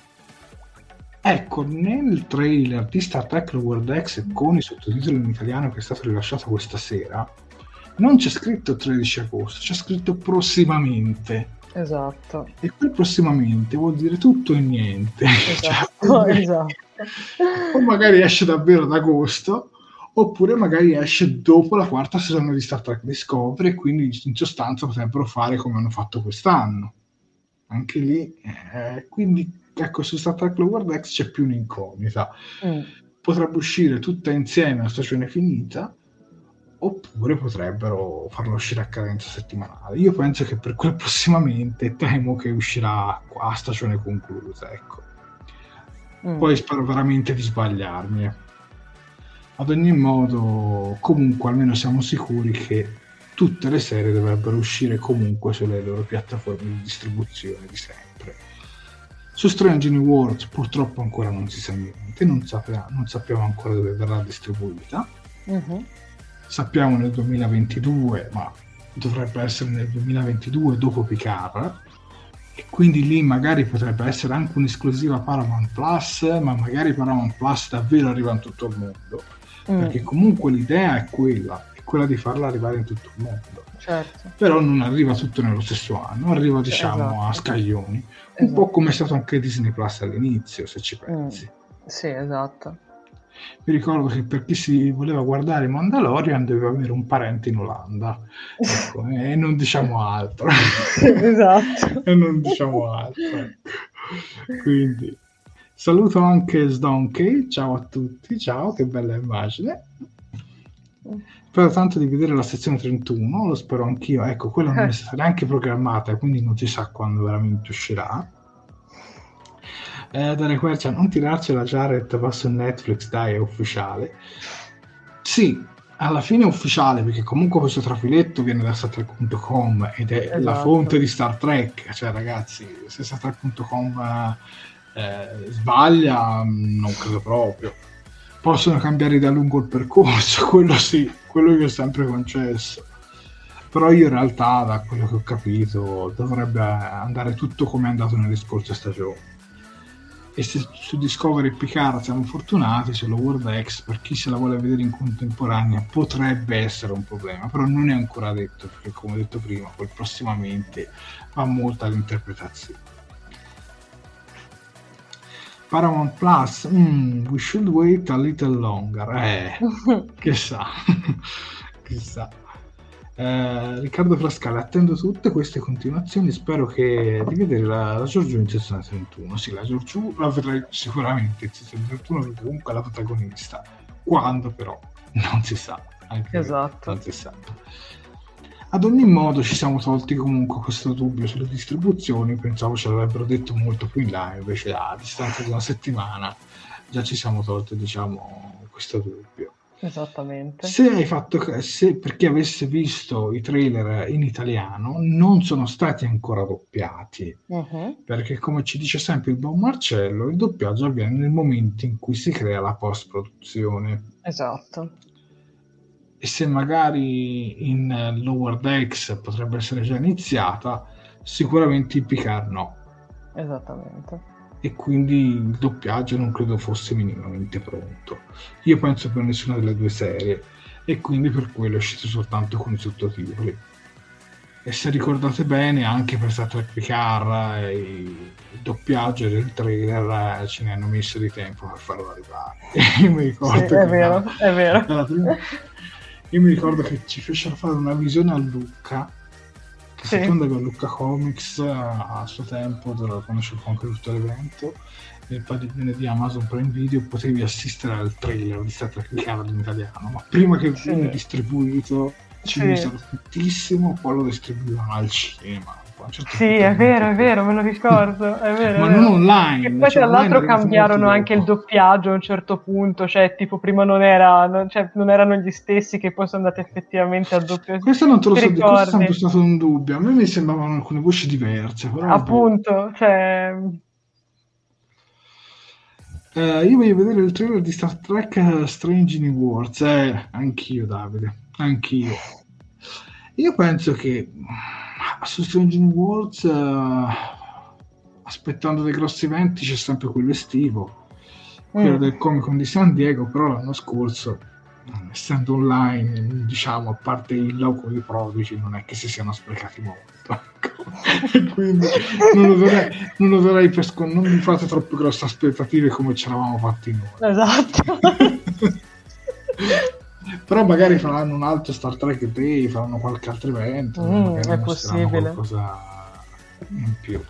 Ecco, nel trailer di Star Trek World X con i sottotitoli in italiano che è stato rilasciato questa sera, non c'è scritto 13 agosto, c'è scritto prossimamente. Esatto. E quel prossimamente vuol dire tutto e niente. Esatto, cioè, esatto. O magari esce davvero ad agosto, oppure magari esce dopo la quarta stagione di Star Trek Discovery, e quindi in sostanza potrebbero fare come hanno fatto quest'anno. Anche lì, eh, quindi ecco, su Star Trek Lower X c'è più un'incognita. Mm. Potrebbe uscire tutta insieme a stagione finita, oppure potrebbero farlo uscire a cadenza settimanale. Io penso che per quel prossimamente temo che uscirà a stagione conclusa, ecco. Mm. Poi spero veramente di sbagliarmi. Eh. Ad ogni modo, comunque almeno siamo sicuri che tutte le serie dovrebbero uscire comunque sulle loro piattaforme di distribuzione di sempre. Su Strange New Worlds purtroppo ancora non si sa niente, non, sappiamo, non sappiamo ancora dove verrà distribuita. Uh-huh. Sappiamo nel 2022, ma dovrebbe essere nel 2022 dopo Picard e quindi lì magari potrebbe essere anche un'esclusiva Paramount Plus, ma magari Paramount Plus davvero arriva in tutto il mondo, mm. perché comunque l'idea è quella, è quella di farla arrivare in tutto il mondo. Certo. Però non arriva tutto nello stesso anno, arriva diciamo esatto. a scaglioni, esatto. un po' come è stato anche Disney Plus all'inizio, se ci pensi. Mm. Sì, esatto. Mi ricordo che per chi si voleva guardare Mandalorian doveva avere un parente in Olanda. Ecco, e non diciamo altro. esatto. e non diciamo altro. Ecco. Quindi saluto anche Sdonkey. Ciao a tutti, ciao, che bella immagine. Spero tanto di vedere la sezione 31, lo spero anch'io. Ecco, quella non è stata neanche programmata, quindi non si sa quando veramente uscirà eh, Dare Quercia, non tirarcela Jared, va su Netflix, dai, è ufficiale. Sì, alla fine è ufficiale perché comunque questo trafiletto viene da StarTrek.com ed è esatto. la fonte di Star Trek. Cioè, ragazzi, se StarTrek.com eh, sbaglia, non credo proprio. Possono cambiare da lungo il percorso, quello sì, quello io ho sempre concesso. Però io in realtà, da quello che ho capito, dovrebbe andare tutto come è andato nelle scorse stagioni e se su Discovery Picard siamo fortunati, sulla World X per chi se la vuole vedere in contemporanea potrebbe essere un problema, però non è ancora detto perché come ho detto prima, poi prossimamente va molto all'interpretazione. Paramount Plus, mm, we should wait a little longer, eh, chissà, chissà. Eh, Riccardo Frascale, attendo tutte queste continuazioni. Spero che, di vedere la, la Giorgiù in sezione 31. Sì, la Giorgiù la vedrei sicuramente in sezione 31 perché comunque è la protagonista. Quando però non si sa. Anche esatto. Non si sa. Ad ogni modo ci siamo tolti comunque questo dubbio sulle distribuzioni, pensavo ce l'avrebbero detto molto più in là, invece a distanza di una settimana già ci siamo tolti diciamo questo dubbio. Esattamente. Se hai fatto, se per chi avesse visto i trailer in italiano, non sono stati ancora doppiati, uh-huh. perché come ci dice sempre il buon Marcello, il doppiaggio avviene nel momento in cui si crea la post-produzione. Esatto. E se magari in Lower Decks potrebbe essere già iniziata, sicuramente in Picard no. Esattamente e quindi il doppiaggio non credo fosse minimamente pronto. Io penso per nessuna delle due serie e quindi per quello è uscito soltanto con i sottotitoli. E se ricordate bene, anche per Star Trek Picard il doppiaggio del trailer eh, ce ne hanno messo di tempo per farlo arrivare. io mi ricordo sì, è vero, è vero. Prima... Io mi ricordo che ci fecero fare una visione a Lucca sì. seconda che Lucca Comics a suo tempo, quando c'è anche tutto l'evento, nel padiglione di Amazon Prime Video potevi assistere al trailer di Star Trek in italiano, ma prima che sì. viene distribuito ci sì. tantissimo, poi lo distribuivano al cinema. Certo sì, è vero, è vero, me lo ricordo. È vero, ma è vero. non online. E poi, cioè, tra l'altro, cambiarono anche il doppiaggio a un certo punto. Cioè, tipo, prima non, era, non, cioè, non erano gli stessi che poi sono andati effettivamente a doppio. Questo non te lo so dire, questo è sempre stato un dubbio. A me mi sembravano alcune voci diverse. Però Appunto, cioè. Eh, io voglio vedere il trailer di Star Trek Strange New Worlds. Eh, anch'io, Davide, anch'io. Io penso che su Strange Worlds uh, aspettando dei grossi eventi c'è sempre quello estivo quello mm. del Comic Con di San Diego, però l'anno scorso, essendo online, diciamo, a parte il logo di Prodigy, non è che si siano sprecati molto. Ecco. quindi non lo darei, non, lo darei per scon- non mi fate troppe grosse aspettative come ci eravamo fatti noi. Esatto. però magari faranno un altro Star Trek Day, faranno qualche altro evento, mm, è possibile. qualcosa in più.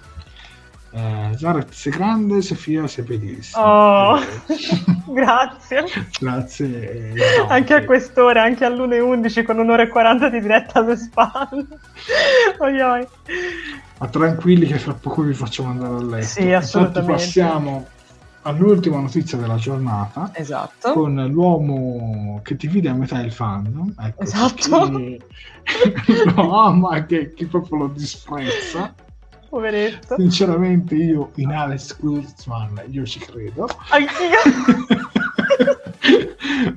Eh, Zaret sei grande, Sofia sei bellissima. Oh, grazie. grazie. No, anche a quest'ora, anche all'1.11 con un'ora e 40 di diretta alle spalle. oi, oi. Ma tranquilli che fra poco vi facciamo andare a letto. Sì, assolutamente. Infatti passiamo all'ultima notizia della giornata esatto. con l'uomo che divide a metà il fandom ecco, esatto. lo ama che chi proprio lo disprezza. Poveretto. Sinceramente io in Alex Kurtzman io ci credo. Anch'io.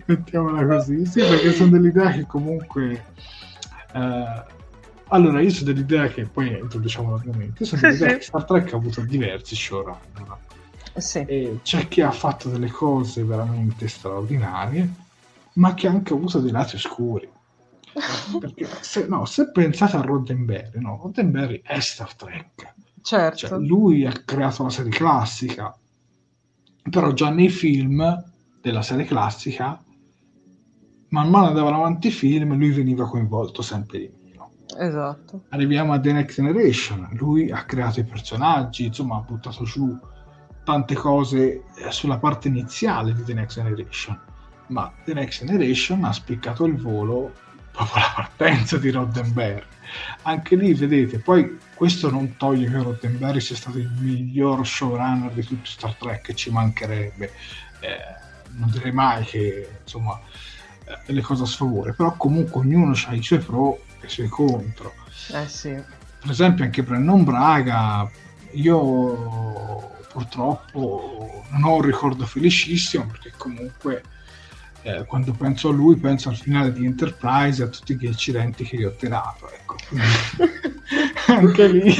Mettiamola così. Sì perché sono dell'idea che comunque eh, allora io sono dell'idea che poi introduciamo l'argomento. Io sono dell'idea che Star Trek ha avuto diversi showrunner sì. e c'è chi ha fatto delle cose veramente straordinarie, ma che ha anche avuto dei lati oscuri. Perché se, no, se pensate a Roddenberry, no, Roddenberry è Star Trek. certo Cioè, lui ha creato la serie classica, però già nei film della serie classica, man mano andavano avanti i film, lui veniva coinvolto sempre di meno. esatto Arriviamo a The Next Generation, lui ha creato i personaggi, insomma ha buttato giù tante cose eh, sulla parte iniziale di The Next Generation, ma The Next Generation ha spiccato il volo proprio la partenza di Roddenberry. Anche lì, vedete, poi questo non toglie che Roddenberry sia stato il miglior showrunner di tutto Star Trek, ci mancherebbe. Eh, non direi mai che, insomma, eh, le cose a sfavore, però comunque ognuno ha i suoi pro e i suoi contro eh sì per esempio anche Brennon Braga io purtroppo non ho un ricordo felicissimo perché comunque eh, quando penso a lui penso al finale di Enterprise e a tutti gli accidenti che gli ho tirato ecco. Anche lì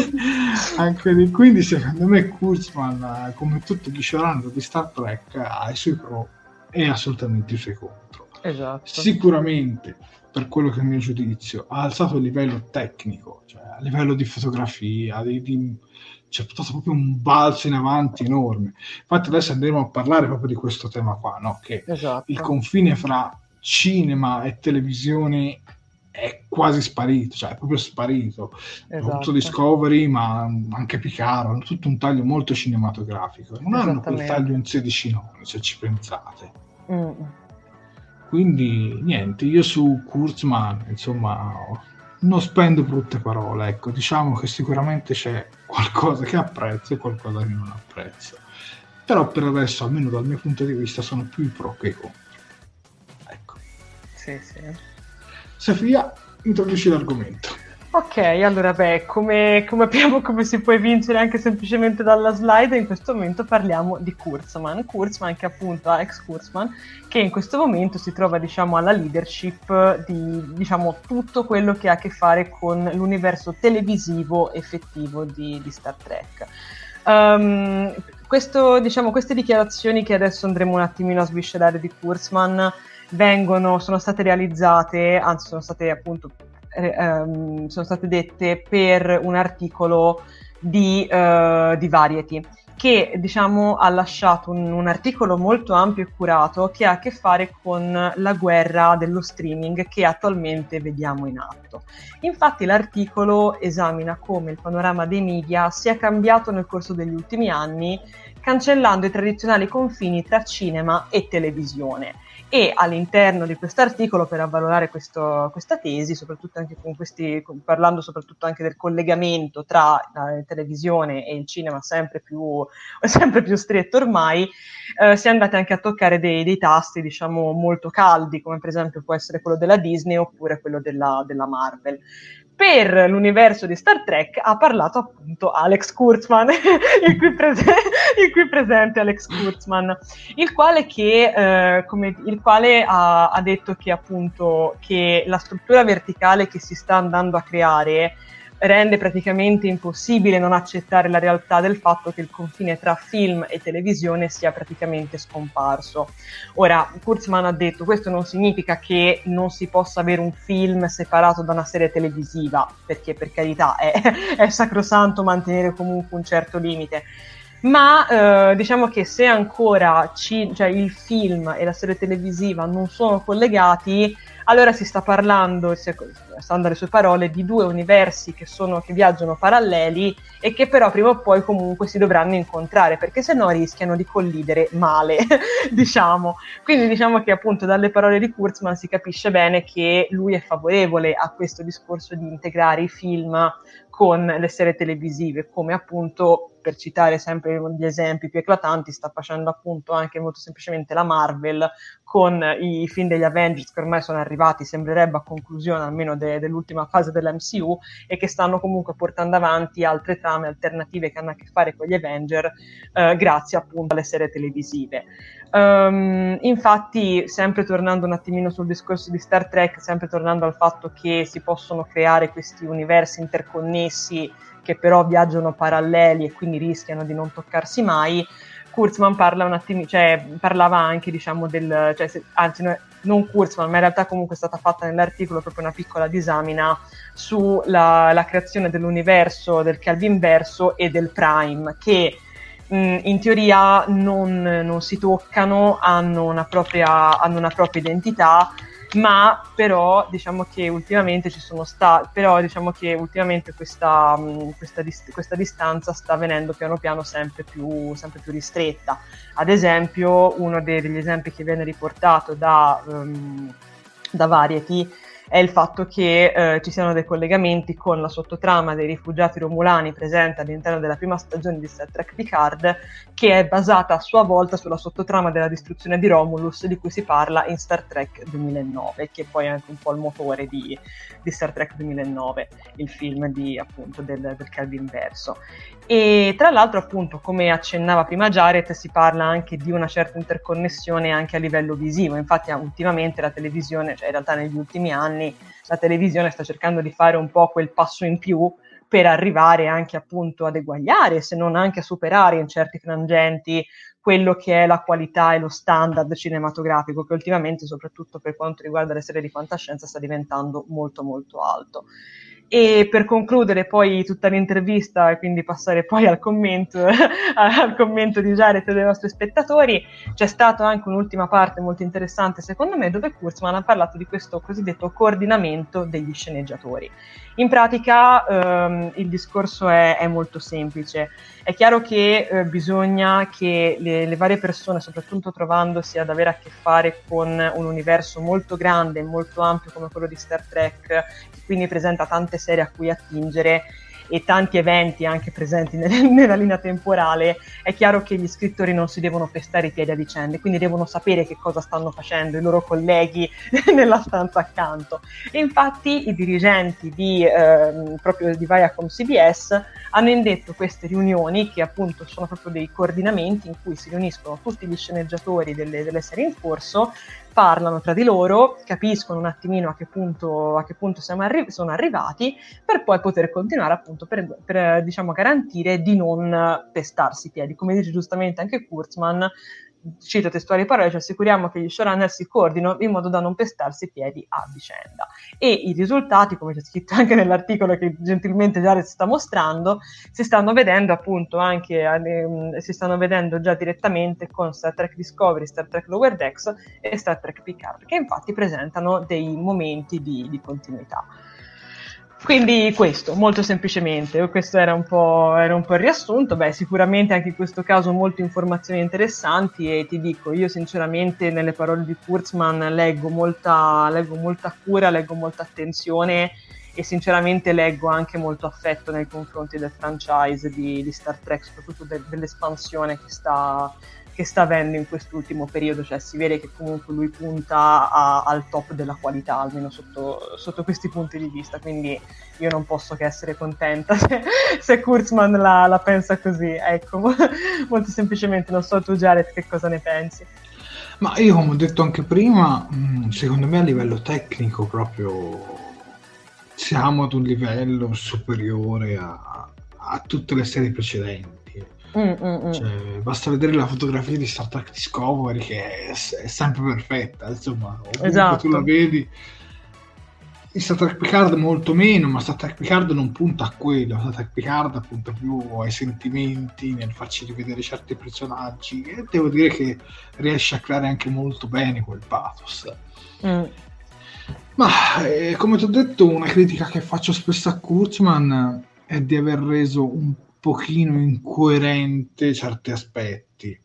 anche lì. Quindi secondo me Kurtzman eh, come tutti gli showrunner di Star Trek ha i suoi pro e assolutamente i suoi contro. Esatto. Sicuramente per quello che è il mio giudizio ha alzato il livello tecnico cioè a livello di fotografia di, di, c'è stato proprio un balzo in avanti enorme infatti adesso andremo a parlare proprio di questo tema qua no? che esatto il confine fra cinema e televisione è quasi sparito cioè è proprio sparito esatto. tutto Discovery ma anche Picard hanno tutto un taglio molto cinematografico non hanno quel taglio in 16 noni se ci pensate Mm. quindi niente, io su Kurzman, insomma, non spendo brutte parole, ecco, diciamo che sicuramente c'è qualcosa che apprezzo e qualcosa che non apprezzo. Però per adesso, almeno dal mio punto di vista, sono più i pro che i contro. Ecco. sì sì Sofia, introduci l'argomento. Ok, allora beh, come, come abbiamo, come si può evincere anche semplicemente dalla slide, in questo momento parliamo di Kurzman. Kurzman che appunto Alex Kurzman, che in questo momento si trova diciamo alla leadership di diciamo tutto quello che ha a che fare con l'universo televisivo effettivo di, di Star Trek. Um, questo, diciamo, queste dichiarazioni che adesso andremo un attimino a sviscerare di Kurzman vengono, sono state realizzate, anzi sono state appunto ehm, sono state dette per un articolo di, eh, di Variety che diciamo ha lasciato un, un, articolo molto ampio e curato che ha a che fare con la guerra dello streaming che attualmente vediamo in atto. Infatti l'articolo esamina come il panorama dei media sia cambiato nel corso degli ultimi anni, cancellando i tradizionali confini tra cinema e televisione e all'interno di questo articolo per avvalorare questo, questa tesi, soprattutto anche con questi, con, parlando soprattutto anche del collegamento tra la televisione e il cinema sempre più, sempre più stretto ormai, eh, si è andati anche a toccare dei, dei, tasti diciamo molto caldi, come per esempio può essere quello della Disney oppure quello della, della Marvel per l'universo di Star Trek ha parlato appunto Alex Kurtzman, il, qui prese- il qui presente Alex Kurtzman, il quale, che, eh, come, il quale ha, ha, detto che appunto che la struttura verticale che si sta andando a creare rende praticamente impossibile non accettare la realtà del fatto che il confine tra film e televisione sia praticamente scomparso. Ora, Kurzman ha detto questo non significa che non si possa avere un film separato da una serie televisiva, perché per carità è, è sacrosanto mantenere comunque un certo limite ma eh, diciamo che se ancora ci, cioè il film e la serie televisiva non sono collegati, allora si sta parlando, stando alle sue parole, di due universi che, sono, che viaggiano paralleli e che però prima o poi comunque si dovranno incontrare, perché se no rischiano di collidere male, diciamo. Quindi diciamo che appunto dalle parole di Kurzman si capisce bene che lui è favorevole a questo discorso di integrare i film con le serie televisive, come appunto per citare sempre gli esempi più eclatanti, sta facendo appunto anche molto semplicemente la Marvel con i film degli Avengers che ormai sono arrivati, sembrerebbe a conclusione almeno de- dell'ultima fase dell'MCU e che stanno comunque portando avanti altre trame alternative che hanno a che fare con gli Avengers eh, grazie appunto alle serie televisive. Um, infatti, sempre tornando un attimino sul discorso di Star Trek, sempre tornando al fatto che si possono creare questi universi interconnessi che però viaggiano paralleli e quindi rischiano di non toccarsi mai. Kurzman parla un attimo, cioè, parlava anche, diciamo, del, cioè, se, anzi, no, non Kurzman, ma in realtà comunque è stata fatta nell'articolo proprio una piccola disamina sulla creazione dell'universo del Calvin verso e del Prime, che mh, in teoria non, non, si toccano, hanno una propria, hanno una propria identità ma però diciamo che ultimamente ci sono stati, però diciamo che ultimamente questa, questa, dist- questa, distanza sta venendo piano piano sempre più, sempre più ristretta. Ad esempio, uno degli esempi che viene riportato da, um, da Variety è il fatto che eh, ci siano dei collegamenti con la sottotrama dei rifugiati romulani presente all'interno della prima stagione di Star Trek Picard, che è basata a sua volta sulla sottotrama della distruzione di Romulus di cui si parla in Star Trek 2009, che poi è anche un po' il motore di, di Star Trek 2009, il film di, appunto, del, del Calvin Verso. E tra l'altro, appunto, come accennava prima Jared, si parla anche di una certa interconnessione anche a livello visivo. Infatti, ultimamente la televisione, cioè in realtà negli ultimi anni, la televisione sta cercando di fare un po' quel passo in più per arrivare anche appunto ad eguagliare, se non anche a superare in certi frangenti quello che è la qualità e lo standard cinematografico che ultimamente, soprattutto per quanto riguarda le serie di fantascienza, sta diventando molto molto alto. E per concludere poi tutta l'intervista e quindi passare poi al commento, al commento di Jared e dei nostri spettatori, c'è stata anche un'ultima parte molto interessante secondo me dove Kurzman ha parlato di questo cosiddetto coordinamento degli sceneggiatori. In pratica ehm, il discorso è, è, molto semplice. È chiaro che eh, bisogna che le, le, varie persone, soprattutto trovandosi ad avere a che fare con un universo molto grande e molto ampio come quello di Star Trek, che quindi presenta tante serie a cui attingere, e tanti eventi anche presenti nel, nella linea temporale, è chiaro che gli scrittori non si devono pestare i piedi a vicenda, quindi devono sapere che cosa stanno facendo i loro colleghi nella stanza accanto. E infatti i dirigenti di, eh, proprio di Viacom CBS hanno indetto queste riunioni che appunto sono proprio dei coordinamenti in cui si riuniscono tutti gli sceneggiatori delle, delle serie in corso parlano tra di loro, capiscono un attimino a che punto, a che punto arri- sono arrivati, per poi poter continuare appunto per, per diciamo, garantire di non pestarsi i piedi. Come dice giustamente anche Kurzman, cito testuali parole, ci assicuriamo che gli showrunner si coordinino in modo da non pestarsi i piedi a vicenda. E i risultati, come c'è scritto anche nell'articolo che gentilmente Jared sta mostrando, si stanno vedendo appunto anche, eh, si stanno vedendo già direttamente con Star Trek Discovery, Star Trek Lower Decks e Star Trek Picard, che infatti presentano dei momenti di, di continuità. Quindi questo, molto semplicemente, questo era un, era un, po', il riassunto, beh sicuramente anche in questo caso molte informazioni interessanti e ti dico, io sinceramente nelle parole di Kurzman leggo molta, leggo molta cura, leggo molta attenzione e sinceramente leggo anche molto affetto nei confronti del franchise di, di Star Trek, soprattutto de, dell'espansione che sta, che sta avendo in quest'ultimo periodo, cioè si vede che comunque lui punta a, al top della qualità, almeno sotto, sotto, questi punti di vista, quindi io non posso che essere contenta se, se Kurzman la, la, pensa così, ecco, molto semplicemente non so tu Jared che cosa ne pensi. Ma io come ho detto anche prima, mm, secondo me a livello tecnico proprio siamo ad un livello superiore a, a tutte le serie precedenti. Mm, mm, mm. Cioè, basta vedere la fotografia di Star Trek Discovery che è, è sempre perfetta, insomma, esatto. tu la vedi. In Star Trek Picard molto meno, ma Star Trek Picard non punta a quello, Star Trek Picard punta più ai sentimenti, nel farci rivedere certi personaggi e devo dire che riesce a creare anche molto bene quel pathos. Mm. Ma eh, come ti ho detto, una critica che faccio spesso a Kurtzman è di aver reso un pochino incoerente certi aspetti.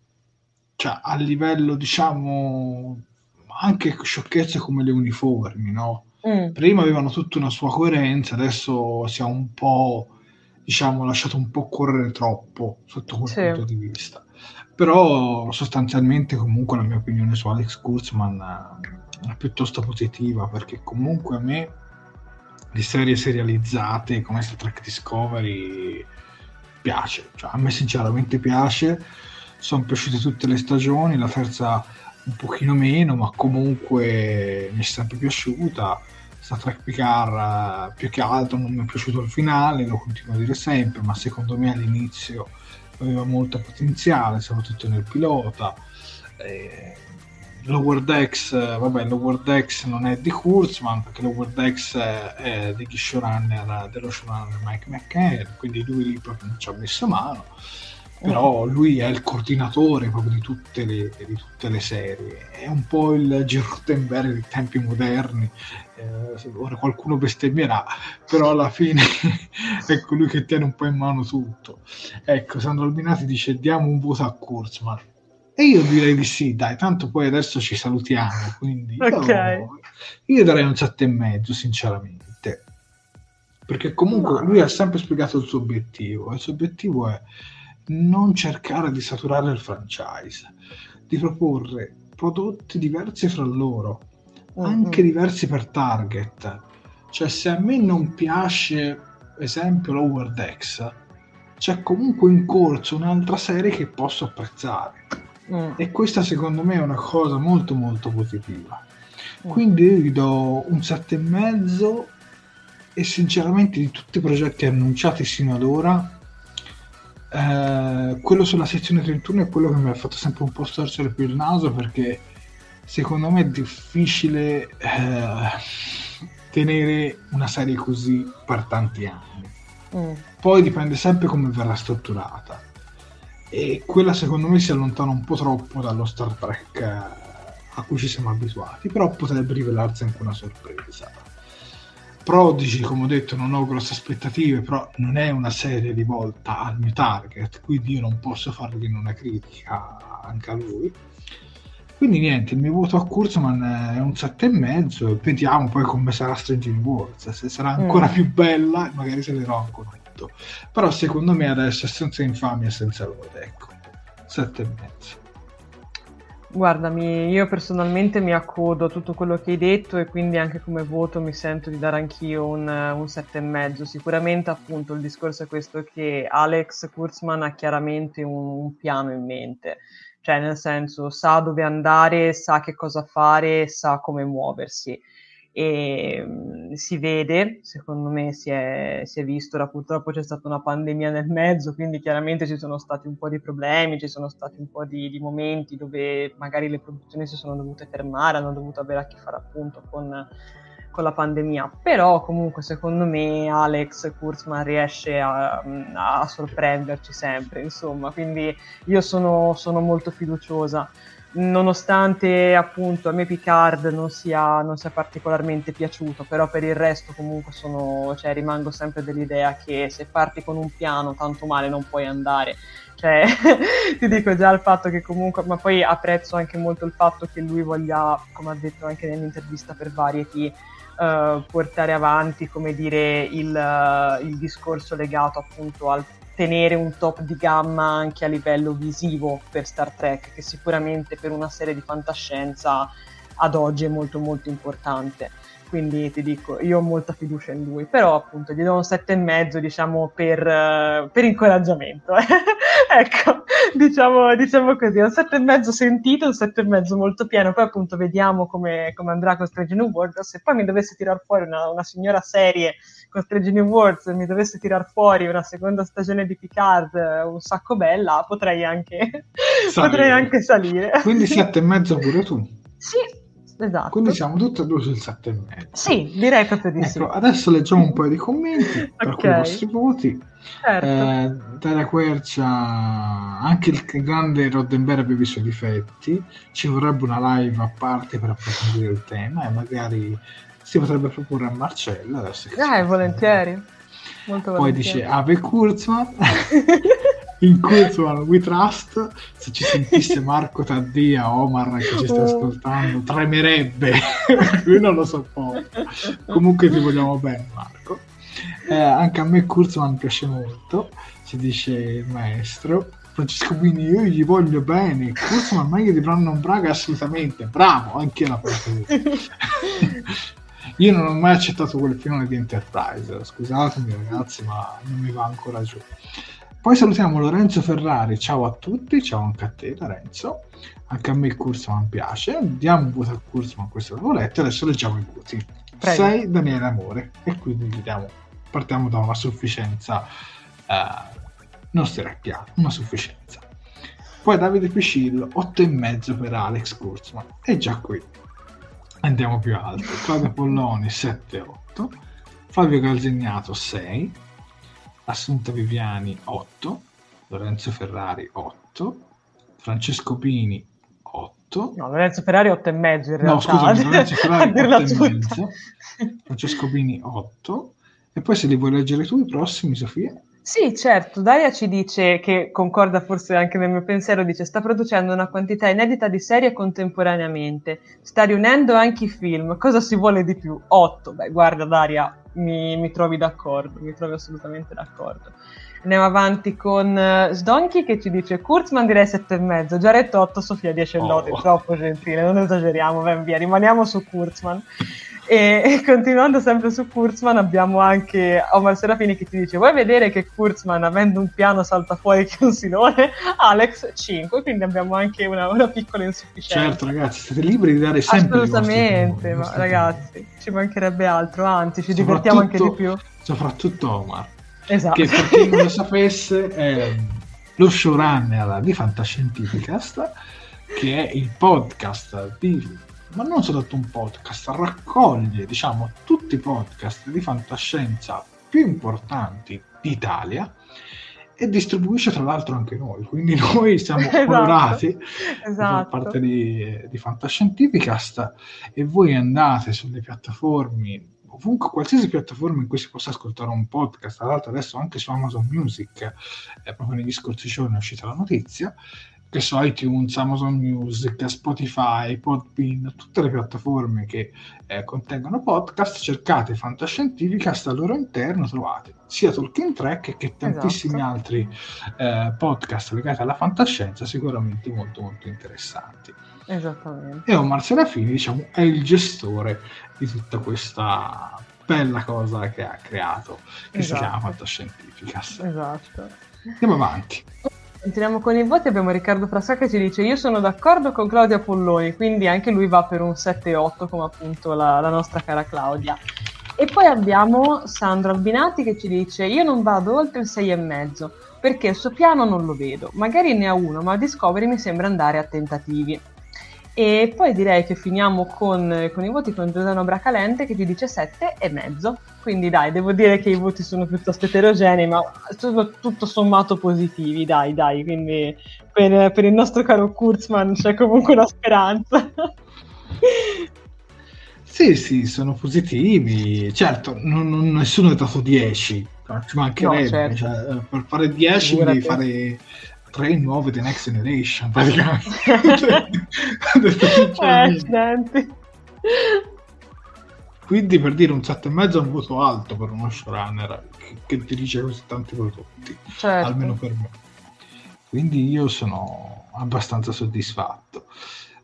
Cioè, a livello, diciamo, anche sciocchezze come le uniformi, no? Mm. Prima avevano tutta una sua coerenza, adesso si è un po', diciamo, lasciato un po' correre troppo sotto quel sì. punto di vista. Però sostanzialmente comunque la mia opinione su Alex Kurtzman è piuttosto positiva perché comunque a me le serie serializzate come Star Trek Discovery piace, cioè, a me sinceramente piace, sono piaciute tutte le stagioni, la terza un pochino meno, ma comunque mi è sempre piaciuta. Star Trek Picard più che altro non mi è piaciuto il finale, lo continuo a dire sempre, ma secondo me all'inizio aveva molto potenziale, soprattutto nel pilota. Eh, Lower Decks, vabbè, Lower Decks non è di Kurtzman perché Lower Decks è, è degli showrunner, dello showrunner Mike McCann, quindi lui lì proprio non ci ha messo mano. Però lui è il coordinatore proprio di tutte le, di tutte le serie, è un po' il Gertenberg dei tempi moderni. Eh, ora qualcuno bestemmierà, però alla fine è colui che tiene un po' in mano tutto. Ecco, Sandro Albinati dice diamo un voto a Kurtzman e io direi di sì, dai, tanto poi adesso ci salutiamo, quindi okay. io, io darei un sette e mezzo, sinceramente. Perché comunque lui ha sempre spiegato il suo obiettivo, il suo obiettivo è non cercare di saturare il franchise, di proporre prodotti diversi fra loro, mm-hmm. anche diversi per target. Cioè, se a me non piace, esempio, Lower Decks, c'è comunque in corso un'altra serie che posso apprezzare Mm. E questa secondo me è una cosa molto molto positiva. Mm. Quindi io gli do un 7,5 e sinceramente di tutti i progetti annunciati sino ad ora eh, quello sulla sezione 31 è quello che mi ha fatto sempre un po' storcere più il naso perché secondo me è difficile eh, tenere una serie così per tanti anni. Mm. Poi dipende sempre come verrà strutturata e quella secondo me si allontana un po' troppo dallo Star Trek eh, a cui ci siamo abituati, però potrebbe rivelarsi anche una sorpresa. Prodigy, come ho detto, non ho grosse aspettative, però non è una serie rivolta al mio target, quindi io non posso fargli una critica anche a lui. Quindi niente, il mio voto a Kurzman è un 7,5 e vediamo poi come sarà Strange Worlds, se sarà ancora mm. più bella, magari se ne do ancora tutto. Però secondo me adesso è senza infamia e senza lode, ecco. Sette e mezzo. Guardami, io personalmente mi accodo a tutto quello che hai detto e quindi anche come voto mi sento di dare anch'io un, un sette e mezzo. Sicuramente appunto il discorso è questo che Alex Kurtzman ha chiaramente un, un piano in mente, cioè nel senso sa dove andare, sa che cosa fare, sa come muoversi e mh, si vede, secondo me si è, si è visto, ora purtroppo c'è stata una pandemia nel mezzo, quindi chiaramente ci sono stati un po' di problemi, ci sono stati un po' di, di momenti dove magari le produzioni si sono dovute fermare, hanno dovuto avere a che fare appunto con, con la pandemia, però comunque secondo me Alex Kurzman riesce a, a sorprenderci sempre, insomma, quindi io sono, sono molto fiduciosa nonostante appunto a me Picard non sia, non sia, particolarmente piaciuto, però per il resto comunque sono, cioè, rimango sempre dell'idea che se parti con un piano tanto male non puoi andare. Cioè, ti dico già il fatto che comunque, ma poi apprezzo anche molto il fatto che lui voglia, come ha detto anche nell'intervista per Variety, uh, portare avanti, come dire, il, uh, il discorso legato appunto al tenere un top di gamma anche a livello visivo per Star Trek, che sicuramente per una serie di fantascienza ad oggi è molto molto importante. Quindi ti dico, io ho molta fiducia in lui, però appunto gli do un sette e mezzo, diciamo, per, uh, per incoraggiamento. ecco, diciamo, diciamo così, un sette e mezzo sentito, un sette e mezzo molto pieno, poi appunto vediamo come, come andrà con Strange New World, se poi mi dovesse tirar fuori una, una signora serie con Strange New World, mi dovesse tirar fuori una seconda stagione di Picard un sacco bella, potrei anche salire. potrei anche salire. Quindi sette e mezzo pure tu? Sì, Esatto. Quindi siamo tutti e due sul 7,5. Sì, direi proprio di ecco, sì. Adesso leggiamo un paio di commenti per okay. i vostri voti. Certo. Eh, Daria Quercia, anche il grande Roddenberry aveva i suoi difetti, ci vorrebbe una live a parte per approfondire il tema e magari si potrebbe proporre a Marcella. Adesso eh, volentieri. Molto Poi volentieri. dice Ave Kurzman. in Kurzman We Trust se ci sentisse Marco Taddia Omar che ci sta oh. ascoltando tremerebbe lui non lo sopporta comunque ti vogliamo bene Marco eh, anche a me Kurzman piace molto si dice il maestro Francesco Bini io gli voglio bene Kurzman meglio di Brandon Braga assolutamente bravo anche io la penso io non ho mai accettato quel finale di Enterprise scusatemi ragazzi ma non mi va ancora giù. Poi salutiamo Lorenzo Ferrari, ciao a tutti, ciao anche a te Lorenzo, anche a me il Kurzman piace, diamo un voto al Kurzman, questo l'avevo letto, adesso leggiamo i voti. 6 Daniele Amore e quindi diamo, partiamo da una sufficienza, eh, non steracchiata, una sufficienza. Poi Davide Piscillo, 8,5 per Alex Kurzman, e già qui andiamo più alto. Claudio Polloni, 7,8, Fabio Calzignato, 6, Assunta Viviani 8, Lorenzo Ferrari 8, Francesco Pini 8. No, Lorenzo Ferrari 8 e mezzo in realtà. No, scusami, Lorenzo Ferrari 8 e mezzo, Francesco Pini 8. E poi se li vuoi leggere tu i prossimi, Sofia? Sì, certo. Daria ci dice, che concorda forse anche nel mio pensiero, dice sta producendo una quantità inedita di serie contemporaneamente, sta riunendo anche i film, cosa si vuole di più? 8. Beh, guarda Daria, mi, mi, trovi d'accordo, mi trovi assolutamente d'accordo. Andiamo avanti con uh, Sdonchi che ci dice Kurzman direi 7,5, Jared 8, Sofia 10 oh. lode, troppo gentile, non esageriamo, ben via, rimaniamo su Kurzman. E, e, continuando sempre su Kurzman abbiamo anche Omar Serafini che ti dice vuoi vedere che Kurzman avendo un piano salta fuori che un silone? Alex 5, quindi abbiamo anche una, una piccola insufficienza. Certo ragazzi, siete liberi di dare sempre Assolutamente, ma ragazzi, ci mancherebbe altro, anzi ci divertiamo anche di più. Soprattutto Omar. Esatto. Che per chi non lo sapesse è lo showrunner di Fantascientificast che è il podcast di ma non soltanto un podcast, raccoglie diciamo tutti i podcast di fantascienza più importanti d'Italia e distribuisce tra l'altro anche noi, quindi noi siamo esatto, onorati esatto. di parte di, di Fantascientificast e voi andate sulle piattaforme ovunque, qualsiasi piattaforma in cui si possa ascoltare un podcast, tra l'altro adesso anche su Amazon Music, eh, proprio negli scorsi giorni è uscita la notizia, che so, iTunes, Amazon Music, Spotify, Podbean, tutte le piattaforme che eh, contengono podcast, cercate Fantascientificast al loro interno, trovate sia Talking Track che tantissimi esatto. altri eh, podcast legati alla fantascienza, sicuramente molto molto interessanti. Esattamente. E Omar Serafini, diciamo, è il gestore di tutta questa bella cosa che ha creato, che esatto. si chiama Fantascientificast. Esatto. Andiamo avanti. Continuiamo con i voti, abbiamo Riccardo Frasca che ci dice io sono d'accordo con Claudia Polloni, quindi anche lui va per un 7-8 come appunto la, la nostra cara Claudia. E poi abbiamo Sandro Albinati che ci dice io non vado oltre il 6,5 perché il suo piano non lo vedo, magari ne ha uno, ma Discovery mi sembra andare a tentativi. E poi direi che finiamo con, con i voti con Giordano Bracalente che ci dice 7 e mezzo. Quindi dai, devo dire che i voti sono piuttosto eterogenei, ma sono tutto sommato positivi, dai, dai. Quindi per, per il nostro caro Kurzman c'è comunque una speranza. Sì, sì, sono positivi. Certo, non, non, nessuno è dato 10, ci mancherebbe. No, certo. cioè, per fare 10 devi fare tre nuove The Next Generation praticamente. Eh, accidenti quindi per dire un 7,5 è un voto alto per uno showrunner che, che dirige così tanti prodotti certo. almeno per me. Quindi io sono abbastanza soddisfatto.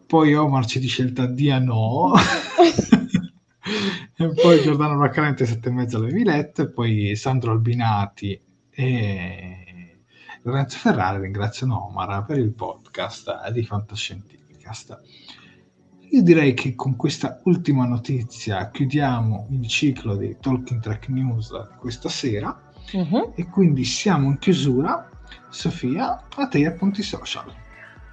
Poi Omar ci dice il Taddia no, e poi Giordano Braccalente sette e mezzo alle Vilette, poi Sandro Albinati e Lorenzo Ferrari ringraziano Omar per il podcast di Fantascientificast. Io direi che con questa ultima notizia chiudiamo il ciclo dei Talking Track News questa sera uh-huh. e quindi siamo in chiusura. Sofia, a te appunti social.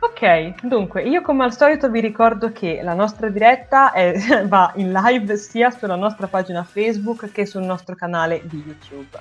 Ok, dunque io come al solito vi ricordo che la nostra diretta è, va in live sia sulla nostra pagina Facebook che sul nostro canale di YouTube.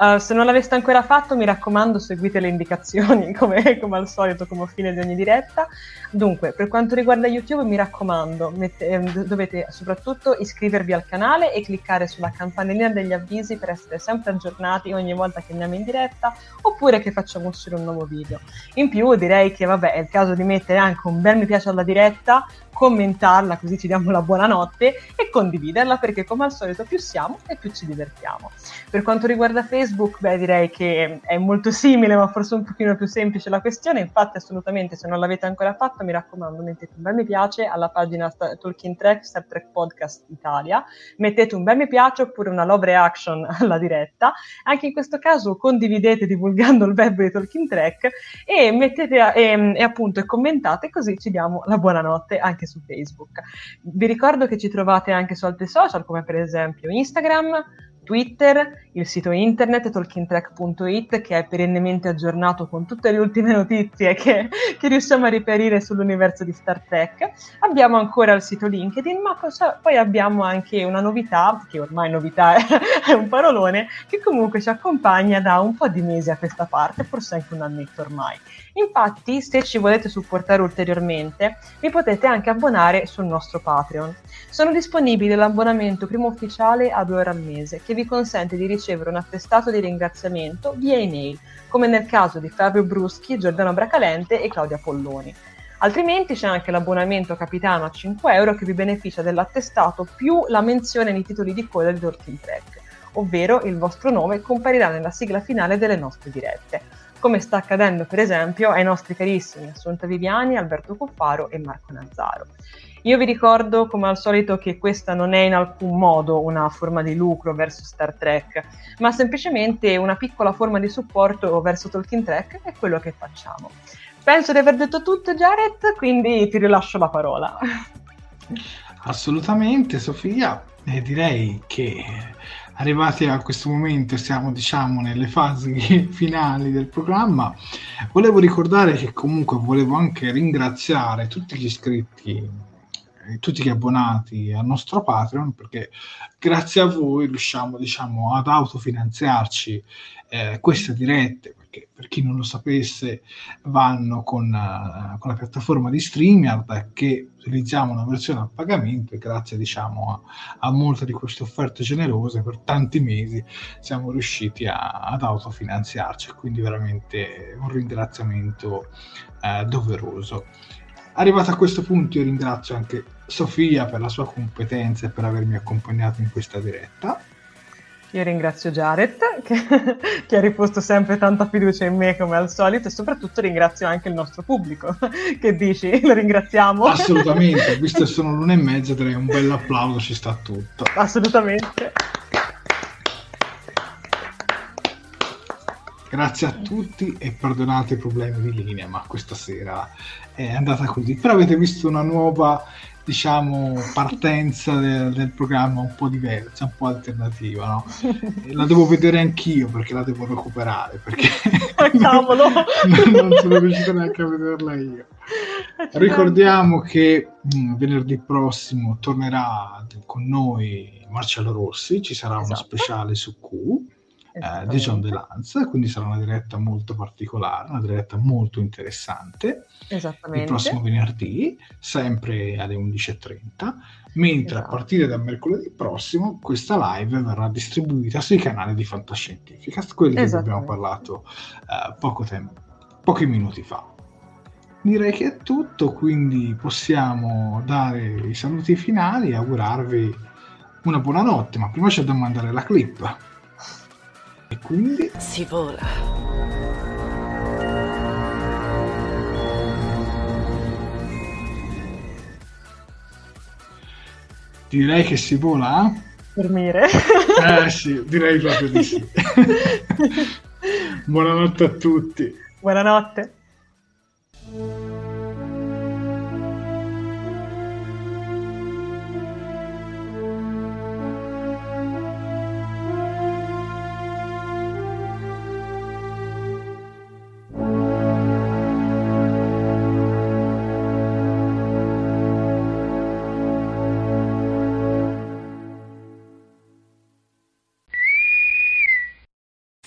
Uh, se non l'aveste ancora fatto, mi raccomando, seguite le indicazioni come, come, al solito, come fine di ogni diretta. Dunque, per quanto riguarda YouTube, mi raccomando, mette, eh, dovete soprattutto iscrivervi al canale e cliccare sulla campanellina degli avvisi per essere sempre aggiornati ogni volta che andiamo in diretta oppure che facciamo uscire un nuovo video. In più, direi che vabbè, è il caso di mettere anche un bel mi piace alla diretta commentarla così ci diamo la buonanotte e condividerla perché come al solito più siamo e più ci divertiamo. Per quanto riguarda Facebook, beh direi che è molto simile ma forse un pochino più semplice la questione, infatti assolutamente se non l'avete ancora fatto mi raccomando mettete un bel mi piace alla pagina Talking Track, Star Trek Podcast Italia, mettete un bel mi piace oppure una love reaction alla diretta, anche in questo caso condividete divulgando il web di Talking Track e mettete e, e appunto e commentate così ci diamo la buonanotte anche su Facebook. Vi ricordo che ci trovate anche su altri social, come per esempio Instagram, Twitter, il sito internet talkingtrack.it che è perennemente aggiornato con tutte le ultime notizie che, che, riusciamo a riperire sull'universo di Star Trek. Abbiamo ancora il sito LinkedIn, ma cosa, poi abbiamo anche una novità, che ormai novità è, è, un parolone, che comunque ci accompagna da un po' di mesi a questa parte, forse anche un annetto ormai. Infatti, se ci volete supportare ulteriormente, vi potete anche abbonare sul nostro Patreon. Sono disponibili l'abbonamento primo ufficiale a 2 euro al mese, che vi consente di ricevere un attestato di ringraziamento via email, come nel caso di Fabio Bruschi, Giordano Bracalente e Claudia Polloni. Altrimenti c'è anche l'abbonamento capitano a 5 euro che vi beneficia dell'attestato più la menzione nei titoli di coda di Talking Track, ovvero il vostro nome comparirà nella sigla finale delle nostre dirette come sta accadendo per esempio ai nostri carissimi Assunta Viviani, Alberto Cuffaro e Marco Nazzaro. Io vi ricordo come al solito che questa non è in alcun modo una forma di lucro verso Star Trek, ma semplicemente una piccola forma di supporto verso Tolkien Trek è quello che facciamo. Penso di aver detto tutto Jared, quindi ti rilascio la parola. Assolutamente Sofia, e direi che arrivati a questo momento siamo diciamo nelle fasi finali del programma. Volevo ricordare che comunque volevo anche ringraziare tutti gli iscritti tutti gli abbonati al nostro Patreon perché grazie a voi riusciamo diciamo ad autofinanziarci eh, queste dirette perché per chi non lo sapesse vanno con, uh, con la piattaforma di StreamYard che utilizziamo una versione a pagamento e grazie diciamo a, a molte di queste offerte generose per tanti mesi siamo riusciti a, ad autofinanziarci. Quindi veramente un ringraziamento uh, doveroso. Arrivato a questo punto io ringrazio anche Sofia per la sua competenza e per avermi accompagnato in questa diretta io ringrazio Jared che, che, ha riposto sempre tanta fiducia in me come al solito e soprattutto ringrazio anche il nostro pubblico. Che dici? Lo ringraziamo? Assolutamente, visto che sono l'una e mezza direi un bel applauso ci sta tutto. Assolutamente. Grazie a tutti e perdonate i problemi di linea, ma questa sera è andata così. Però avete visto una nuova diciamo, partenza del, del, programma un po' diversa, un po' alternativa, no? La devo vedere anch'io perché la devo recuperare, perché Cavolo! non sono riuscito neanche a vederla io. Ricordiamo che mh, mm, venerdì prossimo tornerà con noi Marcello Rossi, ci sarà esatto. uno speciale su Q eh, di John DeLance, quindi sarà una diretta molto particolare, una diretta molto interessante. Esattamente. Il prossimo venerdì, sempre alle 11.30, mentre esatto. a partire da mercoledì prossimo questa live verrà distribuita sui canali di Fantascientifica, quelli di cui abbiamo parlato eh, poco tempo, pochi minuti fa. Direi che è tutto, quindi possiamo dare i saluti finali e augurarvi una buona notte, ma prima c'è da mandare la clip. E quindi? Si vola. Direi che si vola. Dormire. Eh sì, direi proprio di sì. Buonanotte a tutti. Buonanotte.